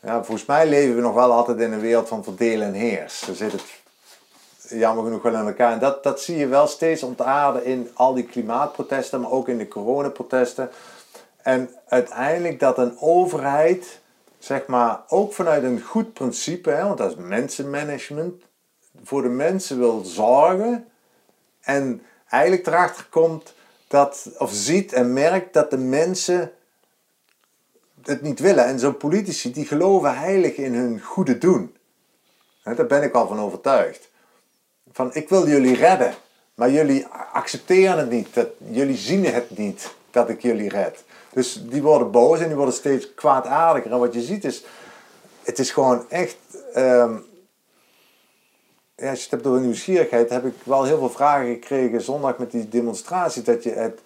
Ja, volgens mij leven we nog wel altijd in een wereld van verdelen en heers. Zo zit het jammer genoeg wel in elkaar. En dat, dat zie je wel steeds ontaarden in al die klimaatprotesten, maar ook in de coronaprotesten. En uiteindelijk dat een overheid, zeg maar, ook vanuit een goed principe, hè, want dat is mensenmanagement, voor de mensen wil zorgen en eigenlijk erachter komt dat, of ziet en merkt dat de mensen het niet willen. En zo'n politici, die geloven heilig in hun goede doen. Daar ben ik al van overtuigd. Van, ik wil jullie redden, maar jullie accepteren het niet. Dat, jullie zien het niet dat ik jullie red. Dus die worden boos en die worden steeds kwaadaardiger. En wat je ziet is, het is gewoon echt... Ehm, ja, als je het hebt over nieuwsgierigheid, heb ik wel heel veel vragen gekregen zondag met die demonstratie. Dat je het,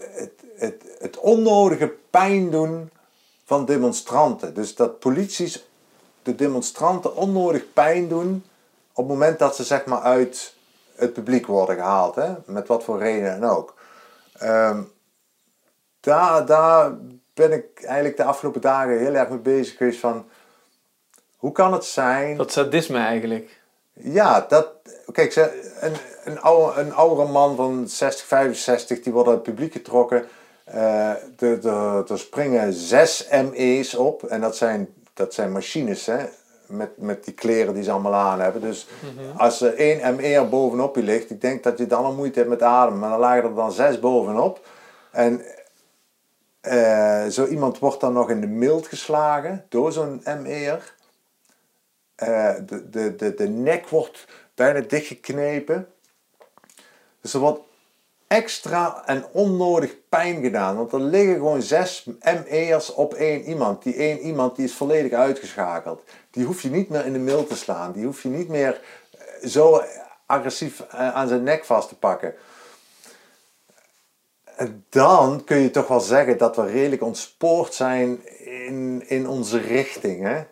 het, het, het onnodige pijn doen van demonstranten. Dus dat polities de demonstranten onnodig pijn doen op het moment dat ze zeg maar uit het publiek worden gehaald. Hè? Met wat voor reden dan ook. Um, daar, daar ben ik eigenlijk de afgelopen dagen heel erg mee bezig geweest van... Hoe kan het zijn... Dat sadisme eigenlijk. Ja, dat... Kijk, een, een, oude, een oudere man van 60, 65, die wordt uit het publiek getrokken. Uh, er springen zes ME's op. En dat zijn, dat zijn machines, hè. Met, met die kleren die ze allemaal aan hebben. Dus mhm. als er één ME'er bovenop je ligt, ik denk dat je dan al moeite hebt met ademen. Maar dan lagen er dan zes bovenop. En uh, zo iemand wordt dan nog in de mild geslagen door zo'n ME'er. Uh, de, de, de, de nek wordt bijna dichtgeknepen. Dus er wordt extra en onnodig pijn gedaan. Want er liggen gewoon zes ME'ers op één iemand. Die één iemand die is volledig uitgeschakeld. Die hoef je niet meer in de mild te slaan. Die hoef je niet meer eh, zo agressief aan zijn nek vast te pakken dan kun je toch wel zeggen dat we redelijk ontspoord zijn in, in onze richting. Hè?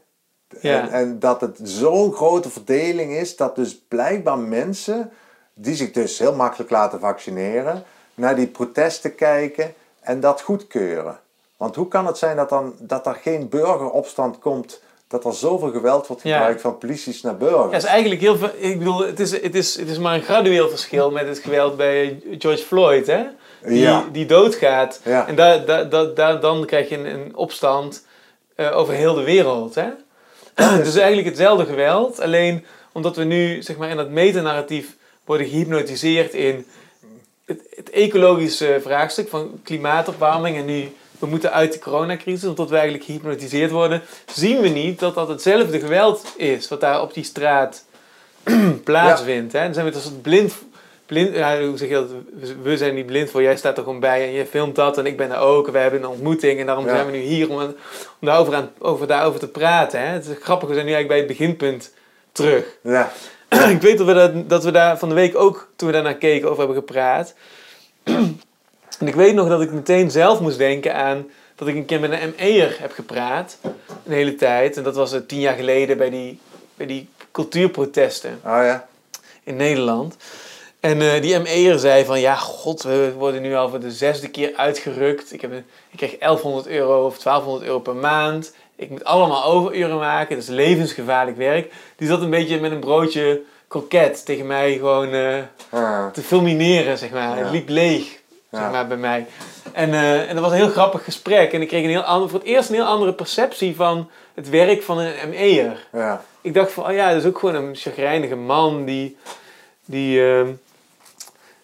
Ja. En, en, dat het zo'n grote verdeling is dat dus blijkbaar mensen die zich dus heel makkelijk laten vaccineren, naar die protesten kijken en dat goedkeuren. Want hoe kan het zijn dat, dan, dat er geen burgeropstand komt, dat er zoveel geweld wordt gebruikt van polities naar burgers? Ja, is eigenlijk heel veel. Ik bedoel, het is, het, is, het is maar een gradueel verschil met het geweld bij George Floyd. Hè? die, die doodgaat. En daar, daar, daar, daar, dan krijg je een, een opstand uh, over heel de wereld. Hè? dus eigenlijk hetzelfde geweld, alleen omdat we nu zeg maar, in dat metanarratief worden gehypnotiseerd in het, het, ecologische vraagstuk van klimaatopwarming en nu we moeten uit de coronacrisis, omdat we eigenlijk gehypnotiseerd worden, zien we niet dat dat hetzelfde geweld is wat daar op die straat plaatsvindt. Hè? Dan zijn we dus blind blind, hoe zeg je dat? We zijn niet blind voor, jij staat er gewoon bij en je filmt dat en ik ben er ook. We hebben een ontmoeting en daarom zijn we nu hier om, om daarover, aan, over, daarover te praten. Hè? Het is grappig, we zijn nu eigenlijk bij het beginpunt terug. Ja. ik weet dat we, dat, dat we daar van de week ook, toen we daarnaar keken, over hebben gepraat. en ik weet nog dat ik meteen zelf moest denken aan dat ik een keer met een ME'er heb gepraat. Een hele tijd. En dat was uh, tien jaar geleden bij die, bij die cultuurprotesten. Oh ja. In Nederland. En uh, die ME'er zei van, ja, god, we worden nu al voor de zesde keer uitgerukt. Ik, heb ik krijg 1100 euro of 1200 euro per maand. Ik moet allemaal overuren maken. Dat is levensgevaarlijk werk. Die zat een beetje met een broodje kroket tegen mij gewoon uh, te fulmineren, zeg maar. Het liep leeg, zeg maar, bij mij. En, uh, en dat was een heel grappig gesprek. En ik kreeg een heel ander, voor het eerst een heel andere perceptie van het werk van een ME'er. Ja. Ik dacht van, oh ja, dat is ook gewoon een chagrijnige man die... die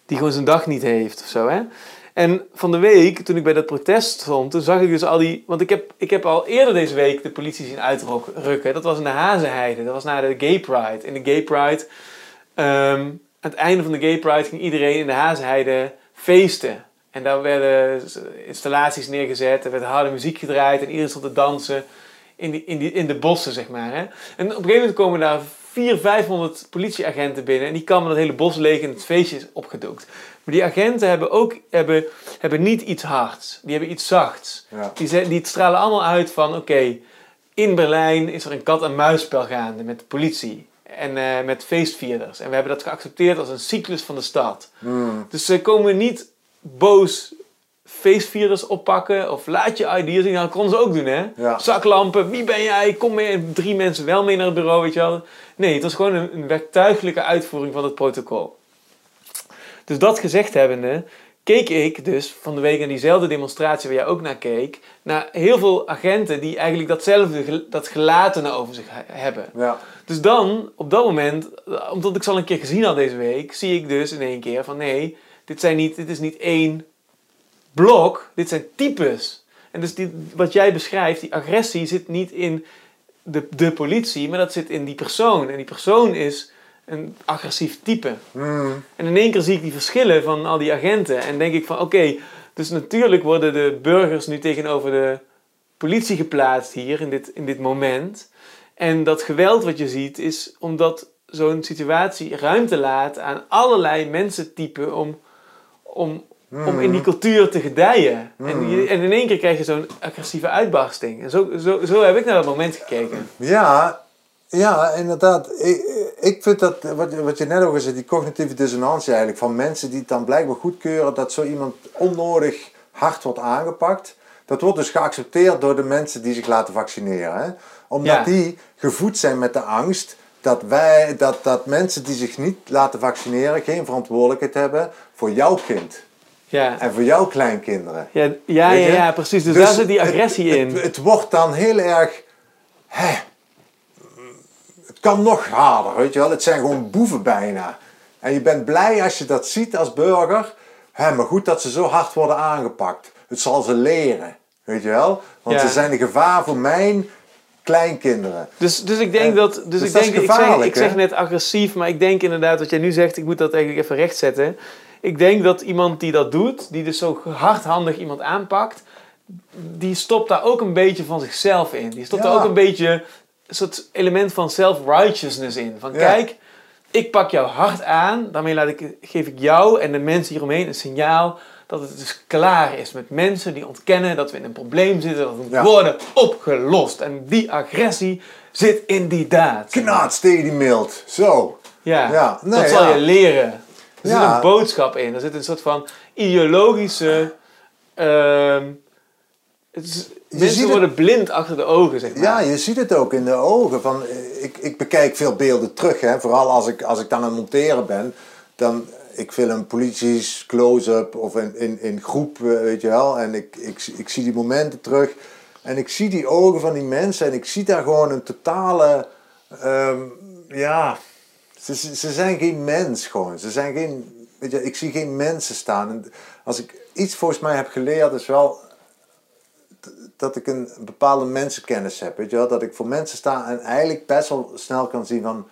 die gewoon zijn dag niet heeft of zo. Hè? En van de week, toen ik bij dat protest stond, toen zag ik dus al die... Want ik heb, ik heb al eerder deze week de politie zien uitrukken. Dat was in de Hazenheide. Dat was na de Gay Pride. In de Gay Pride... Um, aan het einde van de Gay Pride ging iedereen in de Hazenheide feesten. En daar werden installaties neergezet. Er werd harde muziek gedraaid. En iedereen stond te dansen in, in, in de bossen, zeg maar. Hè? En op een gegeven moment komen daar 400, 500 politieagenten binnen. En die kwamen het hele bos leeg en het feestje is opgedoekt. Maar die agenten hebben ook hebben, hebben niet iets hards. Die hebben iets zachts. Die, die stralen allemaal uit van... Oké, in Berlijn is er een kat-en-muisspel gaande met de politie. En uh, met feestvierders. En we hebben dat geaccepteerd als een cyclus van de stad. Hmm. Dus ze komen niet boos feestvirus oppakken of laat je ID zien. Dat konden ze ook doen, hè? Ja. Zaklampen, wie ben jij? Kom mee, drie mensen wel mee naar het bureau, weet je wel. Nee, het was gewoon een, een werktuigelijke uitvoering van het protocol. Dus dat gezegd hebbende, keek ik dus van de week naar diezelfde demonstratie waar jij ook naar keek, naar heel veel agenten die eigenlijk datzelfde, dat gelatene over zich he- hebben. Ja. Dus dan, op dat moment, omdat ik ze al een keer gezien had deze week, zie ik dus in één keer van nee, dit, zijn niet, dit is niet één blok, dit zijn types. En dus die, wat jij beschrijft, die agressie zit niet in de, de politie, maar dat zit in die persoon. En die persoon is een agressief type. Hmm. En in één keer zie ik die verschillen van al die agenten. En denk ik van oké, dus natuurlijk worden de burgers nu tegenover de politie geplaatst hier in dit, in dit moment. En dat geweld wat je ziet is omdat zo'n situatie ruimte laat aan allerlei mensentypen om, om, om in die cultuur te gedijen. En, je- en in één keer krijg je zo'n agressieve uitbarsting. En zo, zo, zo heb ik naar dat moment gekeken. Ja, ja, inderdaad. Ik, ik vind dat, wat, wat je net ook zei, die cognitieve dissonantie eigenlijk, van mensen die het dan blijkbaar goedkeuren dat zo iemand onnodig hard wordt aangepakt. Dat wordt dus geaccepteerd door de mensen die zich laten vaccineren. Hè? Omdat Ja. die gevoed zijn met de angst dat, wij, dat, dat mensen die zich niet laten vaccineren geen verantwoordelijkheid hebben voor jouw kind Ja, en voor jouw kleinkinderen. ja, ja, ja, precies. Dus, Dus daar zit die agressie het, in. Het, het wordt dan heel erg. Hè, het kan nog harder, weet je wel. Het zijn gewoon boeven bijna. En je bent blij als je dat ziet als burger. Hè, maar goed dat ze zo hard worden aangepakt. Het zal ze leren, weet je wel. Want Ja. ze zijn een gevaar voor mijn kleinkinderen. Dus, dus ik denk dat. Dus, dus ik dat is denk, ik zeg, gevaarlijk, ik zeg net agressief, maar ik denk inderdaad wat jij nu zegt, ik moet dat eigenlijk even rechtzetten. Ik denk dat iemand die dat doet, die dus zo hardhandig iemand aanpakt, die stopt daar ook een beetje van zichzelf in. Die stopt Ja. daar ook een beetje een soort element van self-righteousness in. Van Ja. kijk, ik pak jou hard aan, daarmee laat ik, geef ik jou en de mensen hieromheen een signaal dat het dus klaar is met mensen die ontkennen dat we in een probleem zitten, dat Ja. worden opgelost. En die agressie zit in die daad. Knaats tegen die mild. Zo. Ja, Ja, nee, dat zal je leren. Er zit een boodschap in. Er zit een soort van ideologische... het is, ziet mensen het- worden blind achter de ogen, zeg maar. Ja, je ziet het ook in de ogen. Van, ik, ik bekijk veel beelden terug. Hè. Vooral als ik, als ik dan aan het monteren ben. Dan, ik film polities close-up of in, in, in groep, eh, weet je wel. En ik, ik, ik zie die momenten terug. En ik zie die ogen van die mensen. En ik zie daar gewoon een totale... ehm, ja, ze, ze zijn geen mens gewoon. Ze zijn geen... Weet je, ik zie geen mensen staan. En als ik iets volgens mij heb geleerd is wel dat ik een bepaalde mensenkennis heb. Weet je wel? Dat ik voor mensen sta en eigenlijk best wel snel kan zien van...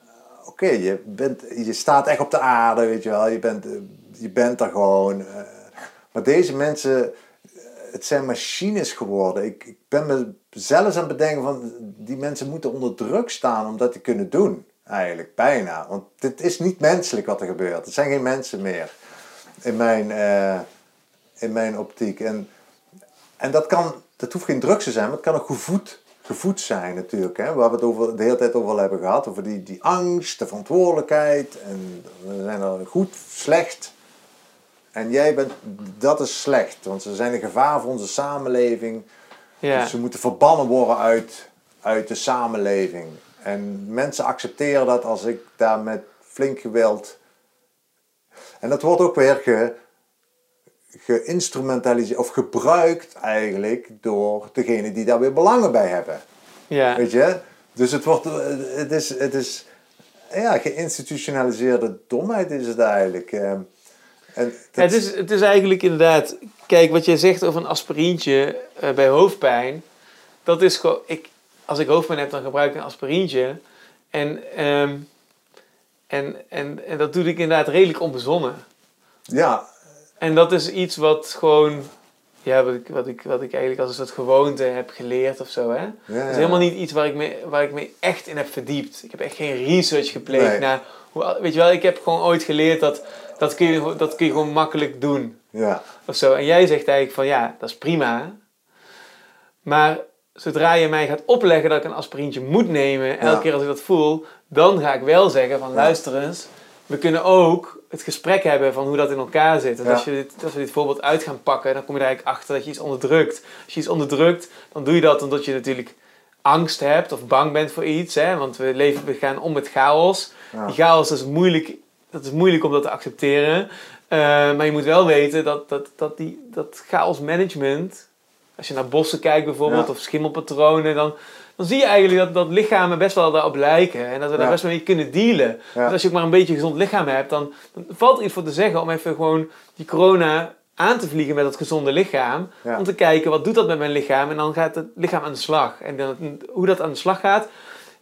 eh, Oké, je bent je staat echt op de aarde, weet je wel. Je bent, eh, je bent er gewoon. eh. maar deze mensen, het zijn machines geworden. Ik, ik ben me zelfs aan het bedenken van... Die mensen moeten onder druk staan om dat te kunnen doen. Eigenlijk, bijna. Want dit is niet menselijk wat er gebeurt. Het zijn geen mensen meer. In mijn, eh, in mijn optiek. En... En dat, kan, dat hoeft geen drugs te zijn, maar het kan ook gevoed, gevoed zijn natuurlijk. Hè? Waar we het over, de hele tijd over hebben gehad. Over die, die angst, de verantwoordelijkheid. En we zijn er goed, slecht. En jij bent, dat is slecht. Want ze zijn een gevaar voor onze samenleving. Ja. Dus ze moeten verbannen worden uit, uit de samenleving. En mensen accepteren dat als ik daar met flink geweld... En dat wordt ook weer ge, geïnstrumentaliseerd of gebruikt eigenlijk door degene die daar weer belangen bij hebben. ja. Weet je? Dus het, wordt, eh, het is, het is ja, geïnstitutionaliseerde domheid is het eigenlijk. eh. En dat- het, is, het is eigenlijk inderdaad... Kijk, wat je zegt over een aspirintje eh, bij hoofdpijn... Dat is gewoon... Ik, als ik hoofdpijn heb, dan gebruik ik een aspirintje. En, ehm, en, en, en dat doe ik inderdaad redelijk onbezonnen. ja, En dat is iets wat gewoon, ja, wat ik, wat ik, wat ik eigenlijk als een soort gewoonte heb geleerd of zo. Hè? Ja, Het is helemaal niet iets waar ik, me, waar ik me echt in heb verdiept. Ik heb echt geen research gepleegd Nee. naar, hoe, weet je wel, ik heb gewoon ooit geleerd dat dat kun je, dat kun je gewoon makkelijk doen. ja, Of zo. En jij zegt eigenlijk van ja, dat is prima. Maar zodra je mij gaat opleggen dat ik een aspirintje moet nemen, elke Ja. keer als ik dat voel, dan ga ik wel zeggen van Ja. luister eens, we kunnen ook het gesprek hebben van hoe dat in elkaar zit. En Ja. als, je dit, als we dit voorbeeld uit gaan pakken, dan kom je er eigenlijk achter dat je iets onderdrukt. Als je iets onderdrukt, dan doe je dat omdat je natuurlijk angst hebt of bang bent voor iets. Hè? Want we, leven, we gaan om met chaos. Die chaos is moeilijk, dat is moeilijk om dat te accepteren. Eh, maar je moet wel weten dat, dat, dat, die, dat chaos management, als je naar bossen kijkt bijvoorbeeld, Ja. of schimmelpatronen, dan, dan zie je eigenlijk dat, dat lichamen best wel daarop lijken. En dat we daar Ja. best wel mee kunnen dealen. Ja. Dus als je ook maar een beetje een gezond lichaam hebt, dan, dan valt er iets voor te zeggen om even gewoon die corona aan te vliegen met dat gezonde lichaam. Ja. Om te kijken, wat doet dat met mijn lichaam? En dan gaat het lichaam aan de slag. En dan, hoe dat aan de slag gaat,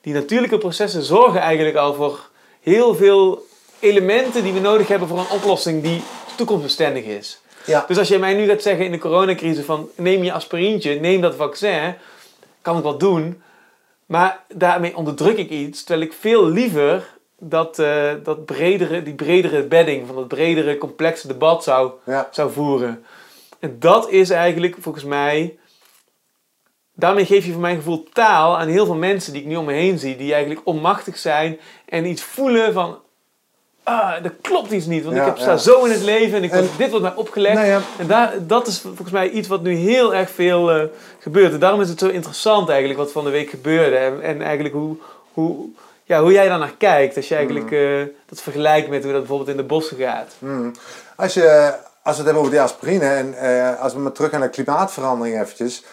die natuurlijke processen zorgen eigenlijk al voor heel veel elementen die we nodig hebben voor een oplossing die toekomstbestendig is. Ja. Dus als jij mij nu gaat zeggen in de coronacrisis van neem je aspirintje, neem dat vaccin, kan ik wel doen. Maar daarmee onderdruk ik iets, terwijl ik veel liever dat, eh, dat bredere, die bredere bedding van dat bredere complexe debat zou, Ja. zou voeren. En dat is eigenlijk volgens mij. Daarmee geef je voor mijn gevoel taal aan heel veel mensen die ik nu om me heen zie, die eigenlijk onmachtig zijn en iets voelen van. Ah, er klopt iets niet, want Ja, ik heb, sta ja. zo in het leven en, ik word- En- dit wordt mij opgelegd. Nou ja. En daar, dat is volgens mij iets wat nu heel erg veel eh, gebeurt. En daarom is het zo interessant eigenlijk wat van de week gebeurde. En, en eigenlijk hoe, hoe, ja, hoe jij daar naar kijkt. Als je eigenlijk Mm. eh, dat vergelijkt met hoe dat bijvoorbeeld in de bossen gaat. Hmm. Als, je, als we het hebben over die aspirine en eh, als we maar terug gaan naar klimaatverandering eventjes.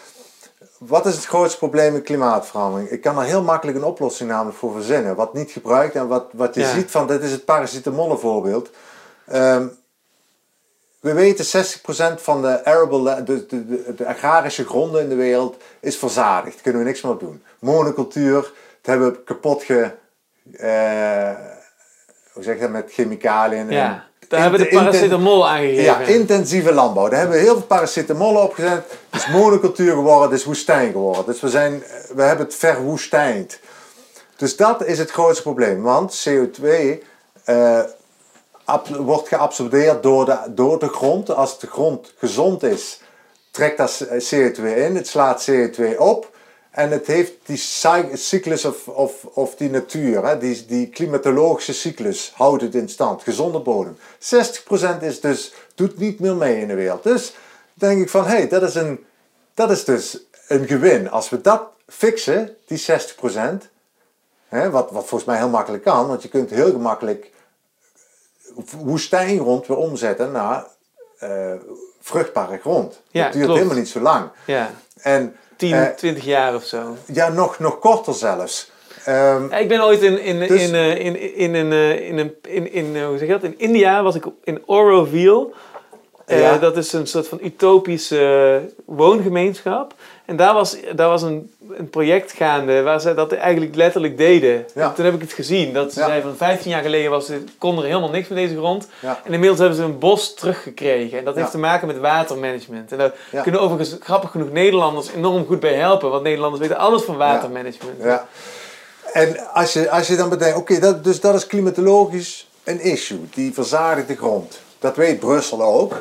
Wat is het grootste probleem met klimaatverandering? Ik kan er heel makkelijk een oplossing namelijk voor verzinnen. Wat niet gebruikt en wat, wat je Ja. ziet van, dit is het paracetamol voorbeeld. Ehm, we weten 60% van de arable, de, de, de, agrarische gronden in de wereld is verzadigd. Daar kunnen we niks meer op doen. Monocultuur, dat hebben we kapot ge... eh, hoe zeg je dat, met chemicaliën. en- Ja, daar hebben we de paracetamol aangegeven. ja, intensieve landbouw. Daar hebben we heel veel paracetamol opgezet. Het is monocultuur geworden, het is woestijn geworden. Dus we, zijn, we hebben het verwoestijnd. Dus dat is het grootste probleem. Want CO2 eh, wordt geabsorbeerd door de, door de grond. Als de grond gezond is, trekt dat CO2 in. Het slaat CO2 op. En het heeft die cy- cyclus of, of, of die natuur, hè, die, die klimatologische cyclus, houdt het in stand. Gezonde bodem. 60% is dus, doet niet meer mee in de wereld. Dus denk ik van, hé, hey, dat, is een, dat is dus een gewin. Als we dat fixen, die 60%, hè, wat, wat volgens mij heel makkelijk kan, want je kunt heel gemakkelijk woestijngrond weer omzetten naar eh, vruchtbare grond. Ja, dat duurt klopt. helemaal niet zo lang. Ja, En 10, eh, 20 jaar of zo. ja, nog, nog korter zelfs. Ehm, ik ben ooit in, in, Dus- in, eh, in, in, een, eh, in, een, in, in, eh, hoe zeg je dat? In India was ik in Auroville. Eh, Ja. Dat is een soort van utopische eh, woongemeenschap. En daar was, daar was een, een project gaande waar ze dat eigenlijk letterlijk deden. Ja. Toen heb ik het gezien. Dat ze Ja. zeiden van 15 jaar geleden was, kon er helemaal niks met deze grond. Ja. En inmiddels hebben ze een bos teruggekregen. En dat heeft te maken met watermanagement. En daar kunnen overigens grappig genoeg Nederlanders enorm goed bij helpen. Want Nederlanders weten alles van watermanagement. ja. En als je, als je dan bedenkt, oké, dat, dus dat is klimatologisch een issue, die verzadigde grond. Dat weet Brussel ook.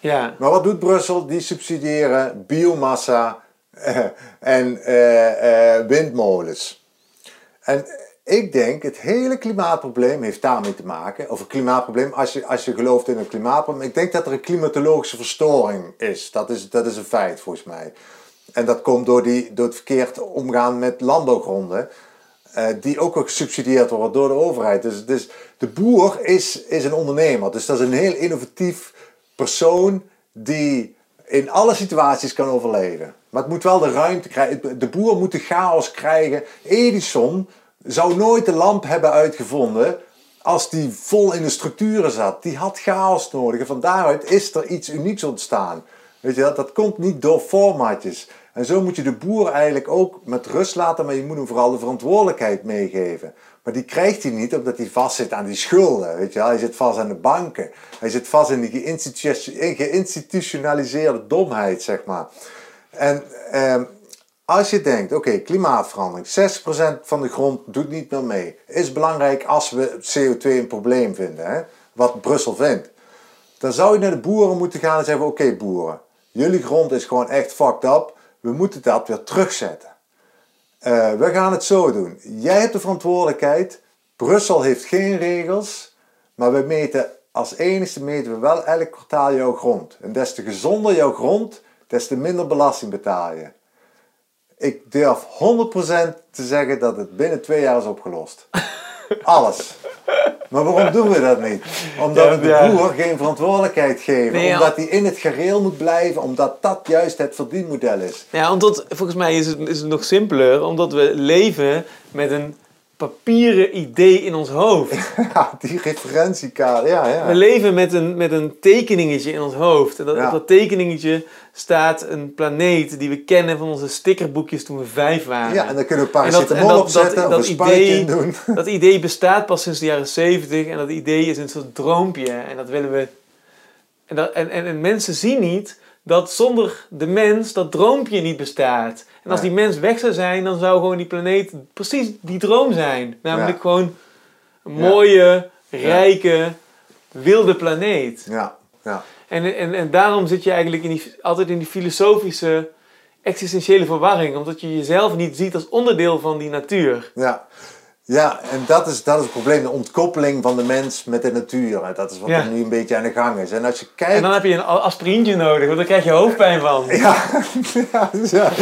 ja. Maar wat doet Brussel? Die subsidiëren biomassa en eh, eh, windmolens. En ik denk, het hele klimaatprobleem heeft daarmee te maken. Of een klimaatprobleem, als je, als je gelooft in een klimaatprobleem. Ik denk dat er een klimatologische verstoring is. Dat is, dat is een feit volgens mij. En dat komt door, die, door het verkeerd omgaan met landbouwgronden. eh, die ook gesubsidieerd worden door de overheid. Dus, dus de boer is, is een ondernemer. Dus dat is een heel innovatief persoon die in alle situaties kan overleven. Maar het moet wel de ruimte krijgen. De boer moet de chaos krijgen. Edison zou nooit de lamp hebben uitgevonden als die vol in de structuren zat. Die had chaos nodig. En van daaruit is er iets unieks ontstaan. Weet je, dat, dat komt niet door formatjes. En zo moet je de boer eigenlijk ook met rust laten, maar je moet hem vooral de verantwoordelijkheid meegeven. Maar die krijgt hij niet omdat hij vastzit aan die schulden. Weet je wel? Hij zit vast aan de banken. Hij zit vast in die geïnstitu- geïnstitutionaliseerde domheid, zeg maar. En ehm, als je denkt, oké, klimaatverandering, 60% van de grond doet niet meer mee. Is belangrijk als we CO2 een probleem vinden, hè? wat Brussel vindt. Dan zou je naar de boeren moeten gaan en zeggen, oké boeren, jullie grond is gewoon echt fucked up. We moeten dat weer terugzetten. Eh, we gaan het zo doen. Jij hebt de verantwoordelijkheid. Brussel heeft geen regels. Maar we meten als enige meten we wel elk kwartaal jouw grond. En des te gezonder jouw grond, des te minder belasting betaal je. Ik durf 100% te zeggen dat het binnen twee jaar is opgelost. Alles. Maar waarom doen we dat niet? Omdat we de boer geen verantwoordelijkheid geven. omdat hij in het gereel moet blijven. Omdat dat juist het verdienmodel is. Ja, omdat, volgens mij is het, is het nog simpeler. Omdat we leven met een papieren idee in ons hoofd. Ja, die referentiekaart, ja, ja. We leven met een, met een tekeningetje in ons hoofd. En dat, dat tekeningetje staat een planeet die we kennen van onze stickerboekjes toen we vijf waren. Ja, en dan kunnen we paracetamol opzetten dat, of een idee, doen. Dat idee bestaat pas sinds de jaren zeventig. En dat idee is een soort droompje. En dat willen we... En, dat, en, en, en mensen zien niet dat zonder de mens dat droompje niet bestaat. En als die mens weg zou zijn, dan zou gewoon die planeet precies die droom zijn. Namelijk gewoon een mooie, rijke, wilde planeet. Ja, ja. En, en, en daarom zit je eigenlijk in die, altijd in die filosofische, existentiële verwarring. Omdat je jezelf niet ziet als onderdeel van die natuur. Ja, ja, en dat is, dat is het probleem, de ontkoppeling van de mens met de natuur. Dat is wat er nu een beetje aan de gang is. En als je kijkt... En dan heb je een aspirintje nodig, want dan krijg je hoofdpijn van. Ja, ja, ja.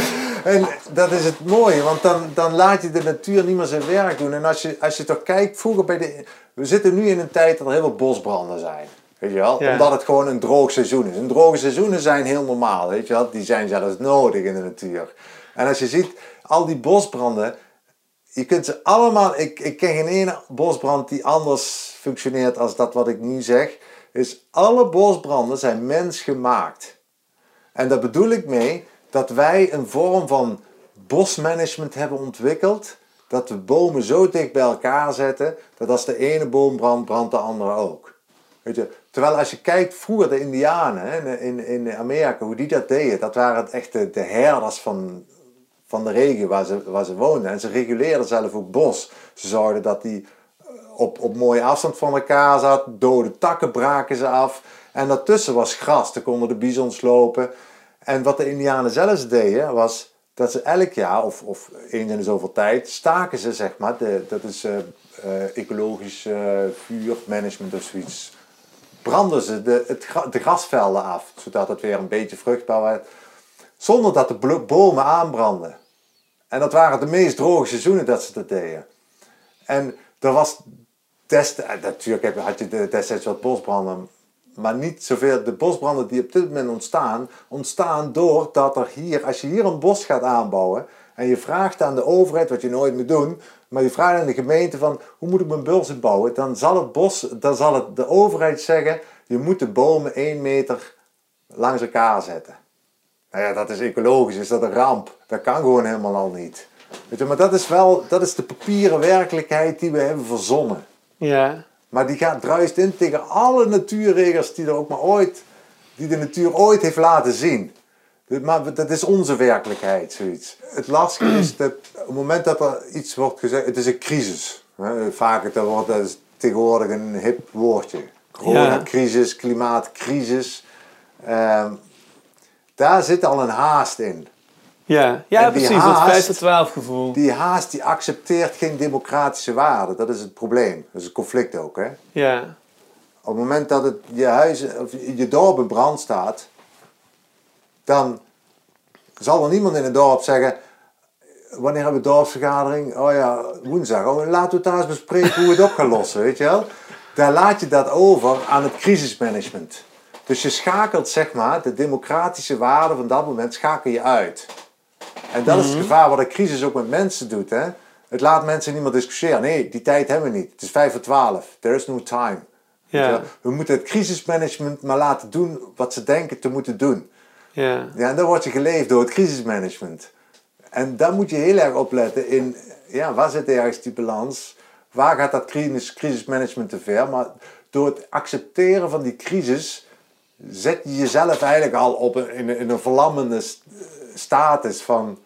en dat is het mooie, want dan, dan laat je de natuur niet meer zijn werk doen. En als je, als je toch kijkt, vroeger bij de... We zitten nu in een tijd dat er heel veel bosbranden zijn. Weet je wel? Omdat het gewoon een droog seizoen is. En droge seizoenen zijn heel normaal, weet je wel? Die zijn zelfs nodig in de natuur. En als je ziet, al die bosbranden je kunt ze allemaal, ik, ik ken geen ene bosbrand die anders functioneert als dat wat ik nu zeg. Is alle bosbranden zijn mensgemaakt. En daar bedoel ik mee dat wij een vorm van bosmanagement hebben ontwikkeld. Dat we bomen zo dicht bij elkaar zetten dat als de ene boom brandt, brandt de andere ook. Weet je, terwijl als je kijkt, vroeger de Indianen in, in Amerika, hoe die dat deden, dat waren echt de, de herders van, van de regio waar ze, waar ze woonden. En ze reguleerden zelf ook bos. Ze zorgden dat die eh, op, op mooie afstand van elkaar zat. Dode takken braken ze af. En daartussen was gras. Daar konden de bizons lopen. En wat de Indianen zelfs deden, was dat ze elk jaar, of, of eens in zoveel tijd, staken ze, zeg maar, de, dat is uh, uh, ecologisch vuurmanagement of zoiets. Branden ze de, het, de grasvelden af, zodat het weer een beetje vruchtbaar werd. Zonder dat de bomen aanbranden. En dat waren de meest droge seizoenen dat ze dat deden. En er was destijds, eh, natuurlijk had je destijds wat bosbranden, maar niet zoveel. De bosbranden die op dit moment ontstaan, ontstaan doordat er hier, als je hier een bos gaat aanbouwen en je vraagt aan de overheid, wat je nooit moet doen, maar je vraagt aan de gemeente van hoe moet ik mijn bos bouwen, dan zal het bos, dan zal het de overheid zeggen, je moet de bomen 1 meter langs elkaar zetten. Nou ja, dat is ecologisch, is dat een ramp. Dat kan gewoon helemaal al niet. Weet je, maar dat is wel, dat is de papieren werkelijkheid die we hebben verzonnen. Ja. Maar die gaat druist in tegen alle natuurregels die er ook maar ooit, die de natuur ooit heeft laten zien. Maar dat is onze werkelijkheid, zoiets. Het lastige is dat op het moment dat er iets wordt gezegd, het is een crisis. Vaak dat wordt dat is tegenwoordig een hip woordje. Coronacrisis, klimaatcrisis. Um, daar zit al een haast in. Ja, ja precies, haast, dat 5 tot 12 gevoel. Die haast die accepteert geen democratische waarden. Dat is het probleem. Dat is het conflict ook. Hè? Ja. Op het moment dat het je, huis, of je dorp in brand staat, dan zal er niemand in het dorp zeggen: Wanneer hebben we dorpsvergadering? Oh ja, woensdag. Oh, laten we eens bespreken hoe we het op gaan lossen. Weet je wel? Daar laat je dat over aan het crisismanagement. Dus je schakelt zeg maar de democratische waarden van dat moment schakel je uit. En dat is het mhm. gevaar wat een crisis ook met mensen doet. Hè? Het laat mensen niet meer discussiëren. Nee, die tijd hebben we niet. Het is vijf voor twaalf. There is no time. Ja. We moeten het crisismanagement maar laten doen wat ze denken te moeten doen. Ja. Ja, en dan word je geleefd door het crisismanagement. En daar moet je heel erg opletten in, ja, waar zit ergens die balans? Waar gaat dat crisis, crisismanagement te ver? Maar door het accepteren van die crisis zet je jezelf eigenlijk al op een, in, een, in een verlammende status van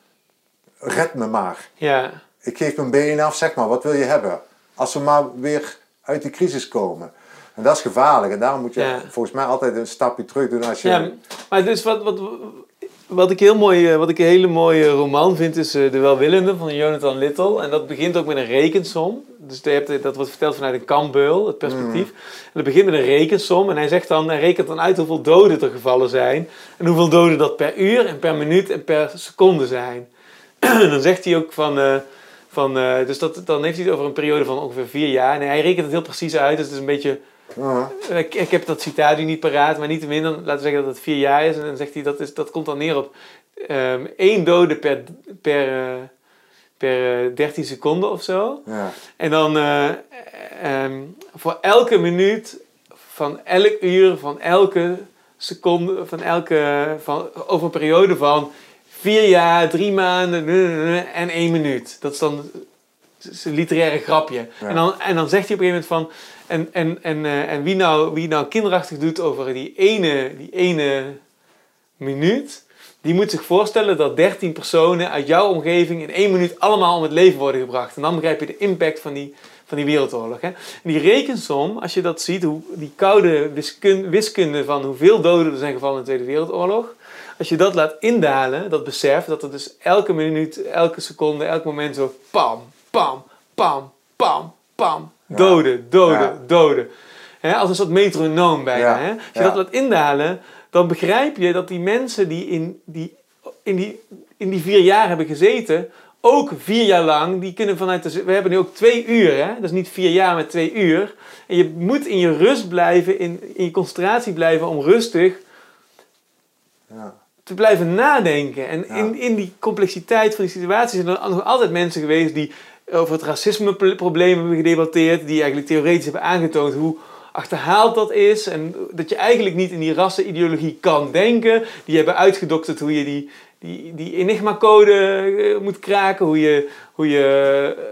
red me maar. Ja. Ik geef mijn been af, zeg maar, wat wil je hebben? Als we maar weer uit die crisis komen. En dat is gevaarlijk en daarom moet je volgens mij altijd een stapje terug doen als je... Ja, maar dus wat, wat, wat ik, heel mooi, eh, wat ik een hele mooie roman vind is eh, De Welwillende van Jonathan Little. En dat begint ook met een rekensom. Dus je hebt, dat wordt verteld vanuit een kambeul, het perspectief. En dat begint met een rekensom. En hij, zegt dan, hij rekent dan uit hoeveel doden er gevallen zijn. En hoeveel doden dat per uur en per minuut en per seconde zijn. en dan zegt hij ook van... eh, van eh, dus dat, dan heeft hij het over een periode van ongeveer vier jaar. En hij rekent het heel precies uit. Dus het is een beetje... Ja. Ik, ik heb dat citaat nu niet paraat, maar niettemin, dan laten we zeggen dat het vier jaar is. En dan zegt hij dat, is, dat komt dan neer op ehm één dode per, per, eh, per eh, 13 seconden of zo. Ja. En dan eh, ehm, voor elke minuut van elk uur, van elke seconde, van elke, van, over een periode van vier jaar, drie maanden en één minuut. Dat is dan een literaire grapje. Ja. En, dan, en dan zegt hij op een gegeven moment van... En, en, en, eh, en wie, nou, wie nou kinderachtig doet over die ene, die ene minuut... Die moet zich voorstellen dat 13 personen uit jouw omgeving in één minuut allemaal om het leven worden gebracht. En dan begrijp je de impact van die, van die wereldoorlog. Hè? En die rekensom, als je dat ziet, hoe, die koude wiskunde, van hoeveel doden er zijn gevallen in de Tweede Wereldoorlog. Als je dat laat indalen, dat besef, dat er dus elke minuut, elke seconde, elk moment zo pam, pam, pam, pam, pam. Doden, doden, doden. Als een soort metronoom bijna. Hè? Als je dat laat indalen, dan begrijp je dat die mensen die in die, in die, in die vier jaar hebben gezeten, ook vier jaar lang, die kunnen vanuit de... We hebben nu ook twee uur, hè? Dat is niet vier jaar met twee uur. En je moet in je rust blijven, in, in je concentratie blijven om rustig Ja. te blijven nadenken. En Ja. in, in die complexiteit van die situatie zijn er nog altijd mensen geweest die over het racismeprobleem hebben gedebatteerd, die eigenlijk theoretisch hebben aangetoond hoe achterhaald dat is en dat je eigenlijk niet in die rassenideologie kan denken. Die hebben uitgedokterd hoe je die, die, die enigma-code eh, moet kraken, hoe je, hoe je eh,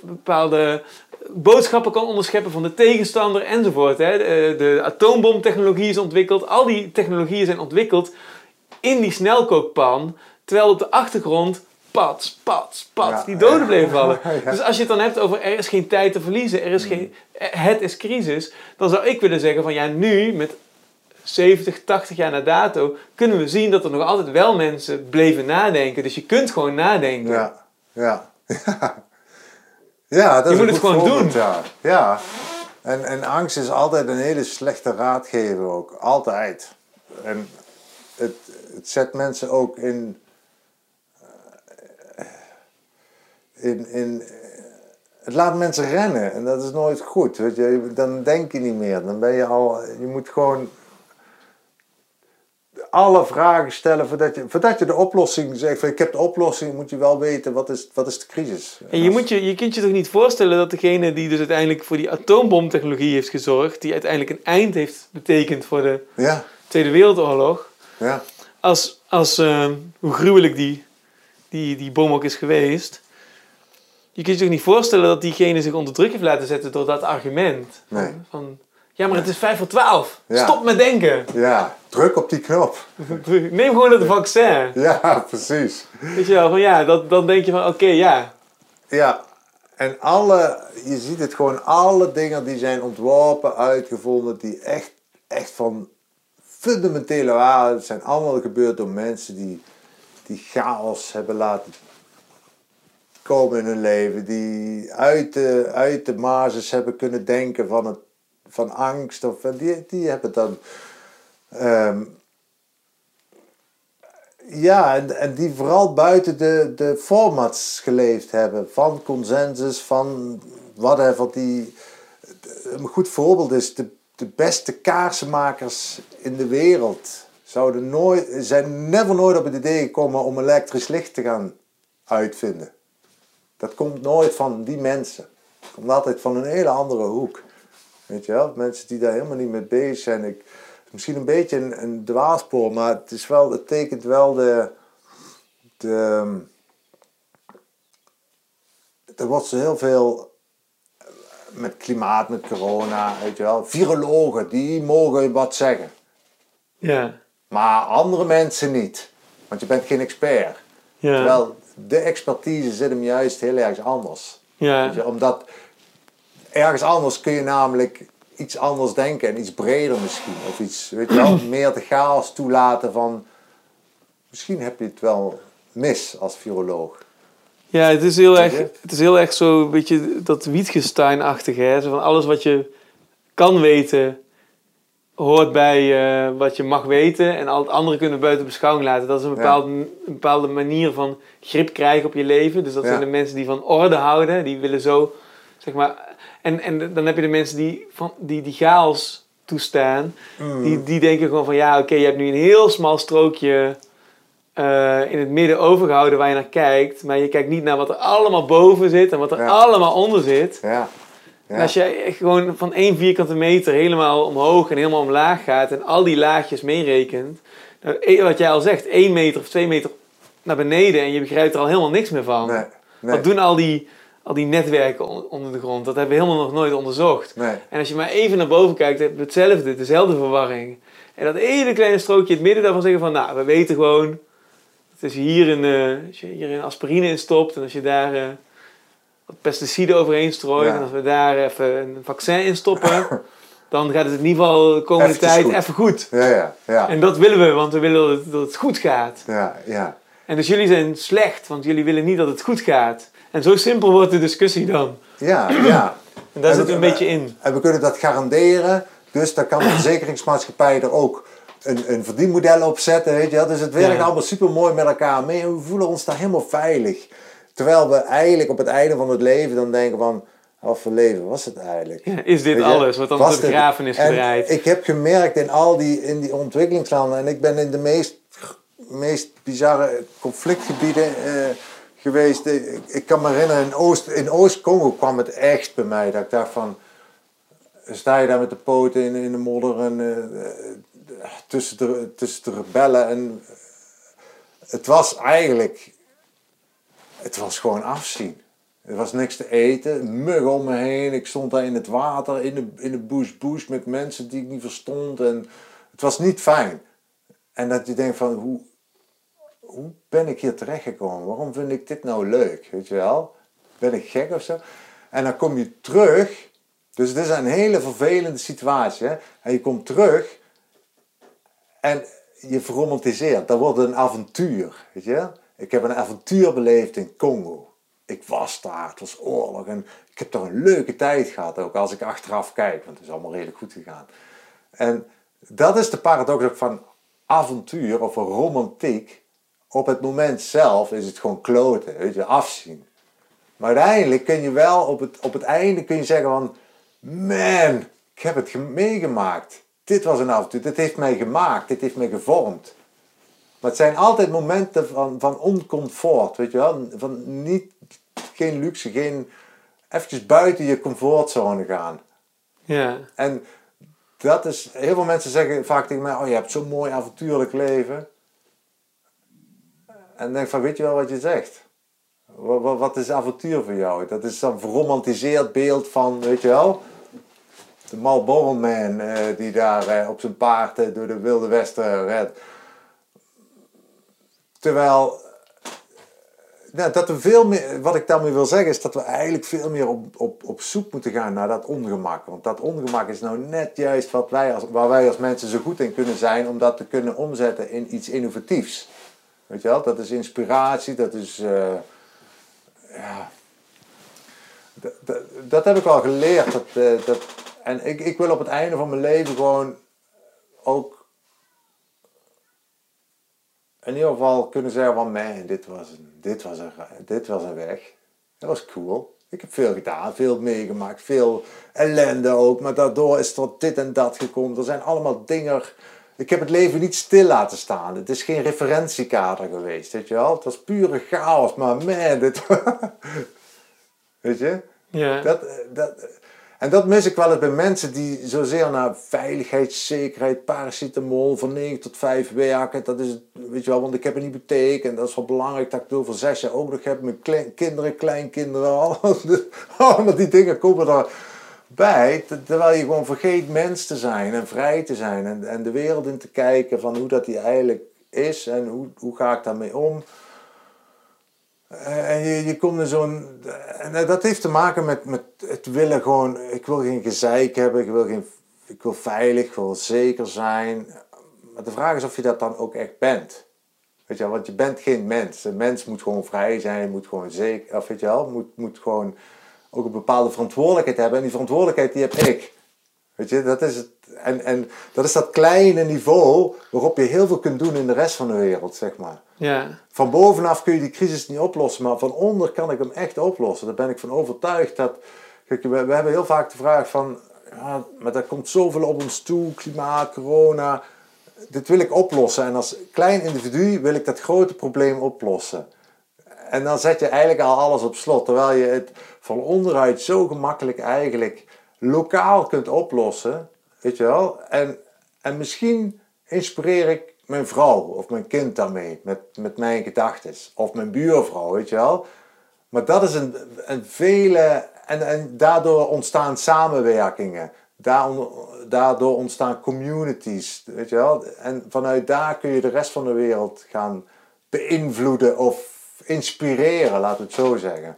bepaalde boodschappen kan onderscheppen van de tegenstander enzovoort. Hè. De, de atoombomtechnologie is ontwikkeld, al die technologieën zijn ontwikkeld in die snelkookpan, terwijl op de achtergrond pats, pats, pats, die doden bleven vallen. Dus als je het dan hebt over er is geen tijd te verliezen, er is geen, het is crisis, dan zou ik willen zeggen van ja, nu met 70, 80 jaar na dato kunnen we zien dat er nog altijd wel mensen bleven nadenken. Dus je kunt gewoon nadenken. Ja, ja. ja, dat Je moet het gewoon doen. Ja. ja. En, en angst is altijd een hele slechte raadgever ook. Altijd. En het, het zet mensen ook in... eh, in, in het laat mensen rennen en dat is nooit goed. Weet je. Dan denk je niet meer. Dan ben je al... Je moet gewoon alle vragen stellen voordat je, voordat je de oplossing zegt. Van, ik heb de oplossing, moet je wel weten wat is, wat is de crisis. En je, moet je, je kunt je toch niet voorstellen dat degene die dus uiteindelijk voor die atoombomtechnologie heeft gezorgd, die uiteindelijk een eind heeft betekend voor de Ja, Tweede Wereldoorlog, ja, als, als eh, hoe gruwelijk die, die, die bom ook is geweest, je kunt je toch niet voorstellen dat diegene zich onder druk heeft laten zetten door dat argument. Van, Nee. van ja, maar het is vijf voor twaalf. Ja. Stop met denken. ja. Druk op die knop. Neem gewoon het vaccin. Ja, precies. Weet je wel, van ja, dat, dan denk je van oké, ja. Ja, en alle, je ziet het gewoon, alle dingen die zijn ontworpen, uitgevonden, die echt, echt van fundamentele waarde zijn allemaal gebeurd door mensen die, die chaos hebben laten komen in hun leven, die uit de, uit de basis hebben kunnen denken van, het, van angst, of, die, die hebben dan. ehm, ja, en, en die vooral buiten de, de formats geleefd hebben. Van consensus, van whatever. Die, een goed voorbeeld is de, de beste kaarsenmakers in de wereld. Zouden nooit, zijn never nooit op het idee gekomen om elektrisch licht te gaan uitvinden. Dat komt nooit van die mensen. Het komt altijd van een hele andere hoek. Weet je wel? Mensen die daar helemaal niet mee bezig zijn. Ik, misschien een beetje een, een dwaalspoor, maar het, is wel, het tekent wel de. de er wordt zo heel veel met klimaat, met corona, weet je wel. Virologen, die mogen wat zeggen. Ja, Maar andere mensen niet. Want je bent geen expert. ja, Terwijl de expertise zit hem juist heel ergens anders. ja. Je, omdat ergens anders kun je namelijk iets anders denken en iets breder misschien. Of iets, weet je wel, meer de chaos toelaten van misschien heb je het wel mis als viroloog. Ja, het is heel erg, het is heel erg zo een beetje dat Wittgenstein-achtige. Van alles wat je kan weten, hoort bij uh, wat je mag weten. En al het andere kunnen we buiten beschouwing laten. Dat is een bepaalde, een bepaalde manier van grip krijgen op je leven. Dus dat zijn de mensen die van orde houden. Die willen zo, zeg maar... En, en dan heb je de mensen die, van, die, die chaos toestaan. Mm. Die, die denken gewoon van ja, oké, je hebt nu een heel smal strookje uh, in het midden overgehouden waar je naar kijkt. Maar je kijkt niet naar wat er allemaal boven zit en wat er allemaal onder zit. Ja. En als je gewoon van één vierkante meter helemaal omhoog en helemaal omlaag gaat en al die laagjes meerekent. Nou, e- wat jij al zegt, één meter of twee meter naar beneden en je begrijpt er al helemaal niks meer van. Nee, Wat doen al die, al die netwerken onder de grond? Dat hebben we helemaal nog nooit onderzocht. Nee. En als je maar even naar boven kijkt, heb je hetzelfde, dezelfde verwarring. En dat ene kleine strookje in het midden daarvan zeggen van, nou, we weten gewoon, het is hier een, uh, als je hier een aspirine in stopt en als je daar... Wat pesticiden overheen strooien. En als we daar even een vaccin in stoppen, dan gaat het in ieder geval de komende tijd even goed. Ja, ja, ja. En dat willen we, want we willen dat het goed gaat. Ja, ja. En dus jullie zijn slecht, want jullie willen niet dat het goed gaat. En zo simpel wordt de discussie dan. Ja, ja. En daar zit een beetje in. En we kunnen dat garanderen, dus dan kan de verzekeringsmaatschappij er ook een, een verdienmodel op zetten, weet je Dus het werkt allemaal super mooi met elkaar mee we voelen ons daar helemaal veilig. Terwijl we eigenlijk op het einde van het leven dan denken van... Wat voor leven was het eigenlijk? is dit alles wat dan tot de grafenis gedraaid? Ik heb gemerkt in al die, in die ontwikkelingslanden... en ik ben in de meest, meest bizarre conflictgebieden uh, geweest. Ik, ik, kan me herinneren, in Oost, in Oost-Congo kwam het echt bij mij. Dat ik dacht van... Sta je daar met de poten in, in de modder en... Uh, tussen, de, tussen de rebellen en... Het was eigenlijk het was gewoon afzien. Er was niks te eten, muggen om me heen. Ik stond daar in het water, in de, in de bush bush met mensen die ik niet verstond. En het was niet fijn. En dat je denkt van, hoe, hoe ben ik hier terechtgekomen? Waarom vind ik dit nou leuk? Weet je wel? Ben ik gek of zo? En dan kom je terug. Dus het is een hele vervelende situatie. Hè? En je komt terug en je verromantiseert. Dat wordt een avontuur. Weet je? Ik heb een avontuur beleefd in Congo. Ik was daar, het was oorlog en ik heb daar een leuke tijd gehad ook als ik achteraf kijk, want het is allemaal redelijk goed gegaan. En dat is de paradox ook van avontuur of romantiek. Op het moment zelf is het gewoon kloten, weet je, afzien. Maar uiteindelijk kun je wel op het, op het einde kun je zeggen van, man, ik heb het meegemaakt. Dit was een avontuur, dit heeft mij gemaakt, dit heeft mij gevormd. Maar het zijn altijd momenten van, van oncomfort, weet je wel. Van niet, geen luxe, geen... Eventjes buiten je comfortzone gaan. Ja. En dat is... Heel veel mensen zeggen vaak tegen mij... Oh, je hebt zo'n mooi avontuurlijk leven. En denk van, weet je wel wat je zegt? Wat, wat is avontuur voor jou? Dat is een verromantiseerd beeld van, weet je wel... De Marlboro Man uh, die daar uh, op zijn paard uh, door de Wilde Westen redt. Terwijl, nou, dat we veel meer, wat ik daarmee wil zeggen, is dat we eigenlijk veel meer op, op, op zoek moeten gaan naar dat ongemak. Want dat ongemak is nou net juist wat wij als, waar wij als mensen zo goed in kunnen zijn, om dat te kunnen omzetten in iets innovatiefs. Weet je wel, dat is inspiratie, dat is. Uh, ja. Dat, heb ik wel geleerd. Dat, uh, dat, en ik, ik wil op het einde van mijn leven gewoon ook in ieder geval kunnen zeggen van man, dit was een, dit was een, dit was een weg. Dat was cool. Ik heb veel gedaan, veel meegemaakt, veel ellende ook. Maar daardoor is er dit en dat gekomen. Er zijn allemaal dingen. Ik heb het leven niet stil laten staan. Het is geen referentiekader geweest, weet je wel. Het was pure chaos, maar man, dit... weet je? Ja. Dat, dat, en dat mis ik wel eens bij mensen die zozeer naar veiligheid, zekerheid, paracetamol van 9 tot 5 werken. Dat is, weet je wel, want ik heb een hypotheek en dat is wel belangrijk dat ik het over zes jaar ook nog heb. Mijn kinderen, kleinkinderen, allemaal die dingen komen erbij. Terwijl je gewoon vergeet mens te zijn en vrij te zijn en, en de wereld in te kijken van hoe dat die eigenlijk is en hoe, hoe ga ik daarmee om. Eh, en je, je komt in zo'n. En dat heeft te maken met, met het willen gewoon. Ik wil geen gezeik hebben, ik wil, geen, ik wil veilig, ik wil zeker zijn. Maar de vraag is of je dat dan ook echt bent. Weet je wel, want je bent geen mens. Een mens moet gewoon vrij zijn, moet gewoon zeker, of weet je wel, moet, moet gewoon ook een bepaalde verantwoordelijkheid hebben. En die verantwoordelijkheid die heb ik. Weet je, dat is het. En, en dat is dat kleine niveau waarop je heel veel kunt doen in de rest van de wereld, zeg maar. Ja. Van bovenaf kun je die crisis niet oplossen, maar van onder kan ik hem echt oplossen. Daar ben ik van overtuigd dat. We, hebben heel vaak de vraag van. Ja, maar er komt zoveel op ons toe, klimaat, corona. Dit wil ik oplossen. En als klein individu wil ik dat grote probleem oplossen. En dan zet je eigenlijk al alles op slot. Terwijl je het van onderuit zo gemakkelijk eigenlijk lokaal kunt oplossen. Weet je wel? En, en misschien inspireer ik mijn vrouw of mijn kind daarmee. Met, met mijn gedachten. Of mijn buurvrouw, weet je wel? Maar dat is een, een vele. En, en daardoor ontstaan samenwerkingen. Daardoor ontstaan communities, weet je wel. En vanuit daar kun je de rest van de wereld gaan beïnvloeden of inspireren, we het zo zeggen.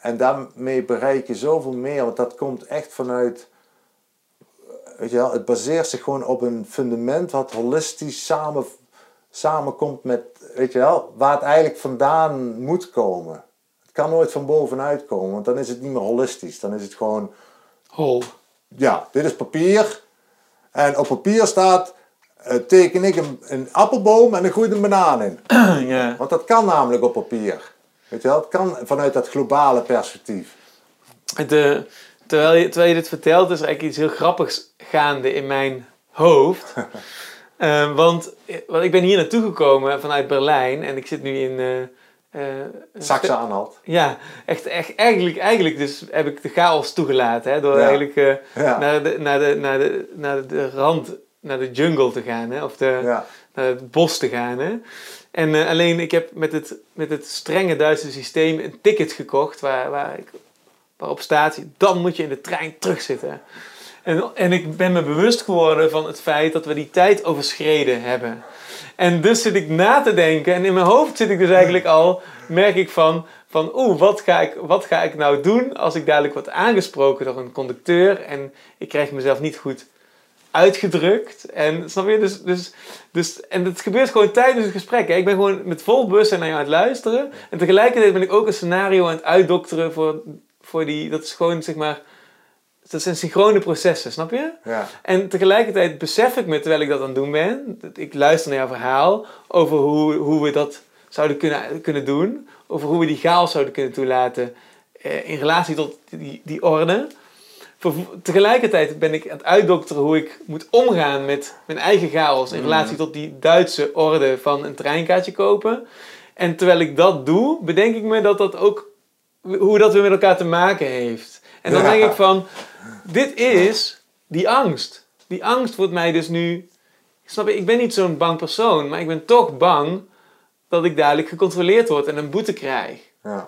En daarmee bereik je zoveel meer, want dat komt echt vanuit, weet je wel, het baseert zich gewoon op een fundament wat holistisch samen, samenkomt met, weet je wel, waar het eigenlijk vandaan moet komen. Het kan nooit van bovenuit komen, want dan is het niet meer holistisch. Dan is het gewoon... Hol. Ja, dit is papier. En op papier staat, uh, teken ik een, een, appelboom en dan groeit een banaan in. ja. Want dat kan namelijk op papier. Weet je wel, het kan vanuit dat globale perspectief. De, terwijl, je, terwijl je dit vertelt, is er eigenlijk iets heel grappigs gaande in mijn hoofd. uh, want, want ik ben hier naartoe gekomen vanuit Berlijn en ik zit nu in... Uh, uh, Saxe-Anhalt. Ja, echt, echt, eigenlijk, eigenlijk dus heb ik de chaos toegelaten. Hè, door ja. eigenlijk uh, ja. naar, de, naar, de, naar, de, naar de rand, naar de jungle te gaan. Hè, of de, ja. naar het bos te gaan. Hè. En uh, alleen ik heb met het, met het strenge Duitse systeem een ticket gekocht waar, waar ik, waarop staat, dan moet je in de trein terugzitten. En, en ik ben me bewust geworden van het feit dat we die tijd overschreden hebben. En dus zit ik na te denken en in mijn hoofd zit ik dus eigenlijk al, merk ik van, van oeh, wat ga, ik, wat ga ik nou doen als ik dadelijk word aangesproken door een conducteur en ik krijg mezelf niet goed uitgedrukt. En snap je? Dus, dus, dus, en het gebeurt gewoon tijdens het gesprek. Hè? Ik ben gewoon met vol bewustzijn naar je aan het luisteren. En tegelijkertijd ben ik ook een scenario aan het uitdokteren voor, voor die. Dat is gewoon zeg maar. Dat zijn synchrone processen, snap je? Ja. En tegelijkertijd besef ik me, terwijl ik dat aan het doen ben, dat ik luister naar jouw verhaal over hoe, hoe we dat zouden kunnen, kunnen doen, over hoe we die chaos zouden kunnen toelaten eh, in relatie tot die, die orde. Tegelijkertijd ben ik aan het uitdokteren hoe ik moet omgaan met mijn eigen chaos in relatie tot die Duitse orde van een treinkaartje kopen. En terwijl ik dat doe, bedenk ik me dat dat ook, hoe dat weer met elkaar te maken heeft. En dan ja. denk ik van, dit is die angst. Die angst wordt mij dus nu, snap je, ik ben niet zo'n bang persoon, maar ik ben toch bang dat ik dadelijk gecontroleerd word en een boete krijg. Ja.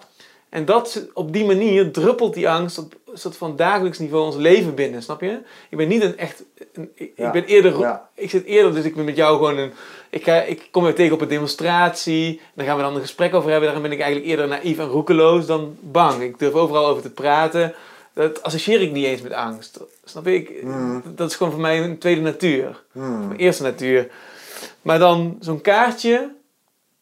En dat, op die manier druppelt die angst op een soort van dagelijks niveau ons leven binnen, snap je? Ik ben niet een echt, een, ik, Ja. ik ben eerder, Ja. ik zit eerder, dus ik ben met jou gewoon een, ik, ga, ik kom je tegen op een demonstratie, daar gaan we dan een gesprek over hebben, daarom ben ik eigenlijk eerder naïef en roekeloos dan bang. Ik durf overal over te praten, dat associeer ik niet eens met angst, snap je? Ik, Mm. Dat is gewoon voor mij een tweede natuur, Hmm. mijn eerste natuur. Maar dan zo'n kaartje,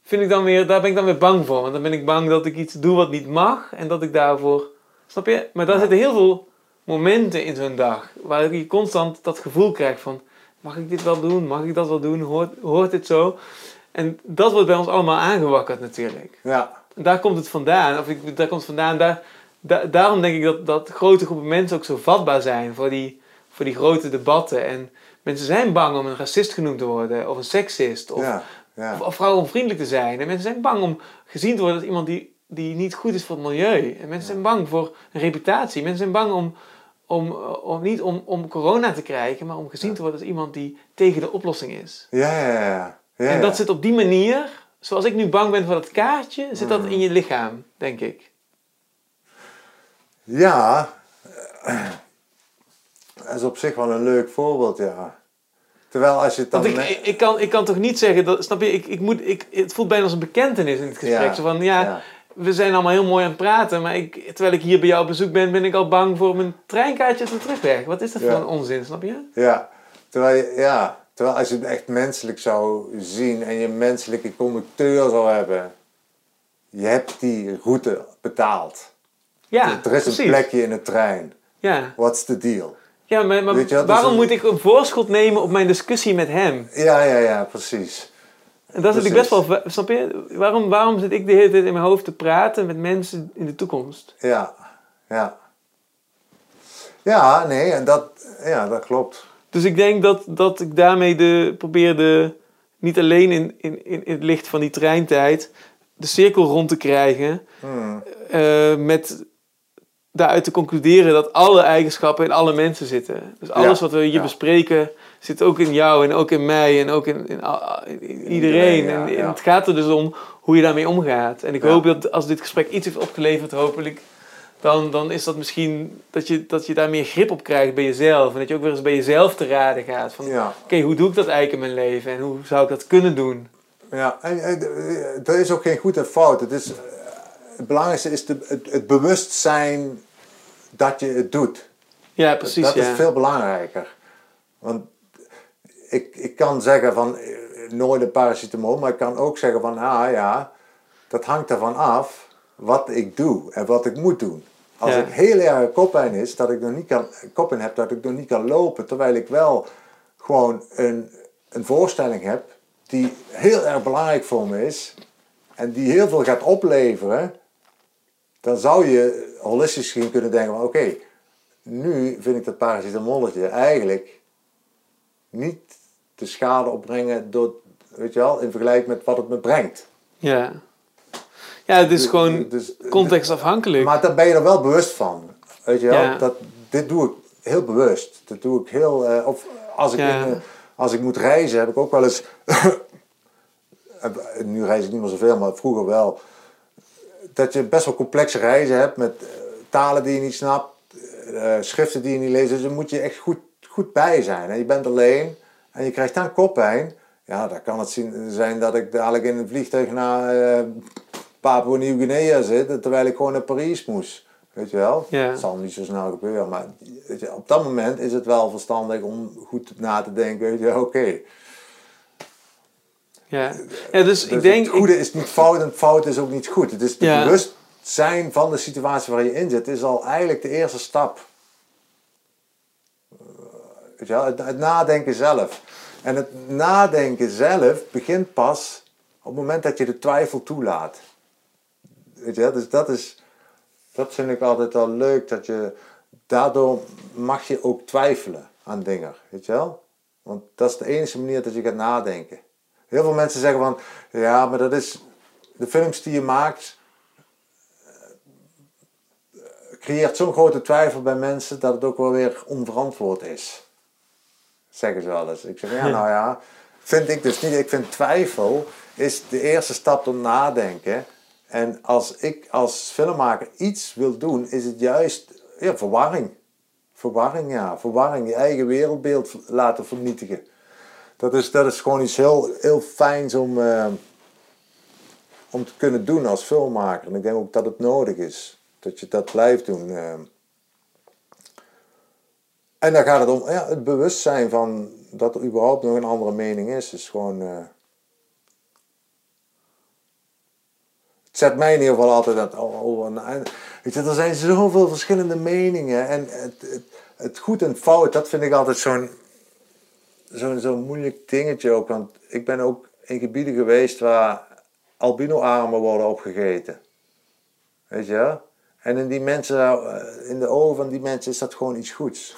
vind ik dan weer, daar ben ik dan weer bang voor. Want dan ben ik bang dat ik iets doe wat niet mag en dat ik daarvoor. Snap je? Maar daar Ja. zitten heel veel momenten in zo'n dag waar je constant dat gevoel krijgt van: mag ik dit wel doen? Mag ik dat wel doen? Hoort, hoort dit zo? En dat wordt bij ons allemaal aangewakkerd natuurlijk. Ja. En daar komt het vandaan. Of ik, daar komt het vandaan. Daar, da- daarom denk ik dat, dat grote groepen mensen ook zo vatbaar zijn voor die, voor die grote debatten. En mensen zijn bang om een racist genoemd te worden, of een seksist, of Ja. Ja. of, of vrouwenvriendelijk te zijn. En mensen zijn bang om gezien te worden als iemand die, die niet goed is voor het milieu. En mensen zijn bang voor een reputatie. Mensen zijn bang om, om, eh, om niet om, om corona te krijgen, maar om gezien te worden als iemand die tegen de oplossing is. Ja, ja, ja. ja, en dat zit op die manier, zoals ik nu bang ben voor dat kaartje, zit dat in je lichaam, denk ik. Ja, dat is op zich wel een leuk voorbeeld, ja. Terwijl als je het dan... Want ik, kan, ik kan toch niet zeggen, dat, snap je, ik, ik moet, ik, het voelt bijna als een bekentenis in het gesprek. Ja, Zo van, ja, ja. we zijn allemaal heel mooi aan het praten, maar ik, terwijl ik hier bij jou op bezoek ben, ben ik al bang voor mijn treinkaartje de terugweg. Wat is dat Ja. voor een onzin, snap je? Ja, terwijl je, ja. Terwijl als je het echt menselijk zou zien en je menselijke conducteur zou hebben, je hebt die route betaald. Ja, er is precies. een plekje in de trein. Ja, What's the deal? ja maar, je dus waarom moet ik een voorschot nemen op mijn discussie met hem? Ja, ja, ja, precies. En dat is natuurlijk best wel... Snap je? Waarom, waarom zit ik de hele tijd in mijn hoofd te praten met mensen in de toekomst? Ja, ja. Ja, nee, en dat, ja, dat klopt. Dus ik denk dat, dat ik daarmee de, probeer de, niet alleen in, in, in het licht van die treintijd, de cirkel rond te krijgen. Hmm. eh, met daaruit te concluderen dat alle eigenschappen in alle mensen zitten. Dus alles Ja, wat we hier ja. bespreken zit ook in jou en ook in mij en ook in, in, a- in- in iedereen. Ja, en, en het gaat er dus om hoe je daarmee omgaat. En ik hoop dat als dit gesprek iets heeft opgeleverd, hopelijk, dan, dan is dat misschien dat je, dat je daar meer grip op krijgt bij jezelf. En dat je ook weer eens bij jezelf te raden gaat. Van, Oké, hoe doe ik dat eigenlijk in mijn leven? En hoe zou ik dat kunnen doen? ja. En, en, eh, er is ook geen goed en fout. Het, is, het belangrijkste is de, het, het bewustzijn dat je het doet. Ja, precies. dat ja. is veel belangrijker. Want ik, ik kan zeggen van eh, nooit een paracetamol, maar ik kan ook zeggen van ah ja, dat hangt ervan af wat ik doe en wat ik moet doen. Als Ja. ik heel erg koppijn is, dat ik nog niet kan, koppijn heb, dat ik nog niet kan lopen, terwijl ik wel gewoon een, een voorstelling heb die heel erg belangrijk voor me is en die heel veel gaat opleveren, dan zou je holistisch gezien kunnen denken van oké, nu vind ik dat paracetamolletje eigenlijk niet de schade opbrengen door, weet je wel, in vergelijking met wat het me brengt. Ja. Ja, het is gewoon Dus- contextafhankelijk. Maar daar ben je er wel bewust van. Weet je wel, Ja. dat, dit doe ik heel bewust. Dat doe ik heel, eh, of als ik, Ja. in, eh, als ik moet reizen, heb ik ook wel eens, nu reis ik niet meer zoveel, maar vroeger wel, dat je best wel complexe reizen hebt met eh, talen die je niet snapt, eh, schriften die je niet leest. Dus daar moet je echt goed, goed bij zijn. En je bent alleen en je krijgt dan koppijn. Ja, dan kan het zijn dat ik dadelijk in een vliegtuig naar eh Papua Nieuw-Guinea zit, terwijl ik gewoon naar Parijs moest. Weet je wel? Ja. Dat zal niet zo snel gebeuren, maar weet je, op dat moment is het wel verstandig om goed na te denken. Weet je, oké. Ja. ja, dus Dus ik denk... het goede is niet fout en het fout is ook niet goed. Het is Ja. bewustzijn van de situatie waar je in zit, is al eigenlijk de eerste stap. Eh, Weet je wel, het, het nadenken zelf. En het nadenken zelf begint pas op het moment dat je de twijfel toelaat. Weet je, wel, dus dat is, dat vind ik altijd wel leuk, dat je, daardoor mag je ook twijfelen aan dingen, weet je wel? Want dat is de enige manier dat je gaat nadenken. Heel veel mensen zeggen van, ja, maar dat is, de films die je maakt, eh, creëert zo'n grote twijfel bij mensen dat het ook wel weer onverantwoord is. Zeggen ze wel eens. Ik zeg, ja, nou ja, vind ik dus niet. Ik vind twijfel is de eerste stap tot nadenken. En als ik als filmmaker iets wil doen, is het juist ja, verwarring. Verwarring, ja. Verwarring, je eigen wereldbeeld laten vernietigen. Dat is, dat is gewoon iets heel, heel fijns om, eh, om te kunnen doen als filmmaker. En ik denk ook dat het nodig is. Dat je dat blijft doen. eh. En dan gaat het om ja, het bewustzijn van dat er überhaupt nog een andere mening is. Is gewoon. eh, het zet mij in ieder geval altijd aan het over. na- en, Weet je, er zijn zoveel verschillende meningen. En het, het, het goed en fout, dat vind ik altijd zo'n zo'n zo'n moeilijk dingetje ook. Want ik ben ook in gebieden geweest waar albino-armen worden opgegeten. Weet je wel? En in die mensen, eh, in de ogen van die mensen is dat gewoon iets goeds.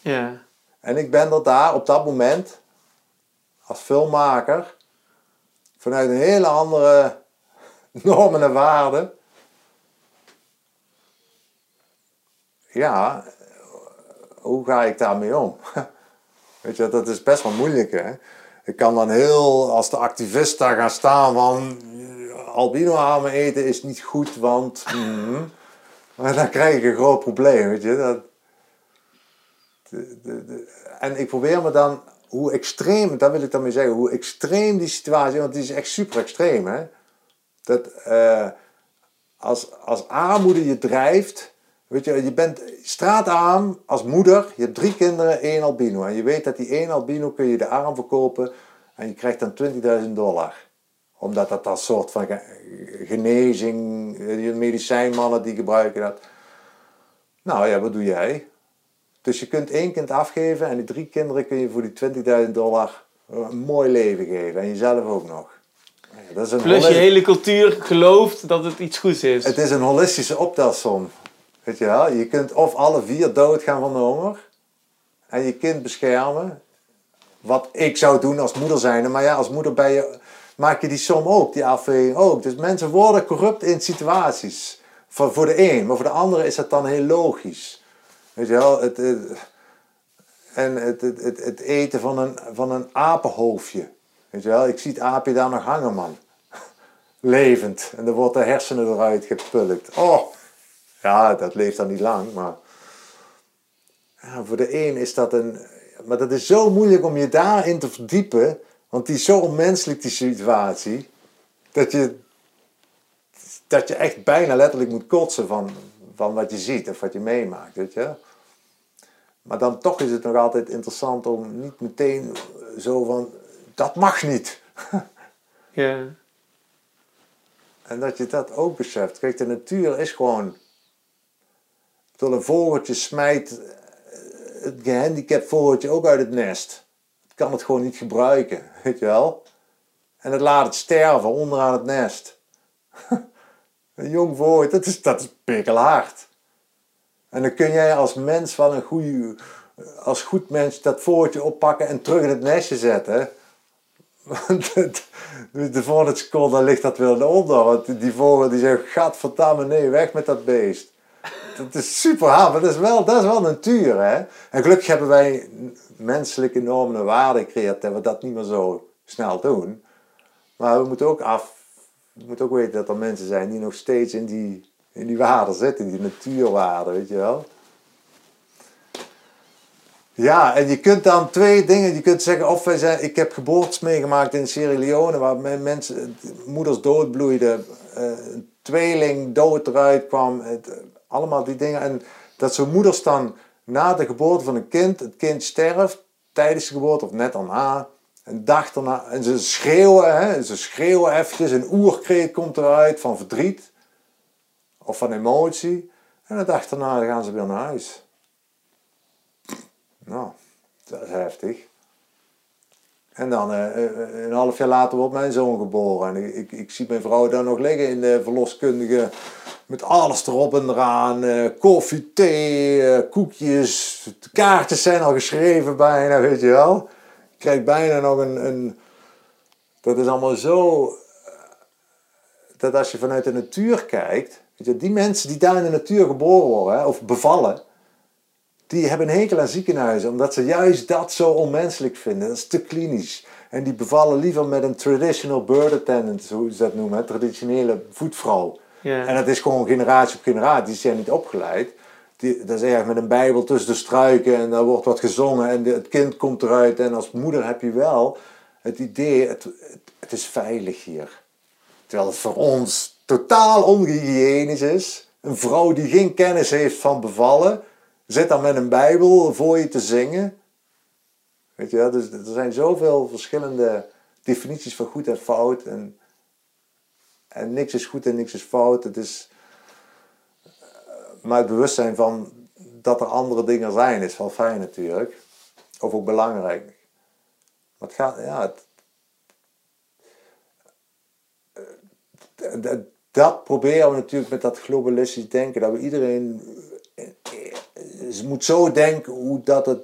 Ja. En ik ben er daar op dat moment, als filmmaker, vanuit een hele andere normen en waarden. Ja, hoe ga ik daarmee om? Weet je, dat is best wel moeilijk hè. Ik kan dan heel, als de activist daar gaan staan van albino-armen eten is niet goed, want... mm, maar dan krijg ik een groot probleem, weet je. Dat, de, de- en ik probeer me dan, hoe extreem, dat wil ik dan mee zeggen, hoe extreem die situatie, want die is echt super extreem, hè. Dat eh, als, als armoede je drijft, Weet je, je bent straatarm als moeder. Je hebt drie kinderen, één albino. En je weet dat die één albino kun je de arm verkopen en je krijgt dan 20.000 dollar. Omdat dat een soort van genezing, medicijnmannen die gebruiken dat. Nou ja, wat doe jij? Dus je kunt één kind afgeven en die drie kinderen kun je voor die 20.000 dollar een mooi leven geven. En jezelf ook nog. Dat is een Plus je hele cultuur gelooft dat het iets goeds is. Het is een holistische optelsom. Weet je wel? Je kunt of alle vier doodgaan van de honger. En je kind beschermen. Wat ik zou doen als moeder zijn. Maar ja, als moeder ben je, maak je die som ook, die afweging ook. Dus mensen worden corrupt in situaties. Voor, voor de een, maar voor de andere is dat dan heel logisch. Weet je wel, het, en het, het, eten van een, van een apenhoofdje. Weet je wel, ik zie het aapje daar nog hangen, man. Levend. En dan wordt de hersenen eruit gepulkt. Oh, ja, dat leeft dan niet lang, maar... Ja, voor de een is dat een... Maar dat is zo moeilijk om je daarin te verdiepen. Want die is zo onmenselijk, die situatie. Dat je, dat je echt bijna letterlijk moet kotsen van, van wat je ziet of wat je meemaakt, weet je. Maar dan toch is het nog altijd interessant om niet meteen zo van, dat mag niet. Ja. En dat je dat ook beseft. Kijk, de natuur is gewoon... Tot een vogeltje smijt eh, het gehandicapt vogeltje ook uit het nest. Het kan het gewoon niet gebruiken, weet je wel. En het laat het sterven onderaan het nest. een jong vogeltje, dat is, dat is pikkelhard. En dan kun jij als mens van een goede, als goed mens dat vogeltje oppakken en terug in het nestje zetten. de volgende seconde ligt dat weer onder. Want die vogel die zegt, gadverdamme nee, weg met dat beest. Dat is super hard, maar dat is wel, dat is wel natuur. Hè? En gelukkig hebben wij menselijke normen en waarden gecreëerd dat we dat niet meer zo snel doen. Maar we moeten ook af, we moeten ook weten dat er mensen zijn die nog steeds in die, in die waarden zitten, die natuurwaarden, weet je wel. Ja, en je kunt dan twee dingen. Je kunt zeggen, of wij zijn, ik heb geboortes meegemaakt in Sierra Leone, waar mensen, moeders doodbloeiden, uh, een tweeling dood eruit kwam, allemaal die dingen. En dat zo'n moeders dan na de geboorte van een kind, het kind sterft tijdens de geboorte of net daarna, een dag daarna, en ze schreeuwen, hè, ze schreeuwen eventjes, een oerkreet komt eruit van verdriet of van emotie. En de dag daarna gaan ze weer naar huis. Nou, dat is heftig. En dan uh, een half jaar later wordt mijn zoon geboren. En ik, ik, zie mijn vrouw daar nog liggen in de verloskundige. Met alles erop en eraan. Uh, koffie, thee, koekjes. De kaartjes zijn al geschreven bijna, weet je wel. Krijg bijna nog een... een dat is allemaal zo... Dat als je vanuit de natuur kijkt... Weet je, die mensen die daar in de natuur geboren worden, of bevallen die hebben een hekel aan ziekenhuizen, omdat ze juist dat zo onmenselijk vinden. Dat is te klinisch. En die bevallen liever met een traditional birth attendant, hoe ze dat noemen, traditionele voetvrouw. En dat is gewoon generatie op generatie, die zijn niet opgeleid. Die, dat is met een bijbel tussen de struiken en daar wordt wat gezongen en het kind komt eruit. En als moeder heb je wel het idee, het, het is veilig hier. Terwijl het voor ons totaal onhygiënisch is. Een vrouw die geen kennis heeft van bevallen, Zit dan met een Bijbel voor je te zingen. Weet je dus er zijn zoveel verschillende definities van goed en fout. En, en niks is goed en niks is fout. Het is, eh, maar het bewustzijn van dat er andere dingen zijn is wel fijn natuurlijk. Of ook belangrijk. Maar het gaat, ja, het, eh, dat proberen we natuurlijk met dat globalistisch denken. Dat we iedereen je moet zo denken hoe dat het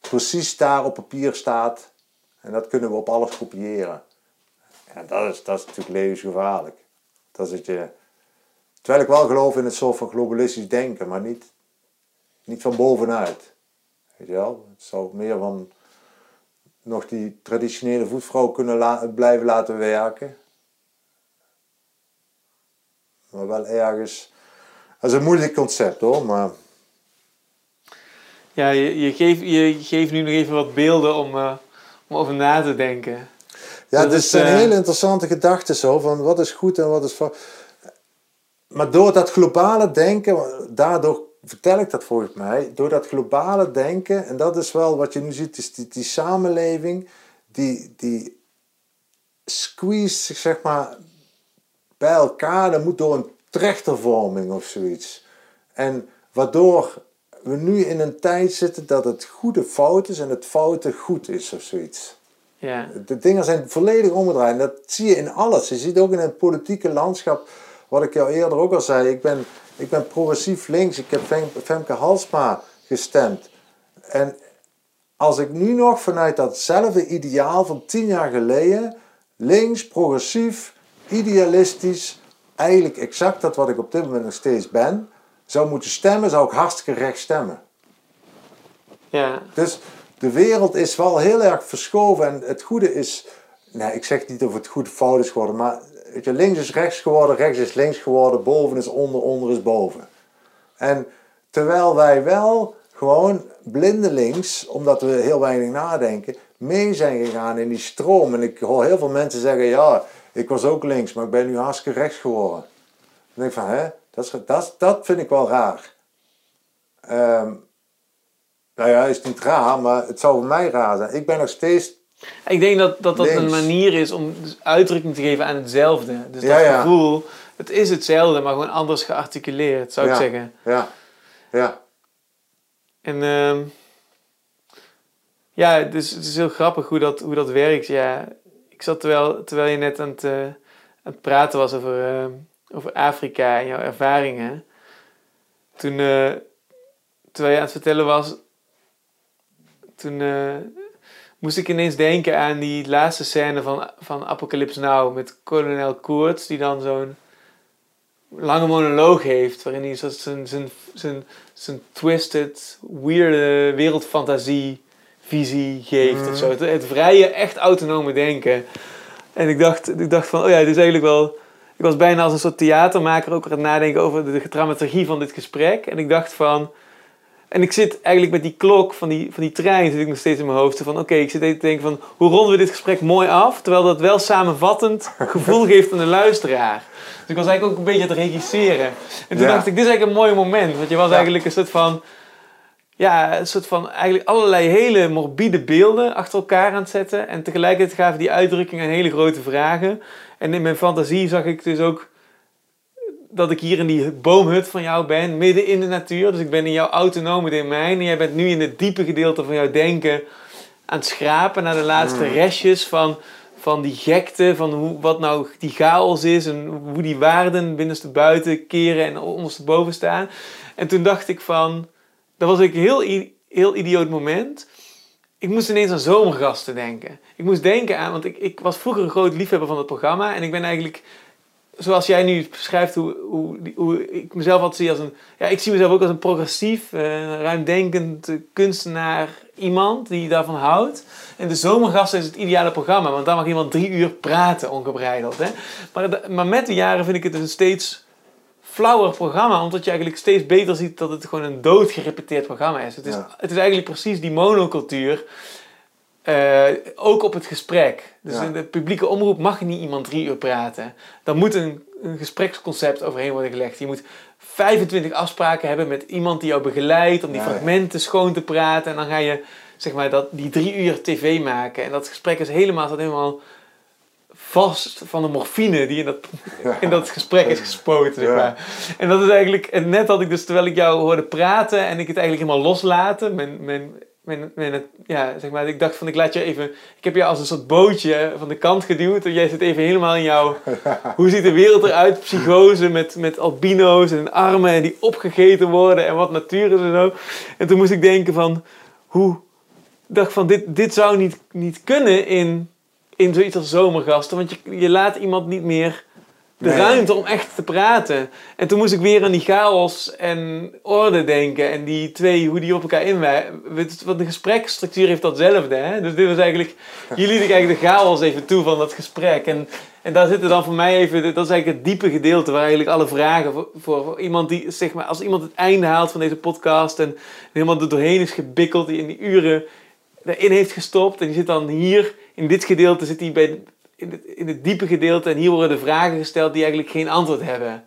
precies daar op papier staat. En dat kunnen we op alles kopiëren. Dat is, dat is natuurlijk levensgevaarlijk. Dat is je, terwijl ik wel geloof in het soort van globalistisch denken, maar niet, niet van bovenuit. Weet je wel? Het zou meer van nog die traditionele voetvrouw kunnen blijven laten werken. Maar wel ergens. Dat is een moeilijk concept hoor, maar ja, je, je, geeft, je geeft nu nog even wat beelden om, uh, om over na te denken. Ja, dat is een uh, hele interessante gedachte zo, van wat is goed en wat is fout. maar door dat globale denken, daardoor vertel ik dat volgens mij, door dat globale denken, en dat is wel wat je nu ziet, is die, die samenleving, die, die squeeze zich zeg maar bij elkaar, dat moet door een trechtervorming of zoiets. En waardoor we nu in een tijd zitten dat het goede fout is en het foute goed is of zoiets. Ja. De dingen zijn volledig omgedraaid. En dat zie je in alles. Je ziet ook in het politieke landschap, wat ik jou eerder ook al zei. Ik ben, ik ben progressief links. Ik heb Femke Halsma gestemd. En als ik nu nog vanuit datzelfde ideaal van tien jaar geleden, links, progressief, idealistisch, eigenlijk exact dat wat ik op dit moment nog steeds ben, zou moeten stemmen, zou ik hartstikke recht stemmen. Ja. Dus de wereld is wel heel erg verschoven en het goede is, nee, ik zeg niet of het goed fout is geworden, maar weet links is rechts geworden, rechts is links geworden, boven is onder, onder is boven. En terwijl wij wel gewoon blindelings, omdat we heel weinig nadenken, mee zijn gegaan in die stroom. En ik hoor heel veel mensen zeggen, ja, ik was ook links, maar ik ben nu hartstikke rechts geworden. Dan denk ik van, hè, dat, dat, dat vind ik wel raar. Ehm, nou ja, is niet raar, maar het zou voor mij raar zijn. Ik ben nog steeds. Ik denk dat dat, dat een manier is om dus uitdrukking te geven aan hetzelfde. Dus dat Ja, ja. gevoel, het is hetzelfde, maar gewoon anders gearticuleerd, zou ja, ik zeggen. Ja, ja, En ehm, ja, dus het is heel grappig hoe dat, hoe dat werkt. Ja, ik zat terwijl, terwijl je net aan het, eh, aan het praten was over, ehm, over Afrika en jouw ervaringen. Toen, eh, terwijl je aan het vertellen was, toen eh, moest ik ineens denken aan die laatste scène van, van Apocalypse Now met kolonel Koorts, die dan zo'n lange monoloog heeft, waarin hij zo zijn, zijn, zijn, zijn twisted, weirde wereldfantasie visie geeft Mhm. of zo. Het, het vrije, echt autonome denken. En ik dacht, ik dacht van, oh ja, dit is eigenlijk wel... Ik was bijna als een soort theatermaker ook aan het nadenken over de dramaturgie van dit gesprek. En ik dacht van... En ik zit eigenlijk met die klok van die, van die trein zit ik nog steeds in mijn hoofd. Van oké, ik zit even te denken van hoe ronden we dit gesprek mooi af. Terwijl dat wel samenvattend gevoel geeft aan de luisteraar. Dus ik was eigenlijk ook een beetje aan het regisseren. En toen Ja. dacht ik, dit is eigenlijk een mooi moment. Want je was Ja. eigenlijk een soort van... Ja, een soort van eigenlijk allerlei hele morbide beelden achter elkaar aan het zetten. En tegelijkertijd gaven die uitdrukkingen hele grote vragen. En in mijn fantasie zag ik dus ook dat ik hier in die boomhut van jou ben, midden in de natuur. Dus ik ben in jouw autonome domein. En jij bent nu in het diepe gedeelte van jouw denken aan het schrapen naar de laatste Mm. restjes van, van die gekte. Van hoe, wat nou die chaos is en hoe die waarden binnenste buiten keren en ondersteboven staan. En toen dacht ik van, dat was ik een heel, heel idioot moment. Ik moest ineens aan zomergasten denken. Ik moest denken aan, want ik, ik was vroeger een groot liefhebber van het programma. En ik ben eigenlijk zoals jij nu beschrijft hoe, hoe, hoe ik mezelf altijd zie als een... Ja, ik zie mezelf ook als een progressief, ruimdenkend kunstenaar. Iemand die daarvan houdt. En de zomergasten is het ideale programma. Want daar mag iemand drie uur praten, ongebreideld. Hè? Maar, maar met de jaren vind ik het een steeds flauwer programma. Omdat je eigenlijk steeds beter ziet dat het gewoon een doodgerepeteerd programma is. Het is, Ja. het is eigenlijk precies die monocultuur... eh, ook op het gesprek. Dus Ja. in de publieke omroep mag niet iemand drie uur praten. Dan moet een, een gespreksconcept overheen worden gelegd. Je moet 25 afspraken hebben met iemand die jou begeleidt om die Ja, ja. fragmenten schoon te praten. En dan ga je zeg maar, dat, die drie uur tv maken. En dat gesprek is helemaal, helemaal vast van de morfine die in dat, in dat gesprek is gespoten. Zeg maar. En dat is eigenlijk, en net had ik dus terwijl ik jou hoorde praten en ik het eigenlijk helemaal loslaten, mijn, mijn, mijn, mijn, ja, zeg maar, ik dacht van ik laat je even, ik heb jou als een soort bootje van de kant geduwd en jij zit even helemaal in jouw, hoe ziet de wereld eruit, psychose met, met albino's en armen die opgegeten worden en wat natuur is en zo. En toen moest ik denken van, hoe, ik dacht van dit, dit zou niet, niet kunnen in, in zoiets als zomergasten, want je, je laat iemand niet meer de Nee. ruimte om echt te praten. En toen moest ik weer aan die chaos en orde denken. En die twee, hoe die op elkaar inwijken. Want de gespreksstructuur heeft datzelfde. Hè? Dus dit was eigenlijk... Jullie eigenlijk de chaos even toe van dat gesprek. En, en daar zitten dan voor mij even... Dat is eigenlijk het diepe gedeelte waar eigenlijk alle vragen... Voor, voor, voor iemand die, zeg maar... Als iemand het einde haalt van deze podcast... En helemaal er doorheen is gebikkeld... Die in die uren erin heeft gestopt. En die zit dan hier... In dit gedeelte zit hij bij in het, in het diepe gedeelte en hier worden de vragen gesteld die eigenlijk geen antwoord hebben.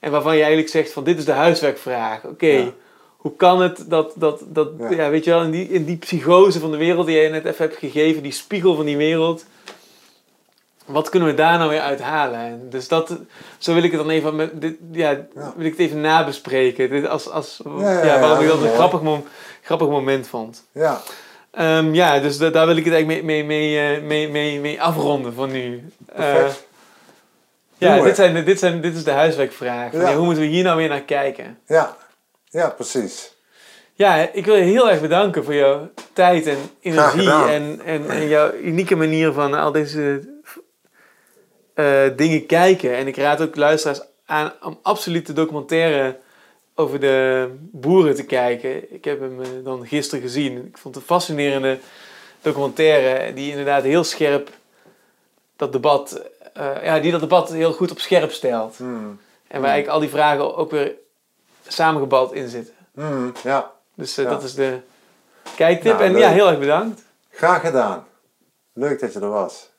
En waarvan je eigenlijk zegt van dit is de huiswerkvraag. Oké, Ja. hoe kan het dat, dat, dat Ja. ja. weet je wel, in die, in die psychose van de wereld die jij net even hebt gegeven, die spiegel van die wereld. Wat kunnen we daar nou weer uithalen? En dus dat, zo wil ik het dan even, met, dit, ja, Ja. wil ik het even nabespreken. Dit als, als, Ja, waarom ik dat een grappig, mom- grappig moment vond. Ja, Ehm, ja, dus da- daar wil ik het eigenlijk mee, mee, mee, eh, mee, afronden voor nu. Perfect. ja, dit, zijn, dit, zijn, dit is de huiswerkvraag. Ja. hoe moeten we hier nou weer naar kijken? ja, ja, precies. Ja, ik wil je heel erg bedanken voor jouw tijd en energie en, en, en jouw unieke manier van al deze eh, dingen kijken. En ik raad ook luisteraars aan om absoluut de documentaire over de boeren te kijken. Ik heb hem eh, dan gisteren gezien. Ik vond het een fascinerende documentaire die inderdaad heel scherp dat debat, eh, ja, die dat debat heel goed op scherp stelt. Hmm. En waar eigenlijk al die vragen ook weer samengebald in zitten. Hmm, ja, Dus eh, Ja. dat is de kijktip. Nou, en leuk. ja, heel erg bedankt. graag gedaan. Leuk dat je er was.